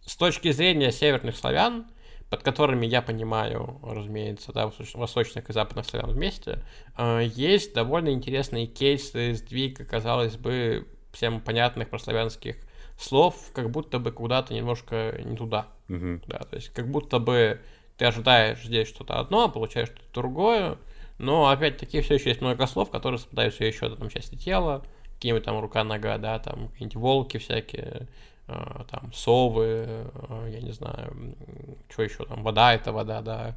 с точки зрения северных славян, под которыми я понимаю, разумеется, да, восточных и западных славян вместе, э, есть довольно интересные кейсы сдвига, казалось бы, всем понятных прославянских слов, как будто бы куда-то немножко не туда.
Mm-hmm.
Да, то есть как будто бы ты ожидаешь здесь что-то одно, а получаешь что-то другое, но, опять-таки, все еще есть много слов, которые совпадают все еще там части тела, какие-нибудь там рука-нога, да, там какие-нибудь волки всякие, э, там совы, э, я не знаю, что еще там, вода это вода, да,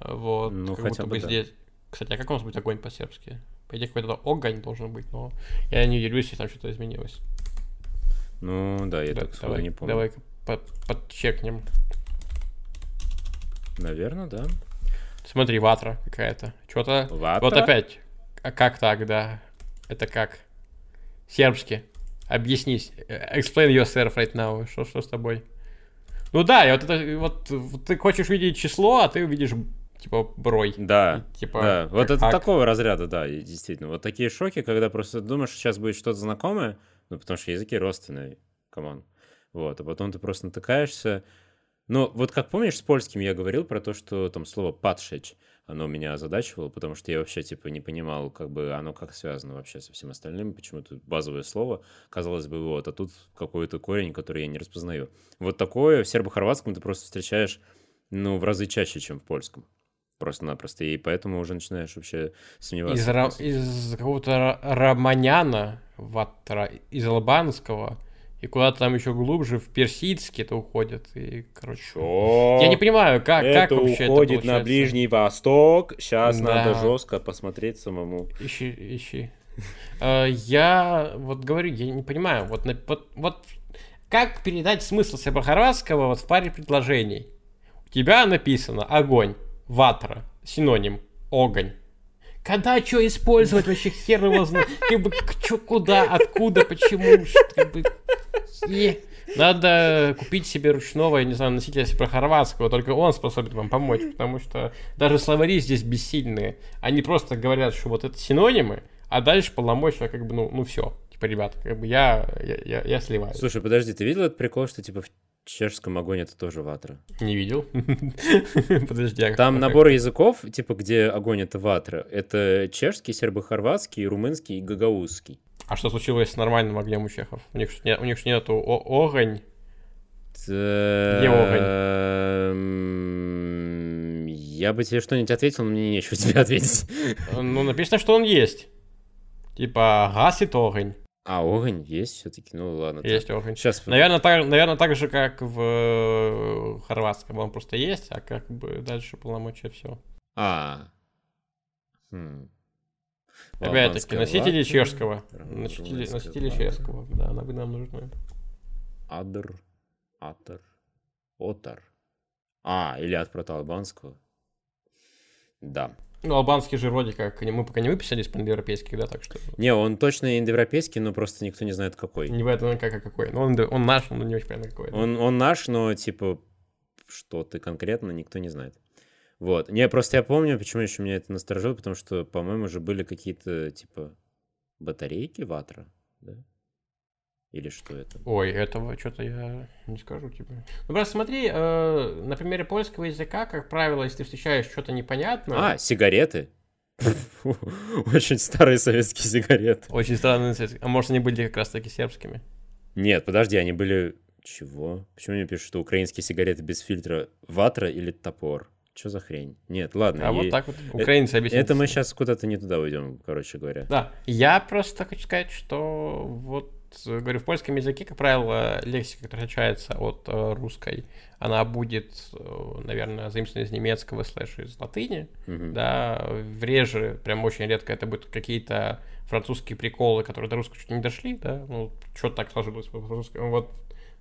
вот.
Ну, как хотя будто бы,
да. здесь... Кстати, а как у нас будет огонь по-сербски? По идее, какой-то огонь должен быть, но я не удивлюсь, если там что-то изменилось.
Ну, да, я да, так давай, не помню.
Давай подчекнем.
Наверное, да.
Смотри, ватра какая-то. Что-то...
Ватра?
Вот опять. А как так, да? Это как? Сербски. Объяснись. Explain yourself right now. Что, что с тобой? Ну да, и вот это вот, вот ты хочешь видеть число, а ты увидишь типа брой.
Да. И, типа, да. Вот это как? такого разряда, да, действительно. Вот такие шоки, когда просто думаешь, сейчас будет что-то знакомое, ну потому что языки родственные, come on. Вот, а потом ты просто натыкаешься, но вот как помнишь, с польским я говорил про то, что там слово «patrzeć», оно меня озадачивало, потому что я вообще, типа, не понимал, как бы оно как связано вообще со всем остальным, почему-то базовое слово, казалось бы, вот, а тут какой-то корень, который я не распознаю. Вот такое в сербо-хорватском ты просто встречаешь, ну, в разы чаще, чем в польском. Просто-напросто. И поэтому уже начинаешь вообще сомневаться.
Из, из какого-то романяна, ватра, из албанского, и куда-то там еще глубже, в персидский это уходит. И, короче,
Чё?
я не понимаю, как,
это
как вообще
уходит это на Ближний Восток. Сейчас да. надо жестко посмотреть самому.
Ищи, ищи. Э, я вот говорю, я не понимаю, вот, вот, вот как передать смысл сербо-хорватского вот в паре предложений? У тебя написано огонь, ватра, синоним, огонь. Когда что использовать, вообще хер его знает. Как бы, чё, куда, откуда, почему, как бы, надо купить себе ручного, я не знаю, носителя хорватского, только он способен вам помочь, потому что даже словари здесь бессильные. Они просто говорят, что вот это синонимы, а дальше полномочия как бы, ну, ну все. Типа, ребят, как бы я, я, я, я сливаю.
Слушай, подожди, ты видел этот прикол, что типа чешском огонь это тоже ватра?
Не видел. Подожди. А
Там набор языков, типа, где огонь это ватра. Это чешский, сербо-хорватский, румынский и гагаузский.
А что случилось с нормальным огнем у чехов? У них, у них нету огонь.
Где огонь? Я бы тебе что-нибудь ответил, но мне нечего тебе ответить.
Ну, написано, что он есть. Типа, гасит огонь.
А, огонь есть все-таки? Ну ладно.
Есть так. огонь. Сейчас. Наверное так, наверное, так же, как в э, хорватском. Он просто есть, а как бы дальше полномочия все.
А. Хм.
Опять-таки, носители чешского. Носители, носители чешского. Да, она бы нам нужна.
Адр, Атор, Отар. А, или от протоалбанского. Да.
Ну, албанский же вроде как, мы пока не выписали из европейских, да, так что
Не, он точно индоевропейский, но просто никто не знает какой.
не в этом как, а какой. Ну, он, он наш, но не очень понятно какой.
Он, он наш, но типа, что ты конкретно, никто не знает. Вот. Не, просто я помню, почему еще меня это насторожило, потому что, по-моему, же были какие-то, типа, батарейки ватра, да? Или что это?
Ой, этого что-то я не скажу тебе. Ну, просто смотри, э, на примере польского языка, как правило, если ты встречаешь что-то непонятное...
А, сигареты. Очень старые советские сигареты.
Очень странный цвет. А может, они были как раз-таки сербскими?
Нет, подожди, они были... Чего? Почему мне пишут, что украинские сигареты без фильтра ватра или топор? Что за хрень? Нет, ладно.
А
и-
вот так вот украинцы объясняют.
Это мы сейчас куда-то не туда уйдем, короче говоря.
Да, я просто хочу сказать, что вот, э, говорю, в польском языке, как правило, лексика, которая отличается от э, русской, она будет, э, наверное, заимствована из немецкого слэш из латыни,
Мгм.
да, в реже, прям очень редко это будут какие-то французские приколы, которые до русского чуть не дошли, да, ну, что так сложилось по русскому, вот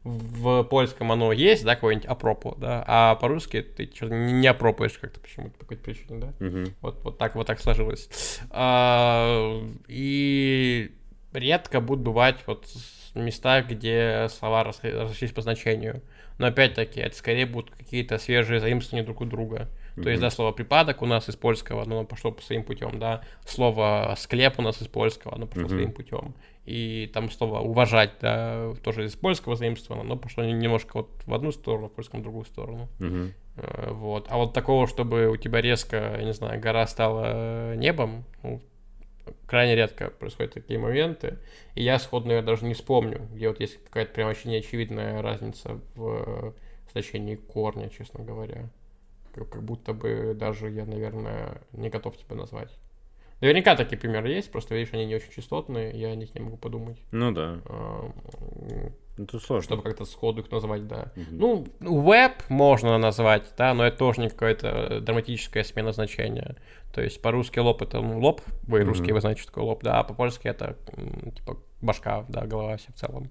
в польском оно есть, да, какое-нибудь апропо, да, а по-русски ты что-то не апропаешь как-то почему-то по какой-то причине, да.
Мгм.
Вот, вот так вот так сложилось. А, и редко будут бывать вот места, где слова разошлись по значению. Но опять-таки, это скорее будут какие-то свежие заимствования друг у друга. То есть, да, слово припадок у нас из польского, но оно пошло по своим путем, да. Слово склеп у нас из польского, оно пошло
Мгм.
своим путем. И там слово уважать, да, тоже из польского заимствовано, но пошло немножко вот в одну сторону, в польском в другую сторону. Э, Вот. А вот такого, чтобы у тебя резко, я не знаю, гора стала э, небом, ну, крайне редко происходят такие моменты. И я сходу, наверное, даже не вспомню, где вот есть какая-то прям очень неочевидная разница в значении корня, честно говоря. Как как будто бы даже я, наверное, не готов тебя назвать. Наверняка такие примеры есть, просто, видишь, они не очень частотные, я о них не могу подумать.
Ну да.
М,
Ну сложно.
Чтобы как-то сходу их назвать, да.
Мгм.
Ну, веб можно назвать, да, но это тоже не какая-то драматическая смена значения. То есть по-русски лоб это ну, лоб, вы
Мгм.
русские вы знаете, что такое лоб, да, а по-польски это типа башка, да, голова вся в целом.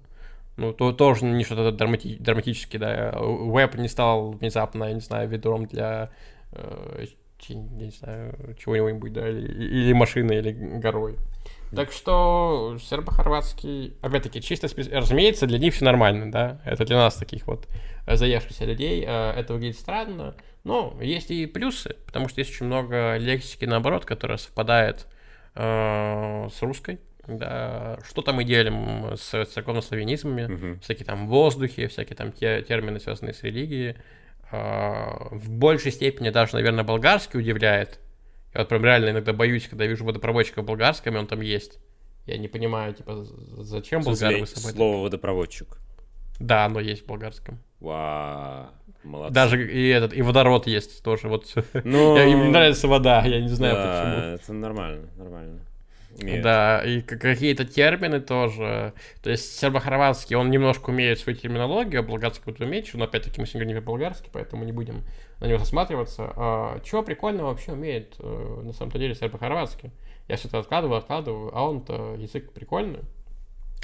Ну, то тоже не что-то драмати- драматически, да. Веб не стал внезапно, я не знаю, ведром для э, я не знаю, чего-нибудь, да, или, или машиной, или горой. Так что сербо-хорватский, опять-таки, чисто, спе- разумеется, для них все нормально, да, это для нас таких вот э, заевшихся людей, э, это выглядит странно, но есть и плюсы, потому что есть очень много лексики, наоборот, которая совпадает э, с русской, да, что-то мы делим с церковнославянизмами,
Мгм.
всякие там воздухи, всякие там те, термины, связанные с религией. В большей степени даже, наверное, болгарский удивляет. Я вот прям реально иногда боюсь, когда вижу водопроводчика в болгарском, и он там есть. Я не понимаю, типа, зачем болгары
смысле,
вы с собой...
Слово водопроводчик.
Да, оно есть в болгарском.
Вау, молодцы.
Даже и этот, и водород есть тоже. Вот
Ну,
Я- им не нравится вода, я не знаю
да,
почему.
это нормально, нормально. Умеют.
Да, и какие-то термины тоже. То есть сербо-хорватский, он немножко умеет свою терминологию, а болгарский будет меньше, но опять-таки мы сегодня говорим про болгарский, поэтому не будем на него засматриваться. А, чего прикольного вообще умеет э, на самом-то деле сербо-хорватский? Я все это откладываю, откладываю, а он-то язык прикольный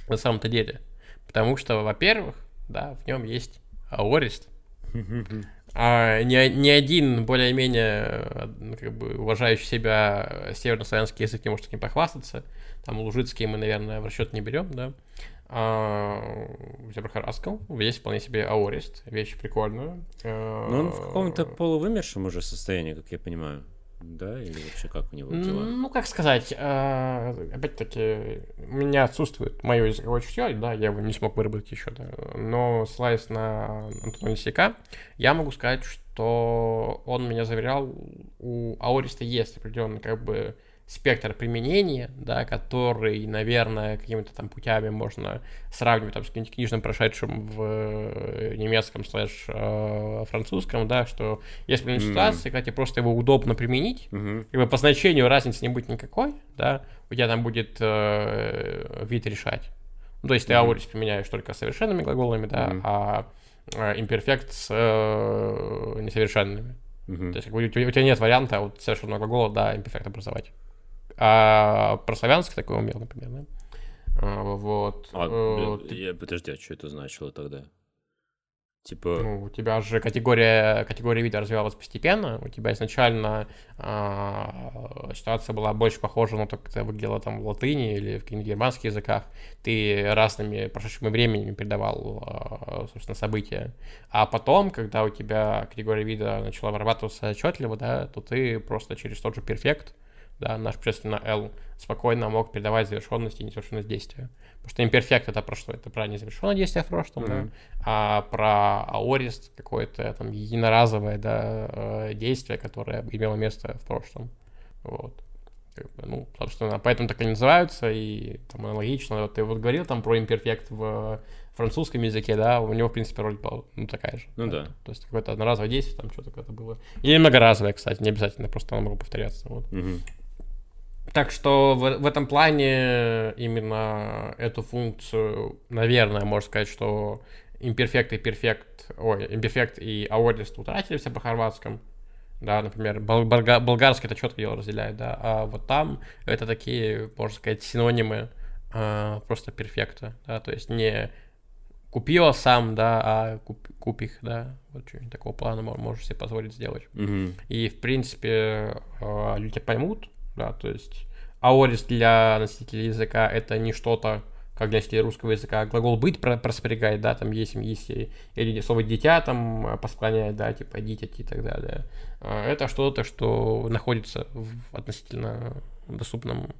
на самом-то деле. Потому что, во-первых, да, в нем есть аорист, а ни, ни один более-менее э, как бы уважающий себя севернославянский язык не может таким похвастаться. Там лужицкий мы, наверное, в расчет не берем, да. А в Зебрахарасском есть вполне себе аорист, вещь прикольная.
Ну, он в каком-то полувымершем уже состоянии, как я понимаю. Да, или вообще как у него дела?
Ну, как сказать, э, опять-таки, у меня отсутствует мое языковое чутье, да, я его не смог выработать еще, да, но ссылаясь на Антона Лисяка, я могу сказать, что он меня заверял, у Аориста есть определенный, как бы, спектр применения, да, который, наверное, какими-то там путями можно сравнивать там, с каким-нибудь книжным прошедшим в э, немецком слэш э, французском, да, что есть определенные
Мгм.
ситуации, когда тебе просто его удобно применить,
Мгм.
как бы по значению разницы не будет никакой, да, у тебя там будет э, вид решать. Ну, то есть ты
Мгм.
аурис применяешь только совершенными глаголами, да,
Мгм.
а э, имперфект с э, несовершенными.
Мгм.
То есть как бы, у, тебя, у тебя нет варианта вот совершенного глагола, да, имперфект образовать. А про славянский такой умел, например, да? А, вот.
А,
Э, ты-
я- подожди, а что это значило тогда? Типа,
Ну, у тебя же категория, категория вида развивалась постепенно. У тебя изначально а, ситуация была больше похожа на то, как это выглядело там в латыни или в каких-нибудь германских языках. Ты разными прошедшими временем передавал, а, собственно, события. А потом, когда у тебя категория вида начала вырабатываться отчетливо, да, то ты просто через тот же перфект, да, наш на L, спокойно мог передавать завершенность и незавершенность действия. Потому что имперфект это про что? Это про незавершенное действие в прошлом, да,
Мгм.
а про аорист какое-то там единоразовое да, э, действие, которое имело место в прошлом. Вот. Как бы, ну, собственно, поэтому так и называются, и там аналогично. Вот ты вот говорил там про имперфект в французском языке, да, у него, в принципе, роль была ну, такая же.
Ну да.
То есть какое-то одноразовое действие, там что-то какое-то было. Или многоразовое, кстати, не обязательно, просто оно могло повторяться. Вот.
мгм.
Так что в, в этом плане именно эту функцию, наверное, можно сказать, что имперфект и перфект, ой, имперфект и аорист утратили все по-хорватском. Да, например, бол- болга- болгарский это четко дело разделяет, да, а вот там это такие, можно сказать, синонимы а, просто перфекта, да, то есть не купила сам, да, а куп, купих, да, вот что-нибудь такого плана мо- можешь себе позволить сделать.
Мгм.
И, в принципе, э, люди поймут, да, то есть аорис для носителей языка это не что-то, как для носителей русского языка, глагол быть про- просперегает, да, там есть, есть или слово дитя там э, посклоняет, да, типа дитяти и так далее. Э, Это что-то, что находится в относительно доступном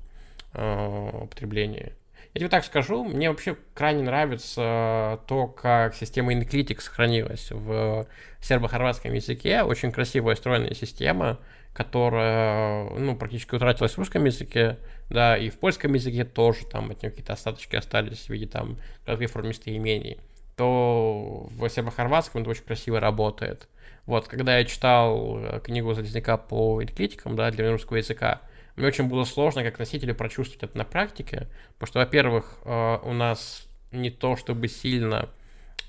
э, употреблении. Я тебе так скажу, мне вообще крайне нравится то, как система Inclitic сохранилась в сербо-хорватском языке. Очень красивая стройная система, которая ну, практически утратилась в русском языке, да, и в польском языке тоже там от нее какие-то остаточки остались в виде там коротких форм то в сербо-хорватском это очень красиво работает. Вот, когда я читал э, книгу Залезняка по инклитикам, да, для русского языка, мне очень было сложно как носителю прочувствовать это на практике, потому что, во-первых, э, у нас не то чтобы сильно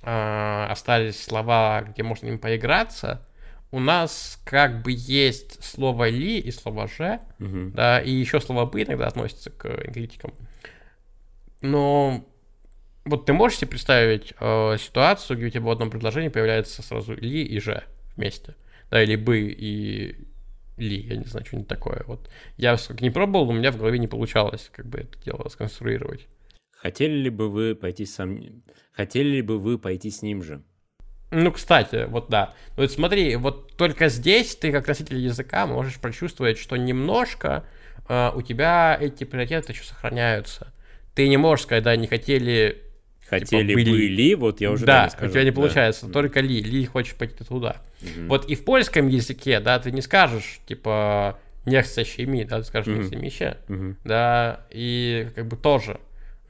э, остались слова, где можно им поиграться, у нас как бы есть слово «ли» и слово «же»,
Мгм.
да, и еще слово «бы» иногда относится к инглитикам. Но вот ты можешь себе представить э, ситуацию, где у тебя в одном предложении появляется сразу «ли» и «же» вместе, да, или «бы» и «ли», я не знаю, что-нибудь такое. Вот я сколько не пробовал, у меня в голове не получалось как бы это дело сконструировать.
Хотели ли бы вы пойти сам... Хотели ли бы вы пойти с ним же?
Ну, кстати, вот да. Вот смотри, вот только здесь ты, как носитель языка, можешь прочувствовать, что немножко э, у тебя эти приоритеты еще сохраняются. Ты не можешь сказать, да, не хотели...
Хотели
были.
бы ли, вот я уже
да,
не скажу.
у тебя не
да.
получается, только ли, ли хочешь пойти туда.
Мгм.
Вот и в польском языке, да, ты не скажешь, типа, не chcę ми, да, ты скажешь не mi się,
Мгм.
да, и как бы тоже.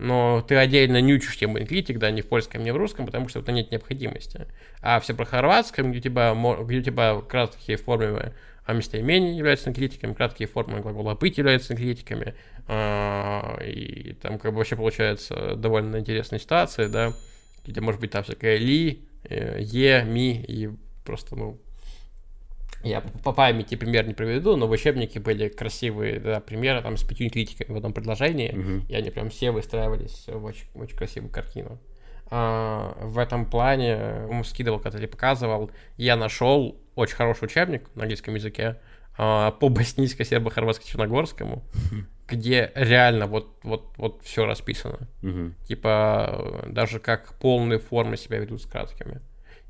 Но ты отдельно не учишь тему инклитик, да, ни в польском, ни в русском, потому что это нет необходимости. А все про хорватском, где у тебя, мо- где у тебя краткие формы а местоимения являются инклитиками, краткие формы глагола быть являются инклитиками, а, и там как бы вообще получается довольно интересная ситуация, да, где может быть там всякое ли, э, е, ми, и просто, ну, я по памяти пример не приведу, но в учебнике были красивые да, примеры там с пятью критиками в одном предложении,
Мгм.
и они прям все выстраивались в очень, очень красивую картину. А, в этом плане, ему скидывал, когда я показывал, я нашел очень хороший учебник на английском языке а, по боснийско-сербо-хорватско-черногорскому, где реально вот, вот, вот все расписано.
Мгм.
Типа, э, даже как полные формы себя ведут с краткими.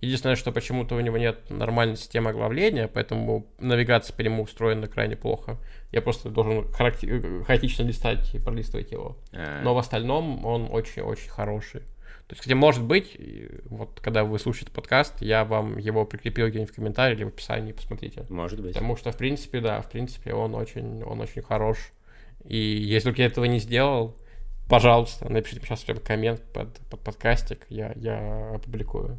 Единственное, что почему-то у него нет нормальной системы оглавления, поэтому навигация по нему устроена крайне плохо. Я просто должен характи- хаотично листать и пролистывать его.
А,
Но в остальном он очень-очень хороший. То есть, кстати, может быть, вот когда вы слушаете подкаст, я вам его прикрепил где-нибудь в комментарии или в описании, посмотрите.
Может быть.
Потому что, в принципе, да, в принципе, он очень, он очень хорош. И если вдруг я этого не сделал, пожалуйста, напишите мне сейчас прям коммент под, под подкастик, я, я опубликую.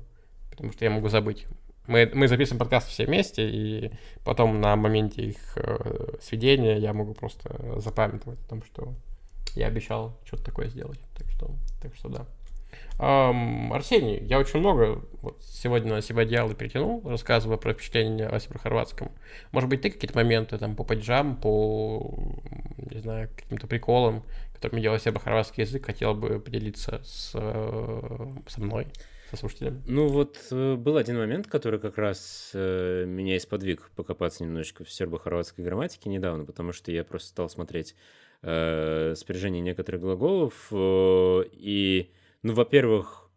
Потому что я могу забыть. Мы, мы записываем подкасты все вместе, и потом на моменте их э, сведения я могу просто запамятовать, потому что я обещал что-то такое сделать. Так что, так что да. Um, Арсений, я очень много вот сегодня на себя одеяло перетянул, рассказывая про впечатления о северохорватском. Может быть, ты какие-то моменты там по паджам, по, не знаю, каким-то приколам, которыми делал северохорватский язык, хотел бы поделиться с, со мной? Со слушателями?
Ну вот э, был один момент, который как раз э, меня исподвиг покопаться немножечко в сербо-хорватской грамматике недавно, потому что я просто стал смотреть э, спряжение некоторых глаголов, э, и, ну, во-первых,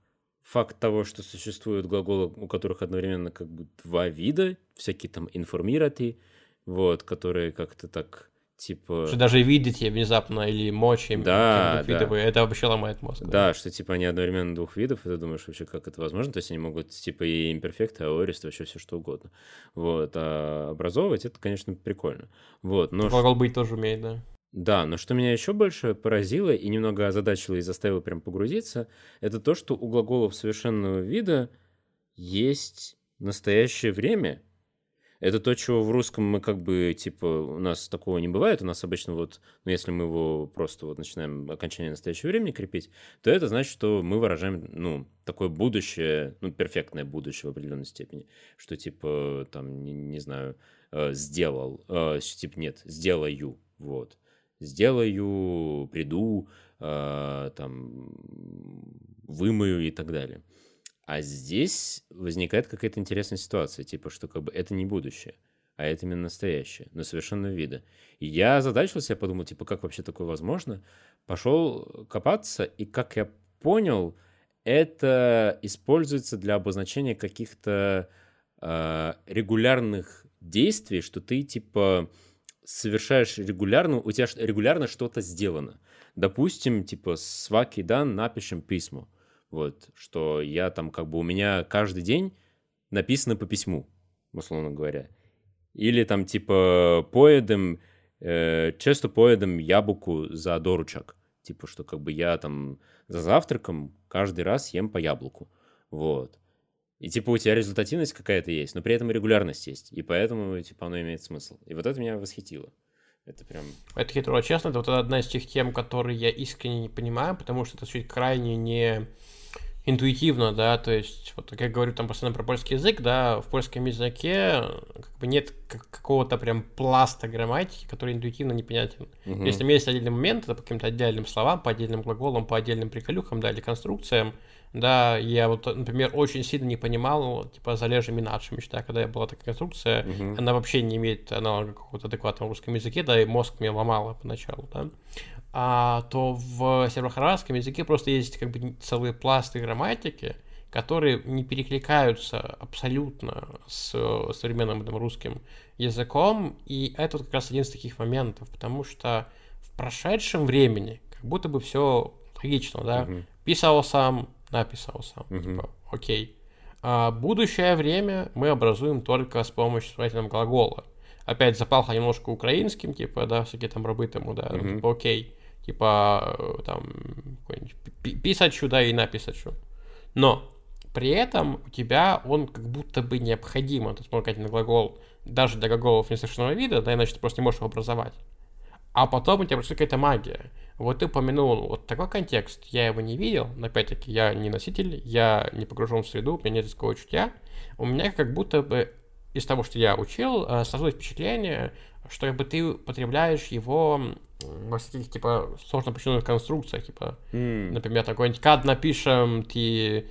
факт того, что существуют глаголы, у которых одновременно как бы два вида, всякие там информирати, вот, которые как-то так типа...
Что даже видите внезапно или мочи
да, да. видовые,
это вообще ломает мозг.
Да, да, что типа они одновременно двух видов, и ты думаешь вообще, как это возможно, то есть они могут типа и имперфекты, а орист, вообще все что угодно. Вот, а образовывать это, конечно, прикольно. Вот, но...
Глагол быть тоже умеет, да.
Да, но что меня еще больше поразило и немного озадачило и заставило прям погрузиться, это то, что у глаголов совершенного вида есть настоящее время, это то, чего в русском мы как бы, типа, у нас такого не бывает. У нас обычно вот, ну, если мы его просто вот начинаем окончание настоящего времени крепить, то это значит, что мы выражаем, ну, такое будущее, ну, перфектное будущее в определенной степени. Что, типа, там, не, не знаю, э, сделал, э, типа, нет, сделаю, вот. Сделаю, приду, э, там, вымою и так далее. А здесь возникает какая-то интересная ситуация, типа, что как бы это не будущее, а это именно настоящее, но совершенно вида. И я задачился, я подумал, типа, как вообще такое возможно? Пошел копаться, и как я понял, это используется для обозначения каких-то э, регулярных действий, что ты, типа, совершаешь регулярно, у тебя регулярно что-то сделано. Допустим, типа, с Ваки Дан напишем письмо. Вот, что я там как бы у меня каждый день написано по письму, условно говоря. Или там типа поедем, э, часто поедем яблоку за доручак. Типа, что как бы я там за завтраком каждый раз ем по яблоку. Вот. И типа у тебя результативность какая-то есть, но при этом регулярность есть. И поэтому типа оно имеет смысл. И вот это меня восхитило. Это прям...
Это хитро. Честно, это вот одна из тех тем, которые я искренне не понимаю, потому что это чуть крайне не интуитивно, да, то есть, вот как я говорю там постоянно про польский язык, да, в польском языке как бы нет какого-то прям пласта грамматики, который интуитивно непонятен. Угу. Если там есть отдельный момент, это по каким-то отдельным словам, по отдельным глаголам, по отдельным приколюхам, да, или конструкциям, да, я вот, например, очень сильно не понимал, типа, залежи Минадши, мечта, когда я была такая конструкция, угу. она вообще не имеет аналога какого-то адекватного русском языке, да, и мозг мне ломала поначалу, да а, то в сербо-хорватском языке просто есть как бы целые пласты грамматики, которые не перекликаются абсолютно с современным там, русским языком, и это как раз один из таких моментов, потому что в прошедшем времени как будто бы все логично, да, угу. писал сам, написал сам, угу. типа, окей. А будущее время мы образуем только с помощью строительного глагола. Опять запалха немножко украинским, типа, да, всякие там рабы тому, да, угу. типа, окей типа э, там писачу, да, и написачу. Но при этом у тебя он как будто бы необходимо, то есть на глагол, даже для глаголов несовершенного вида, да, иначе ты просто не можешь его образовать. А потом у тебя просто какая-то магия. Вот ты упомянул вот такой контекст, я его не видел, но опять-таки я не носитель, я не погружен в среду, у меня нет такого чутья. У меня как будто бы из того, что я учил, э, сложилось впечатление, что как бы ты потребляешь его во всяких, типа, сложно починенных конструкциях, типа, mm. например, такой-нибудь кад напишем ты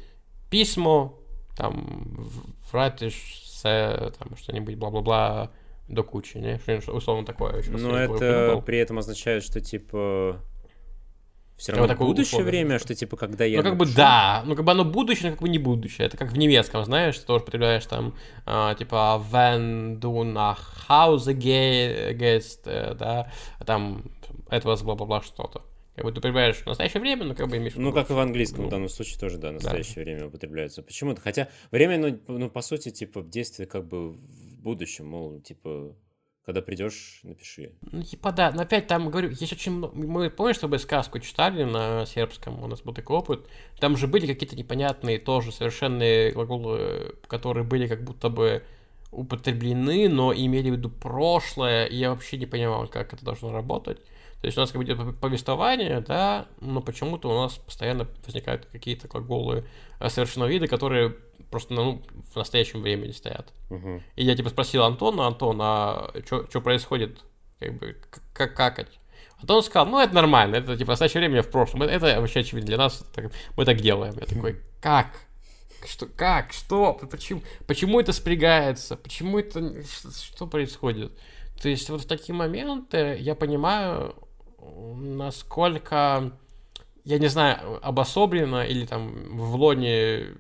письмо, там, вратишь там, что-нибудь, бла-бла-бла, до кучи, не? Что-нибудь условно такое.
Но это при этом означает, что, типа, все равно вот будущее условие. время, что типа когда я.
Ну, как бы да. Ну, как бы оно будущее, но как бы не будущее. Это как в немецком, знаешь, ты тоже потребляешь там, э, типа, wenn du nach Hause gehst, э, да, там, этого бла-бла-бла что-то. Как бы ты употребляешь в настоящее время, но как бы имеешь...
Ну, как и в английском ну, в данном случае тоже, да, настоящее да. время употребляется. Почему-то. Хотя время, ну, ну, по сути, типа, в действии как бы в будущем, мол, типа, когда придешь, напиши.
Ну, типа, да. Но опять там, говорю, есть очень много... Мы, помнишь, чтобы сказку читали на сербском? У нас был такой опыт. Там же были какие-то непонятные тоже совершенные глаголы, которые были как будто бы употреблены, но имели в виду прошлое, и я вообще не понимал, как это должно работать. То есть у нас как бы идет повествование, да, но почему-то у нас постоянно возникают какие-то глаголы э, совершенно виды, которые просто ну, в настоящем времени стоят.
Мгм.
И я типа спросил Антона, Антон, а что происходит, как бы, как какать? Антон сказал, ну это нормально, это типа настоящее время в прошлом, это, это вообще очевидно для нас, так- мы так делаем. Я такой, как? Что, как? Что? Почему, почему это спрягается? Почему это... Что, что происходит? То есть вот в такие моменты я понимаю, насколько, я не знаю, обособленно или там в лоне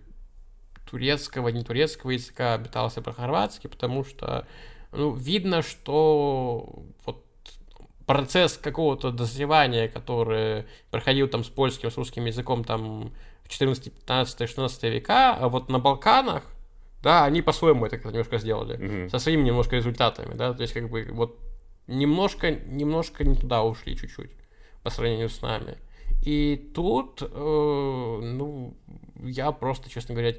турецкого, не турецкого языка обитался про хорватский, потому что ну, видно, что вот процесс какого-то дозревания, который проходил там с польским, с русским языком там в 14, 15, 16 века, а вот на Балканах, да, они по-своему это немножко сделали,
Мгм.
со своими немножко результатами, да, то есть как бы вот немножко, немножко не туда ушли чуть-чуть по сравнению с нами. И тут, э, ну, я просто, честно говоря,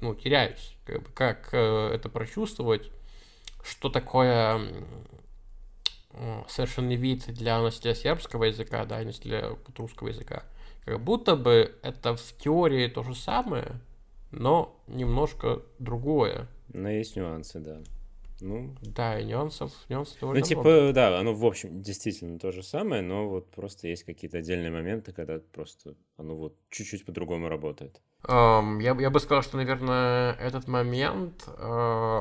ну, теряюсь, как, бы, как э, это прочувствовать, что такое э, совершенный вид для носителя сербского языка, да, и носителя русского языка. Как будто бы это в теории то же самое, но немножко другое.
Но есть нюансы, да. Ну,
Да, и нюансов, нюансов
ну,
довольно
типа,
много.
да, оно, в общем, действительно то же самое, но вот просто есть какие-то отдельные моменты, когда просто оно вот чуть-чуть по-другому работает.
Ам, я, я бы сказал, что, наверное, этот момент, э,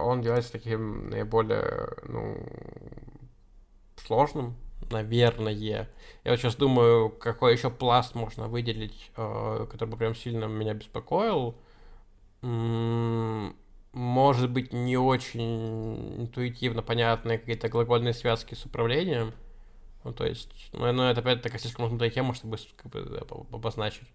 он является таким наиболее, ну, сложным, наверное. Я вот сейчас думаю, какой еще пласт можно выделить, э, который бы прям сильно меня беспокоил. М, Может быть, не очень интуитивно понятные какие-то глагольные связки с управлением. Ну, то есть, ну, ну, это опять такая слишком раздутая тема, чтобы как бы, обозначить.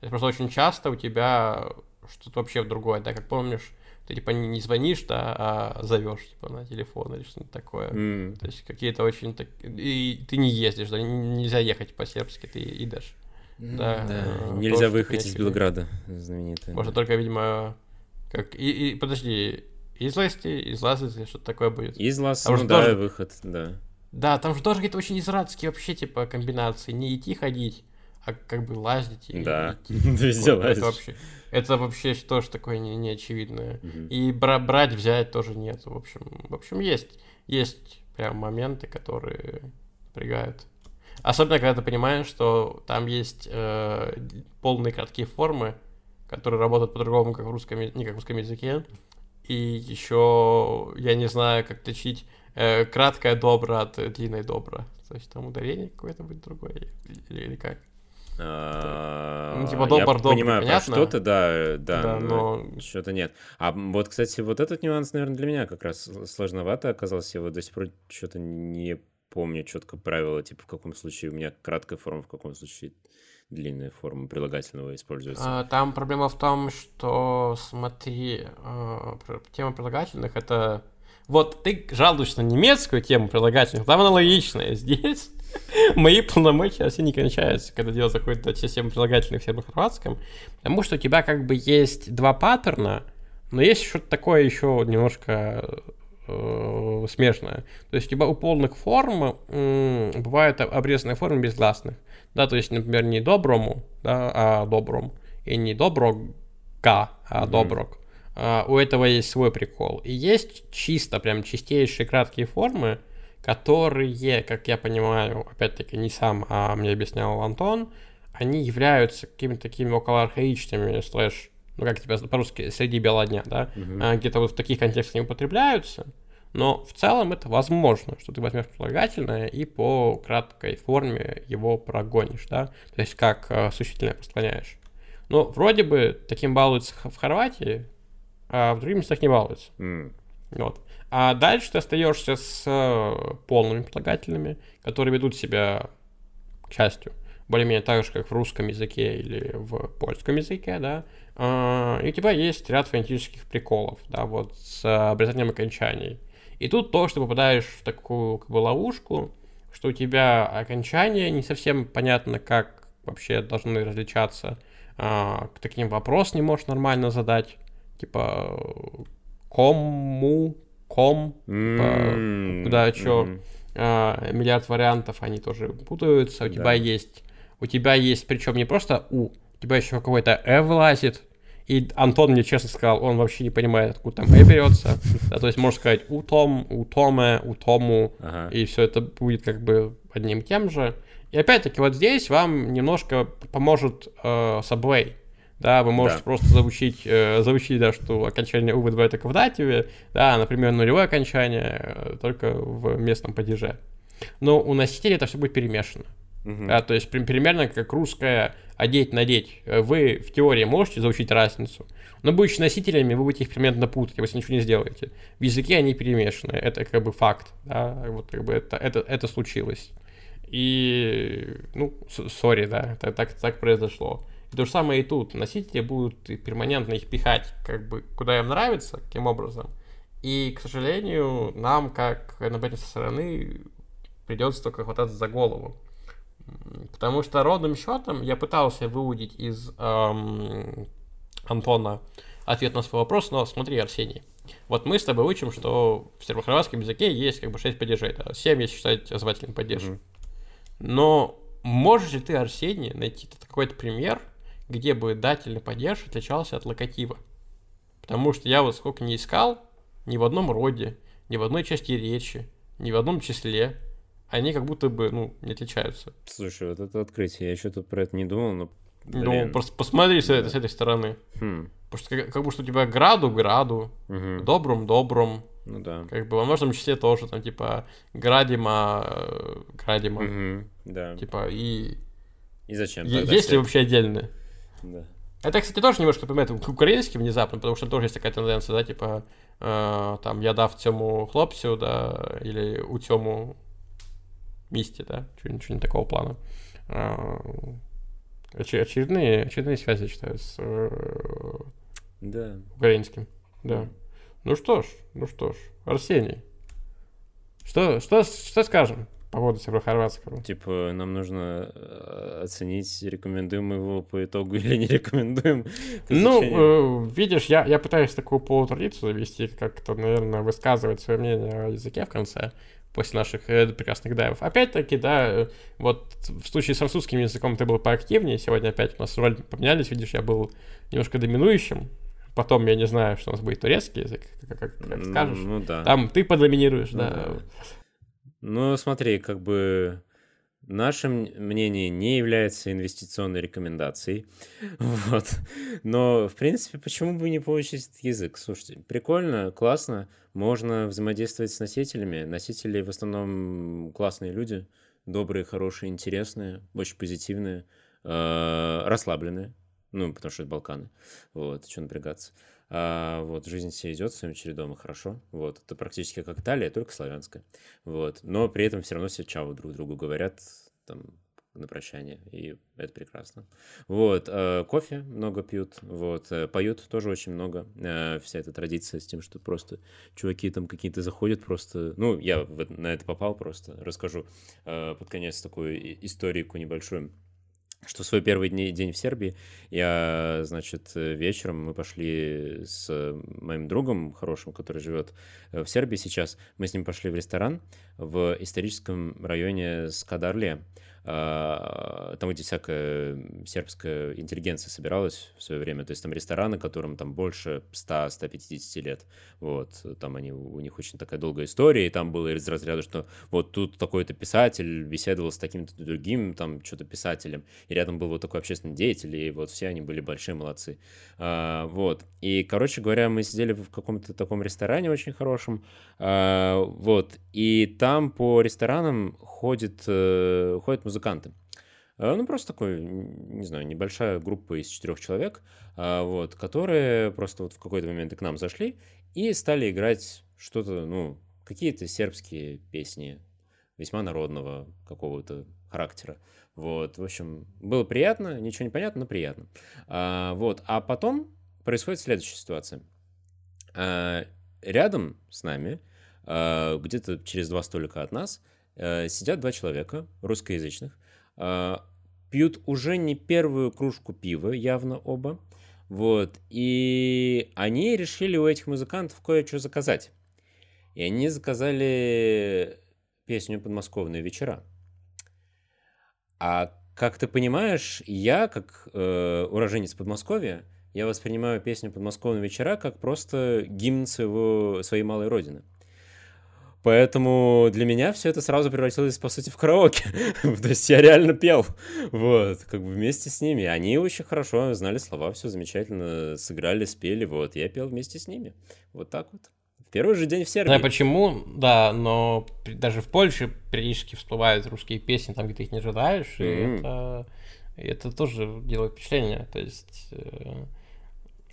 То есть просто очень часто у тебя что-то вообще другое, да, как помнишь, ты типа не не звонишь, да, а зовешь типа на телефон или что-то такое.
М,
То есть какие-то очень так... И ты не ездишь, да, нельзя ехать по-сербски, ты идешь. Да,
Да,
э,
нельзя
тоже
выехать из. Белграда, знаменитый.
Можно только, видимо, как... И, и подожди, излазти, излазить, или что-то такое будет.
Из Лас,
А
ну да,
тоже-
выход, да.
Да, там же тоже какие-то очень израдские вообще, типа, комбинации. Не идти ходить, как бы лазить и
Да,
идти.
везде
Вот, это вообще, это вообще тоже такое не, неочевидное.
Мгм.
И бра- брать, взять тоже нет. В общем, в общем, есть, есть прям моменты, которые напрягают. Особенно, когда ты понимаешь, что там есть э, полные краткие формы, которые работают по-другому, как в русском, не как в русском языке. И еще я не знаю, как отличить э, краткое добро от длинной добро. То есть там ударение какое-то будет другое или, или как? Ну, типа
я
добр, добр,
понимаю, про
понятно?
что-то, да, э, да,
Да,
но
но-
что-то нет. А вот, кстати, вот этот нюанс, наверное, для меня как раз сложновато оказался. Я вот до сих пор что-то не помню четко правила, типа в каком случае у меня краткая форма, в каком случае длинная форма прилагательного используется.
А, Там проблема в том, что, смотри, про- тема прилагательных это... Вот ты жалуешься на немецкую тему прилагательных, там аналогичная. Здесь мои полномочия вообще не кончаются, когда дело заходит до системы прилагательных в сербо-хорватском, потому что у тебя как бы есть два паттерна, но есть что-то такое еще немножко э, смешное. То есть у тебя у полных форм м, бывают обрезанные формы безгласных. Да, то есть, например, не доброму, да, а добром. И не доброга, а
Мгм.
доброг. А, у этого есть свой прикол. И есть чисто прям чистейшие краткие формы, которые, как я понимаю, опять-таки не сам, а мне объяснял Антон, они являются какими-то такими околоархаичными, слэш, ну как тебя по-русски, среди бела дня, да, а, где-то вот в таких контекстах не употребляются, но в целом это возможно, что ты возьмешь прилагательное и по краткой форме его прогонишь, да, то есть как э, существительное распространяешь. Ну, вроде бы таким балуются в Хорватии, а в других местах не балуются.
М,
Вот. А дальше ты остаешься с э, полными прилагательными, которые ведут себя, к счастью, более-менее так же, как в русском языке или в польском языке, да. А, И у тебя есть ряд фонетических приколов, да, вот с обрезанием окончаний. И тут тоже ты попадаешь в такую как бы ловушку, что у тебя окончания не совсем понятно, как вообще должны различаться. А, к таким вопрос не можешь нормально задать. Типа, кому, ком,
м,
куда, чё.
мгм.
э, миллиард вариантов, они тоже путаются. У да. тебя есть, у тебя есть, причем не просто У, у тебя еще какой-то Э вылазит, и Антон мне честно сказал, он вообще не понимает, откуда там «э» берется. Да, то есть можно сказать «у Том», «у Томе», «у Тому», ага. и все это будет как бы одним тем же. И опять-таки вот здесь вам немножко поможет э, Subway. Да, вы можете да. просто заучить, э, заучить, да, что окончание только в дативе, да, например, нулевое окончание э, только в местном падеже. Но у носителя это все будет перемешано. Угу. Да, то есть примерно как русское одеть-надеть. Вы в теории можете заучить разницу, но будучи носителями, вы будете их примерно путать, если ничего не сделаете. В языке они перемешаны, это как бы факт, да, вот как бы это, это, это случилось. И, ну, сори, да, это, так, так произошло. И то же самое и тут. Носители будут перманентно их пихать, как бы, куда им нравится, каким образом. И, к сожалению, нам, как наблюдателям со стороны, придется только хвататься за голову. Потому что ровным счетом я пытался выудить из эм, Антона ответ на свой вопрос, но смотри, Арсений. Вот мы с тобой учим, что в сербо-хорватском языке есть как бы 6 падежей, да, 7, если считать звательный падеж. Mm-hmm. Но можешь ли ты, Арсений, найти какой-то пример, где бы дательный падеж отличался от локатива? Потому что я вот сколько не искал, ни в одном роде, ни в одной части речи, ни в одном числе они как будто бы, ну, не отличаются.
Слушай, вот это открытие, я что-то про это не думал, но...
Ну, блин. Ну, просто посмотри с, этой, с этой стороны. Хм. Потому что как, как будто у тебя граду, граду, угу. добрым, добром.
Ну да.
Как бы во множественном числе тоже, там, типа, градима, э, градима.
Угу. Да.
Типа, и...
И зачем?
Есть ли вообще отдельные?
Да.
Это, кстати, тоже немножко напоминает украинский внезапно, потому что тоже есть такая тенденция, да, типа, э, там, я дав цьому хлопцю, да, или у тему месте, да, что-нибудь не такого плана. А, очередные, очередные связи, считаю, с э,
да.
украинским. Да. Ну что ж, ну что ж, Арсений, что, что, что скажем по поводу сербо-хорватского?
Типа, нам нужно э, оценить, рекомендуем его по итогу или не рекомендуем.
Ну, э, видишь, я, я пытаюсь такую полутрадицию завести, как-то, наверное, высказывать свое мнение о языке в конце после наших э, прекрасных дайвов. Опять-таки, да, э, вот в случае с французским языком ты был поактивнее, сегодня опять у нас роль поменялись, видишь, я был немножко доминующим, потом я не знаю, что у нас будет турецкий язык, как, как, как скажешь.
Ну, да.
Там ты подоминируешь, ну, да. да.
Ну, смотри, как бы Наше мнение не является инвестиционной рекомендацией. Вот. Но, в принципе, почему бы не получить этот язык? Слушайте, прикольно, классно. Можно взаимодействовать с носителями. Носители в основном классные люди. Добрые, хорошие, интересные, очень позитивные, э, расслабленные. Ну, потому что это Балканы. Вот, что напрягаться. А, вот, жизнь все идет своим чередом, и хорошо. Вот, это практически как Италия, только славянская. Вот, но при этом все равно все чао друг другу говорят, там, на прощание, и это прекрасно. Вот, э, кофе много пьют, вот, э, поют тоже очень много. Э, вся эта традиция с тем, что просто чуваки там какие-то заходят просто... Ну, я на это попал просто. Расскажу под конец такую историку небольшую что свой первый день в Сербии я, значит, вечером мы пошли с моим другом хорошим, который живет э, в Сербии сейчас, мы с ним пошли в ресторан в историческом районе Скадарле. А, там, где всякая сербская интеллигенция собиралась в свое время. То есть там рестораны, которым там больше 100-150 лет. Вот, там они, у них очень такая долгая история, и там было из разряда, что вот тут такой-то писатель беседовал с таким-то другим там что-то писателем, и рядом был вот такой общественный деятель, и вот все они были большие молодцы. А, вот, и, короче говоря, мы сидели в каком-то таком ресторане очень хорошем, а, вот, и там по ресторанам ходит, э, ходят музыканты. Э, ну, просто такой, не знаю, небольшая группа из четырех человек, а, вот, которые просто вот в какой-то момент к нам зашли и стали играть что-то, ну, какие-то сербские песни весьма народного какого-то характера. Вот, в общем, было приятно, ничего не понятно, но приятно. А, вот, а потом происходит следующая ситуация. А, рядом с нами, а, где-то через два столика от нас, Э, сидят два человека, русскоязычных, э, пьют уже не первую кружку пива, явно оба, вот, и они решили у этих музыкантов кое-что заказать. И они заказали песню «Подмосковные вечера». А как ты понимаешь, я, как э, уроженец Подмосковья, я воспринимаю песню «Подмосковные вечера» как просто гимн своего, своей малой родины. Поэтому для меня все это сразу превратилось, по сути, в караоке. То есть я реально пел, вот, как бы вместе с ними. Они очень хорошо знали слова, все замечательно сыграли, спели, вот. Я пел вместе с ними. Вот так вот. В первый же день в Сербии.
Знаю почему, да, но даже в Польше периодически всплывают русские песни, там, где ты их не ожидаешь, mm-hmm. и это, и это тоже делает впечатление. То есть... Э,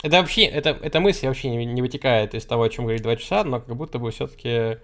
это вообще, это, эта мысль вообще не, не вытекает из того, о чем говорить два часа, но как будто бы все-таки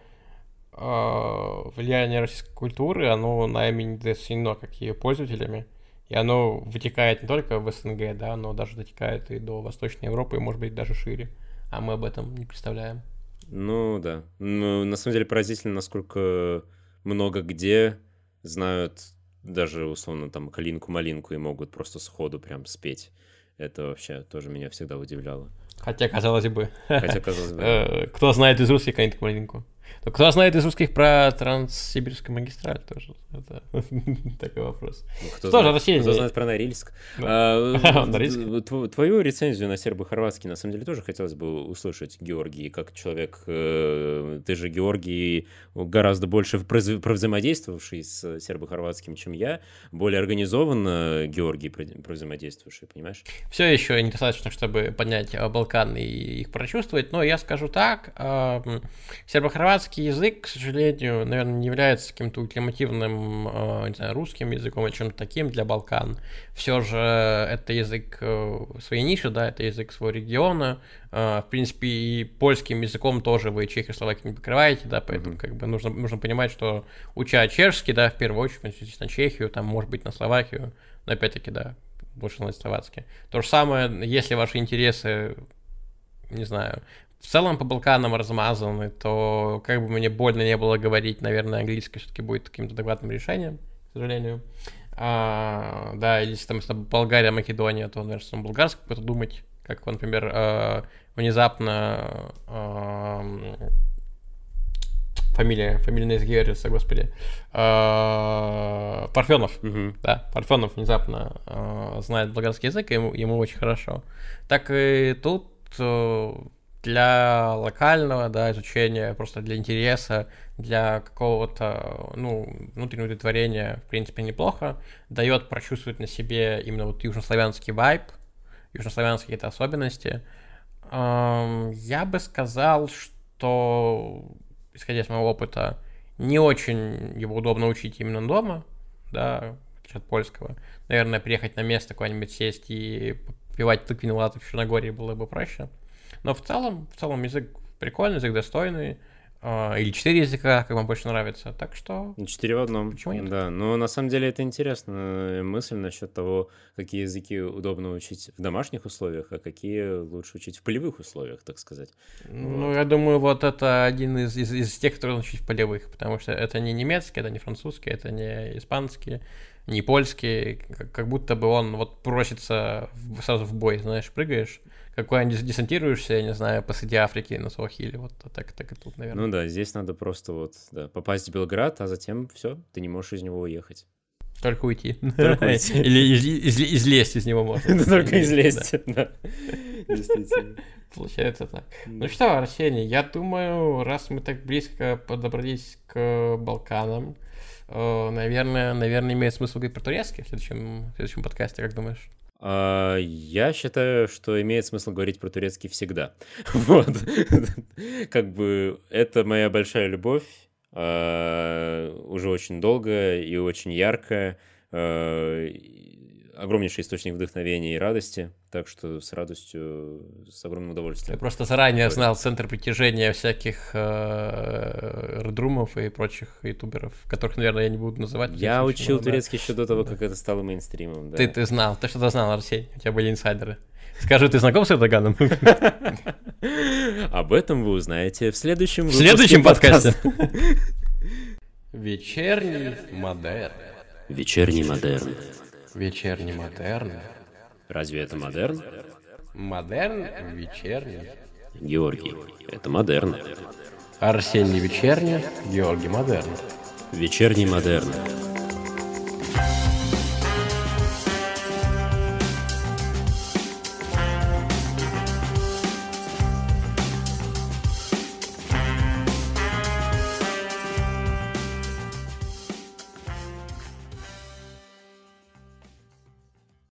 влияние российской культуры, оно нами недооценено как ее пользователями. И оно вытекает не только в СНГ, да, но даже дотекает и до Восточной Европы, и, может быть, даже шире. А мы об этом не представляем.
Ну, да. Ну, на самом деле поразительно, насколько много где знают даже, условно, там, калинку-малинку и могут просто сходу прям спеть. Это вообще тоже меня всегда удивляло.
Хотя, казалось бы.
Хотя, казалось бы.
Э, кто знает из русских калинку-малинку? Но кто знает из русских про Транссибирскую магистраль тоже? Это такой вопрос.
Ну, кто, Что знает, же, кто знает про Норильск? А, твою рецензию на сербо-хорватский, на самом деле, тоже хотелось бы услышать, Георгий, как человек... Э, ты же, Георгий, гораздо больше взаимодействовавший с сербо-хорватским, чем я. Более организованно, Георгий, взаимодействовавший, понимаешь?
Все еще недостаточно, чтобы поднять Балкан и их прочувствовать, но я скажу так. Сербо-хорватский Хорватский язык, к сожалению, наверное, не является каким-то ультимативным, э, не знаю, русским языком или чем-то таким для Балкан. Все же это язык э, своей ниши, да, это язык своего региона. Э, в принципе, и польским языком тоже вы Чехию, Словакию не покрываете, да, поэтому mm-hmm. как бы нужно, нужно понимать, что уча чешский, да, в первую очередь, на Чехию, там, может быть, на Словакию, но опять-таки, да, больше на словацкий. То же самое, если ваши интересы не знаю, в целом по Балканам размазаны, то как бы мне больно не было говорить, наверное, английский все-таки будет каким-то адекватным решением, к сожалению. А, да, или если там если Болгария, Македония, то, наверное, болгарский какой-то думать, как, например, э, внезапно э, фамилия, фамилия не изгерится, господи, э, Парфенов, угу. да, Парфенов внезапно э, знает болгарский язык, и ему, ему очень хорошо. Так и тут для локального, да, изучения, просто для интереса, для какого-то, ну, внутреннего удовлетворения, в принципе, неплохо. Дает прочувствовать на себе именно вот южнославянский вайб, южнославянские какие-то особенности. Я бы сказал, что, исходя из моего опыта, не очень его удобно учить именно дома, да, от польского. Наверное, приехать на место куда-нибудь сесть и попивать тыквенный лату в Черногории было бы проще. Но в целом, в целом язык прикольный, язык достойный. Uh, или четыре языка, как вам больше нравится. Так что...
Четыре в одном. Почему нет? Да, но на самом деле это интересная мысль насчет того, какие языки удобно учить в домашних условиях, а какие лучше учить в полевых условиях, так сказать.
Ну, вот. я думаю, вот это один из, из, из тех, которые нужно учить в полевых, потому что это не немецкий, это не французский, это не испанский, не польский, как, как будто бы он вот просится в, сразу в бой, знаешь, прыгаешь, какой-нибудь десантируешься, я не знаю, посреди Африки на Суахиле, вот так, так и тут, наверное.
Ну да, здесь надо просто вот да, попасть в Белград, а затем все, ты не можешь из него уехать.
Только уйти. Только уйти. Или из, из, излезть из него можно.
Только излезть, да. Действительно.
Получается так. Ну что, Арсений, я думаю, раз мы так близко подобрались к Балканам, э, наверное, наверное, имеет смысл говорить про турецкий в следующем, в следующем подкасте, как думаешь?
А, я считаю, что имеет смысл говорить про турецкий всегда. Вот. Как бы это моя большая любовь, а, уже очень долгая и очень яркая. А, огромнейший источник вдохновения и радости, так что с радостью, с огромным удовольствием.
Я просто заранее Ой. знал центр притяжения всяких э, редрумов и прочих ютуберов, которых, наверное, я не буду называть.
Я учил но, турецкий да. еще до того, как это стало мейнстримом. Да.
Ты, ты знал, ты что-то знал, Арсений, у тебя были инсайдеры. Скажи, ты знаком с Эрдоганом?
Об этом вы узнаете в следующем
В следующем подкасте. Вечерний модерн.
Вечерний модерн.
Вечерний модерн.
Разве это модерн?
Модерн вечерний.
Георгий, это модерн.
Арсений вечерний, Георгий модерн.
Вечерний модерн.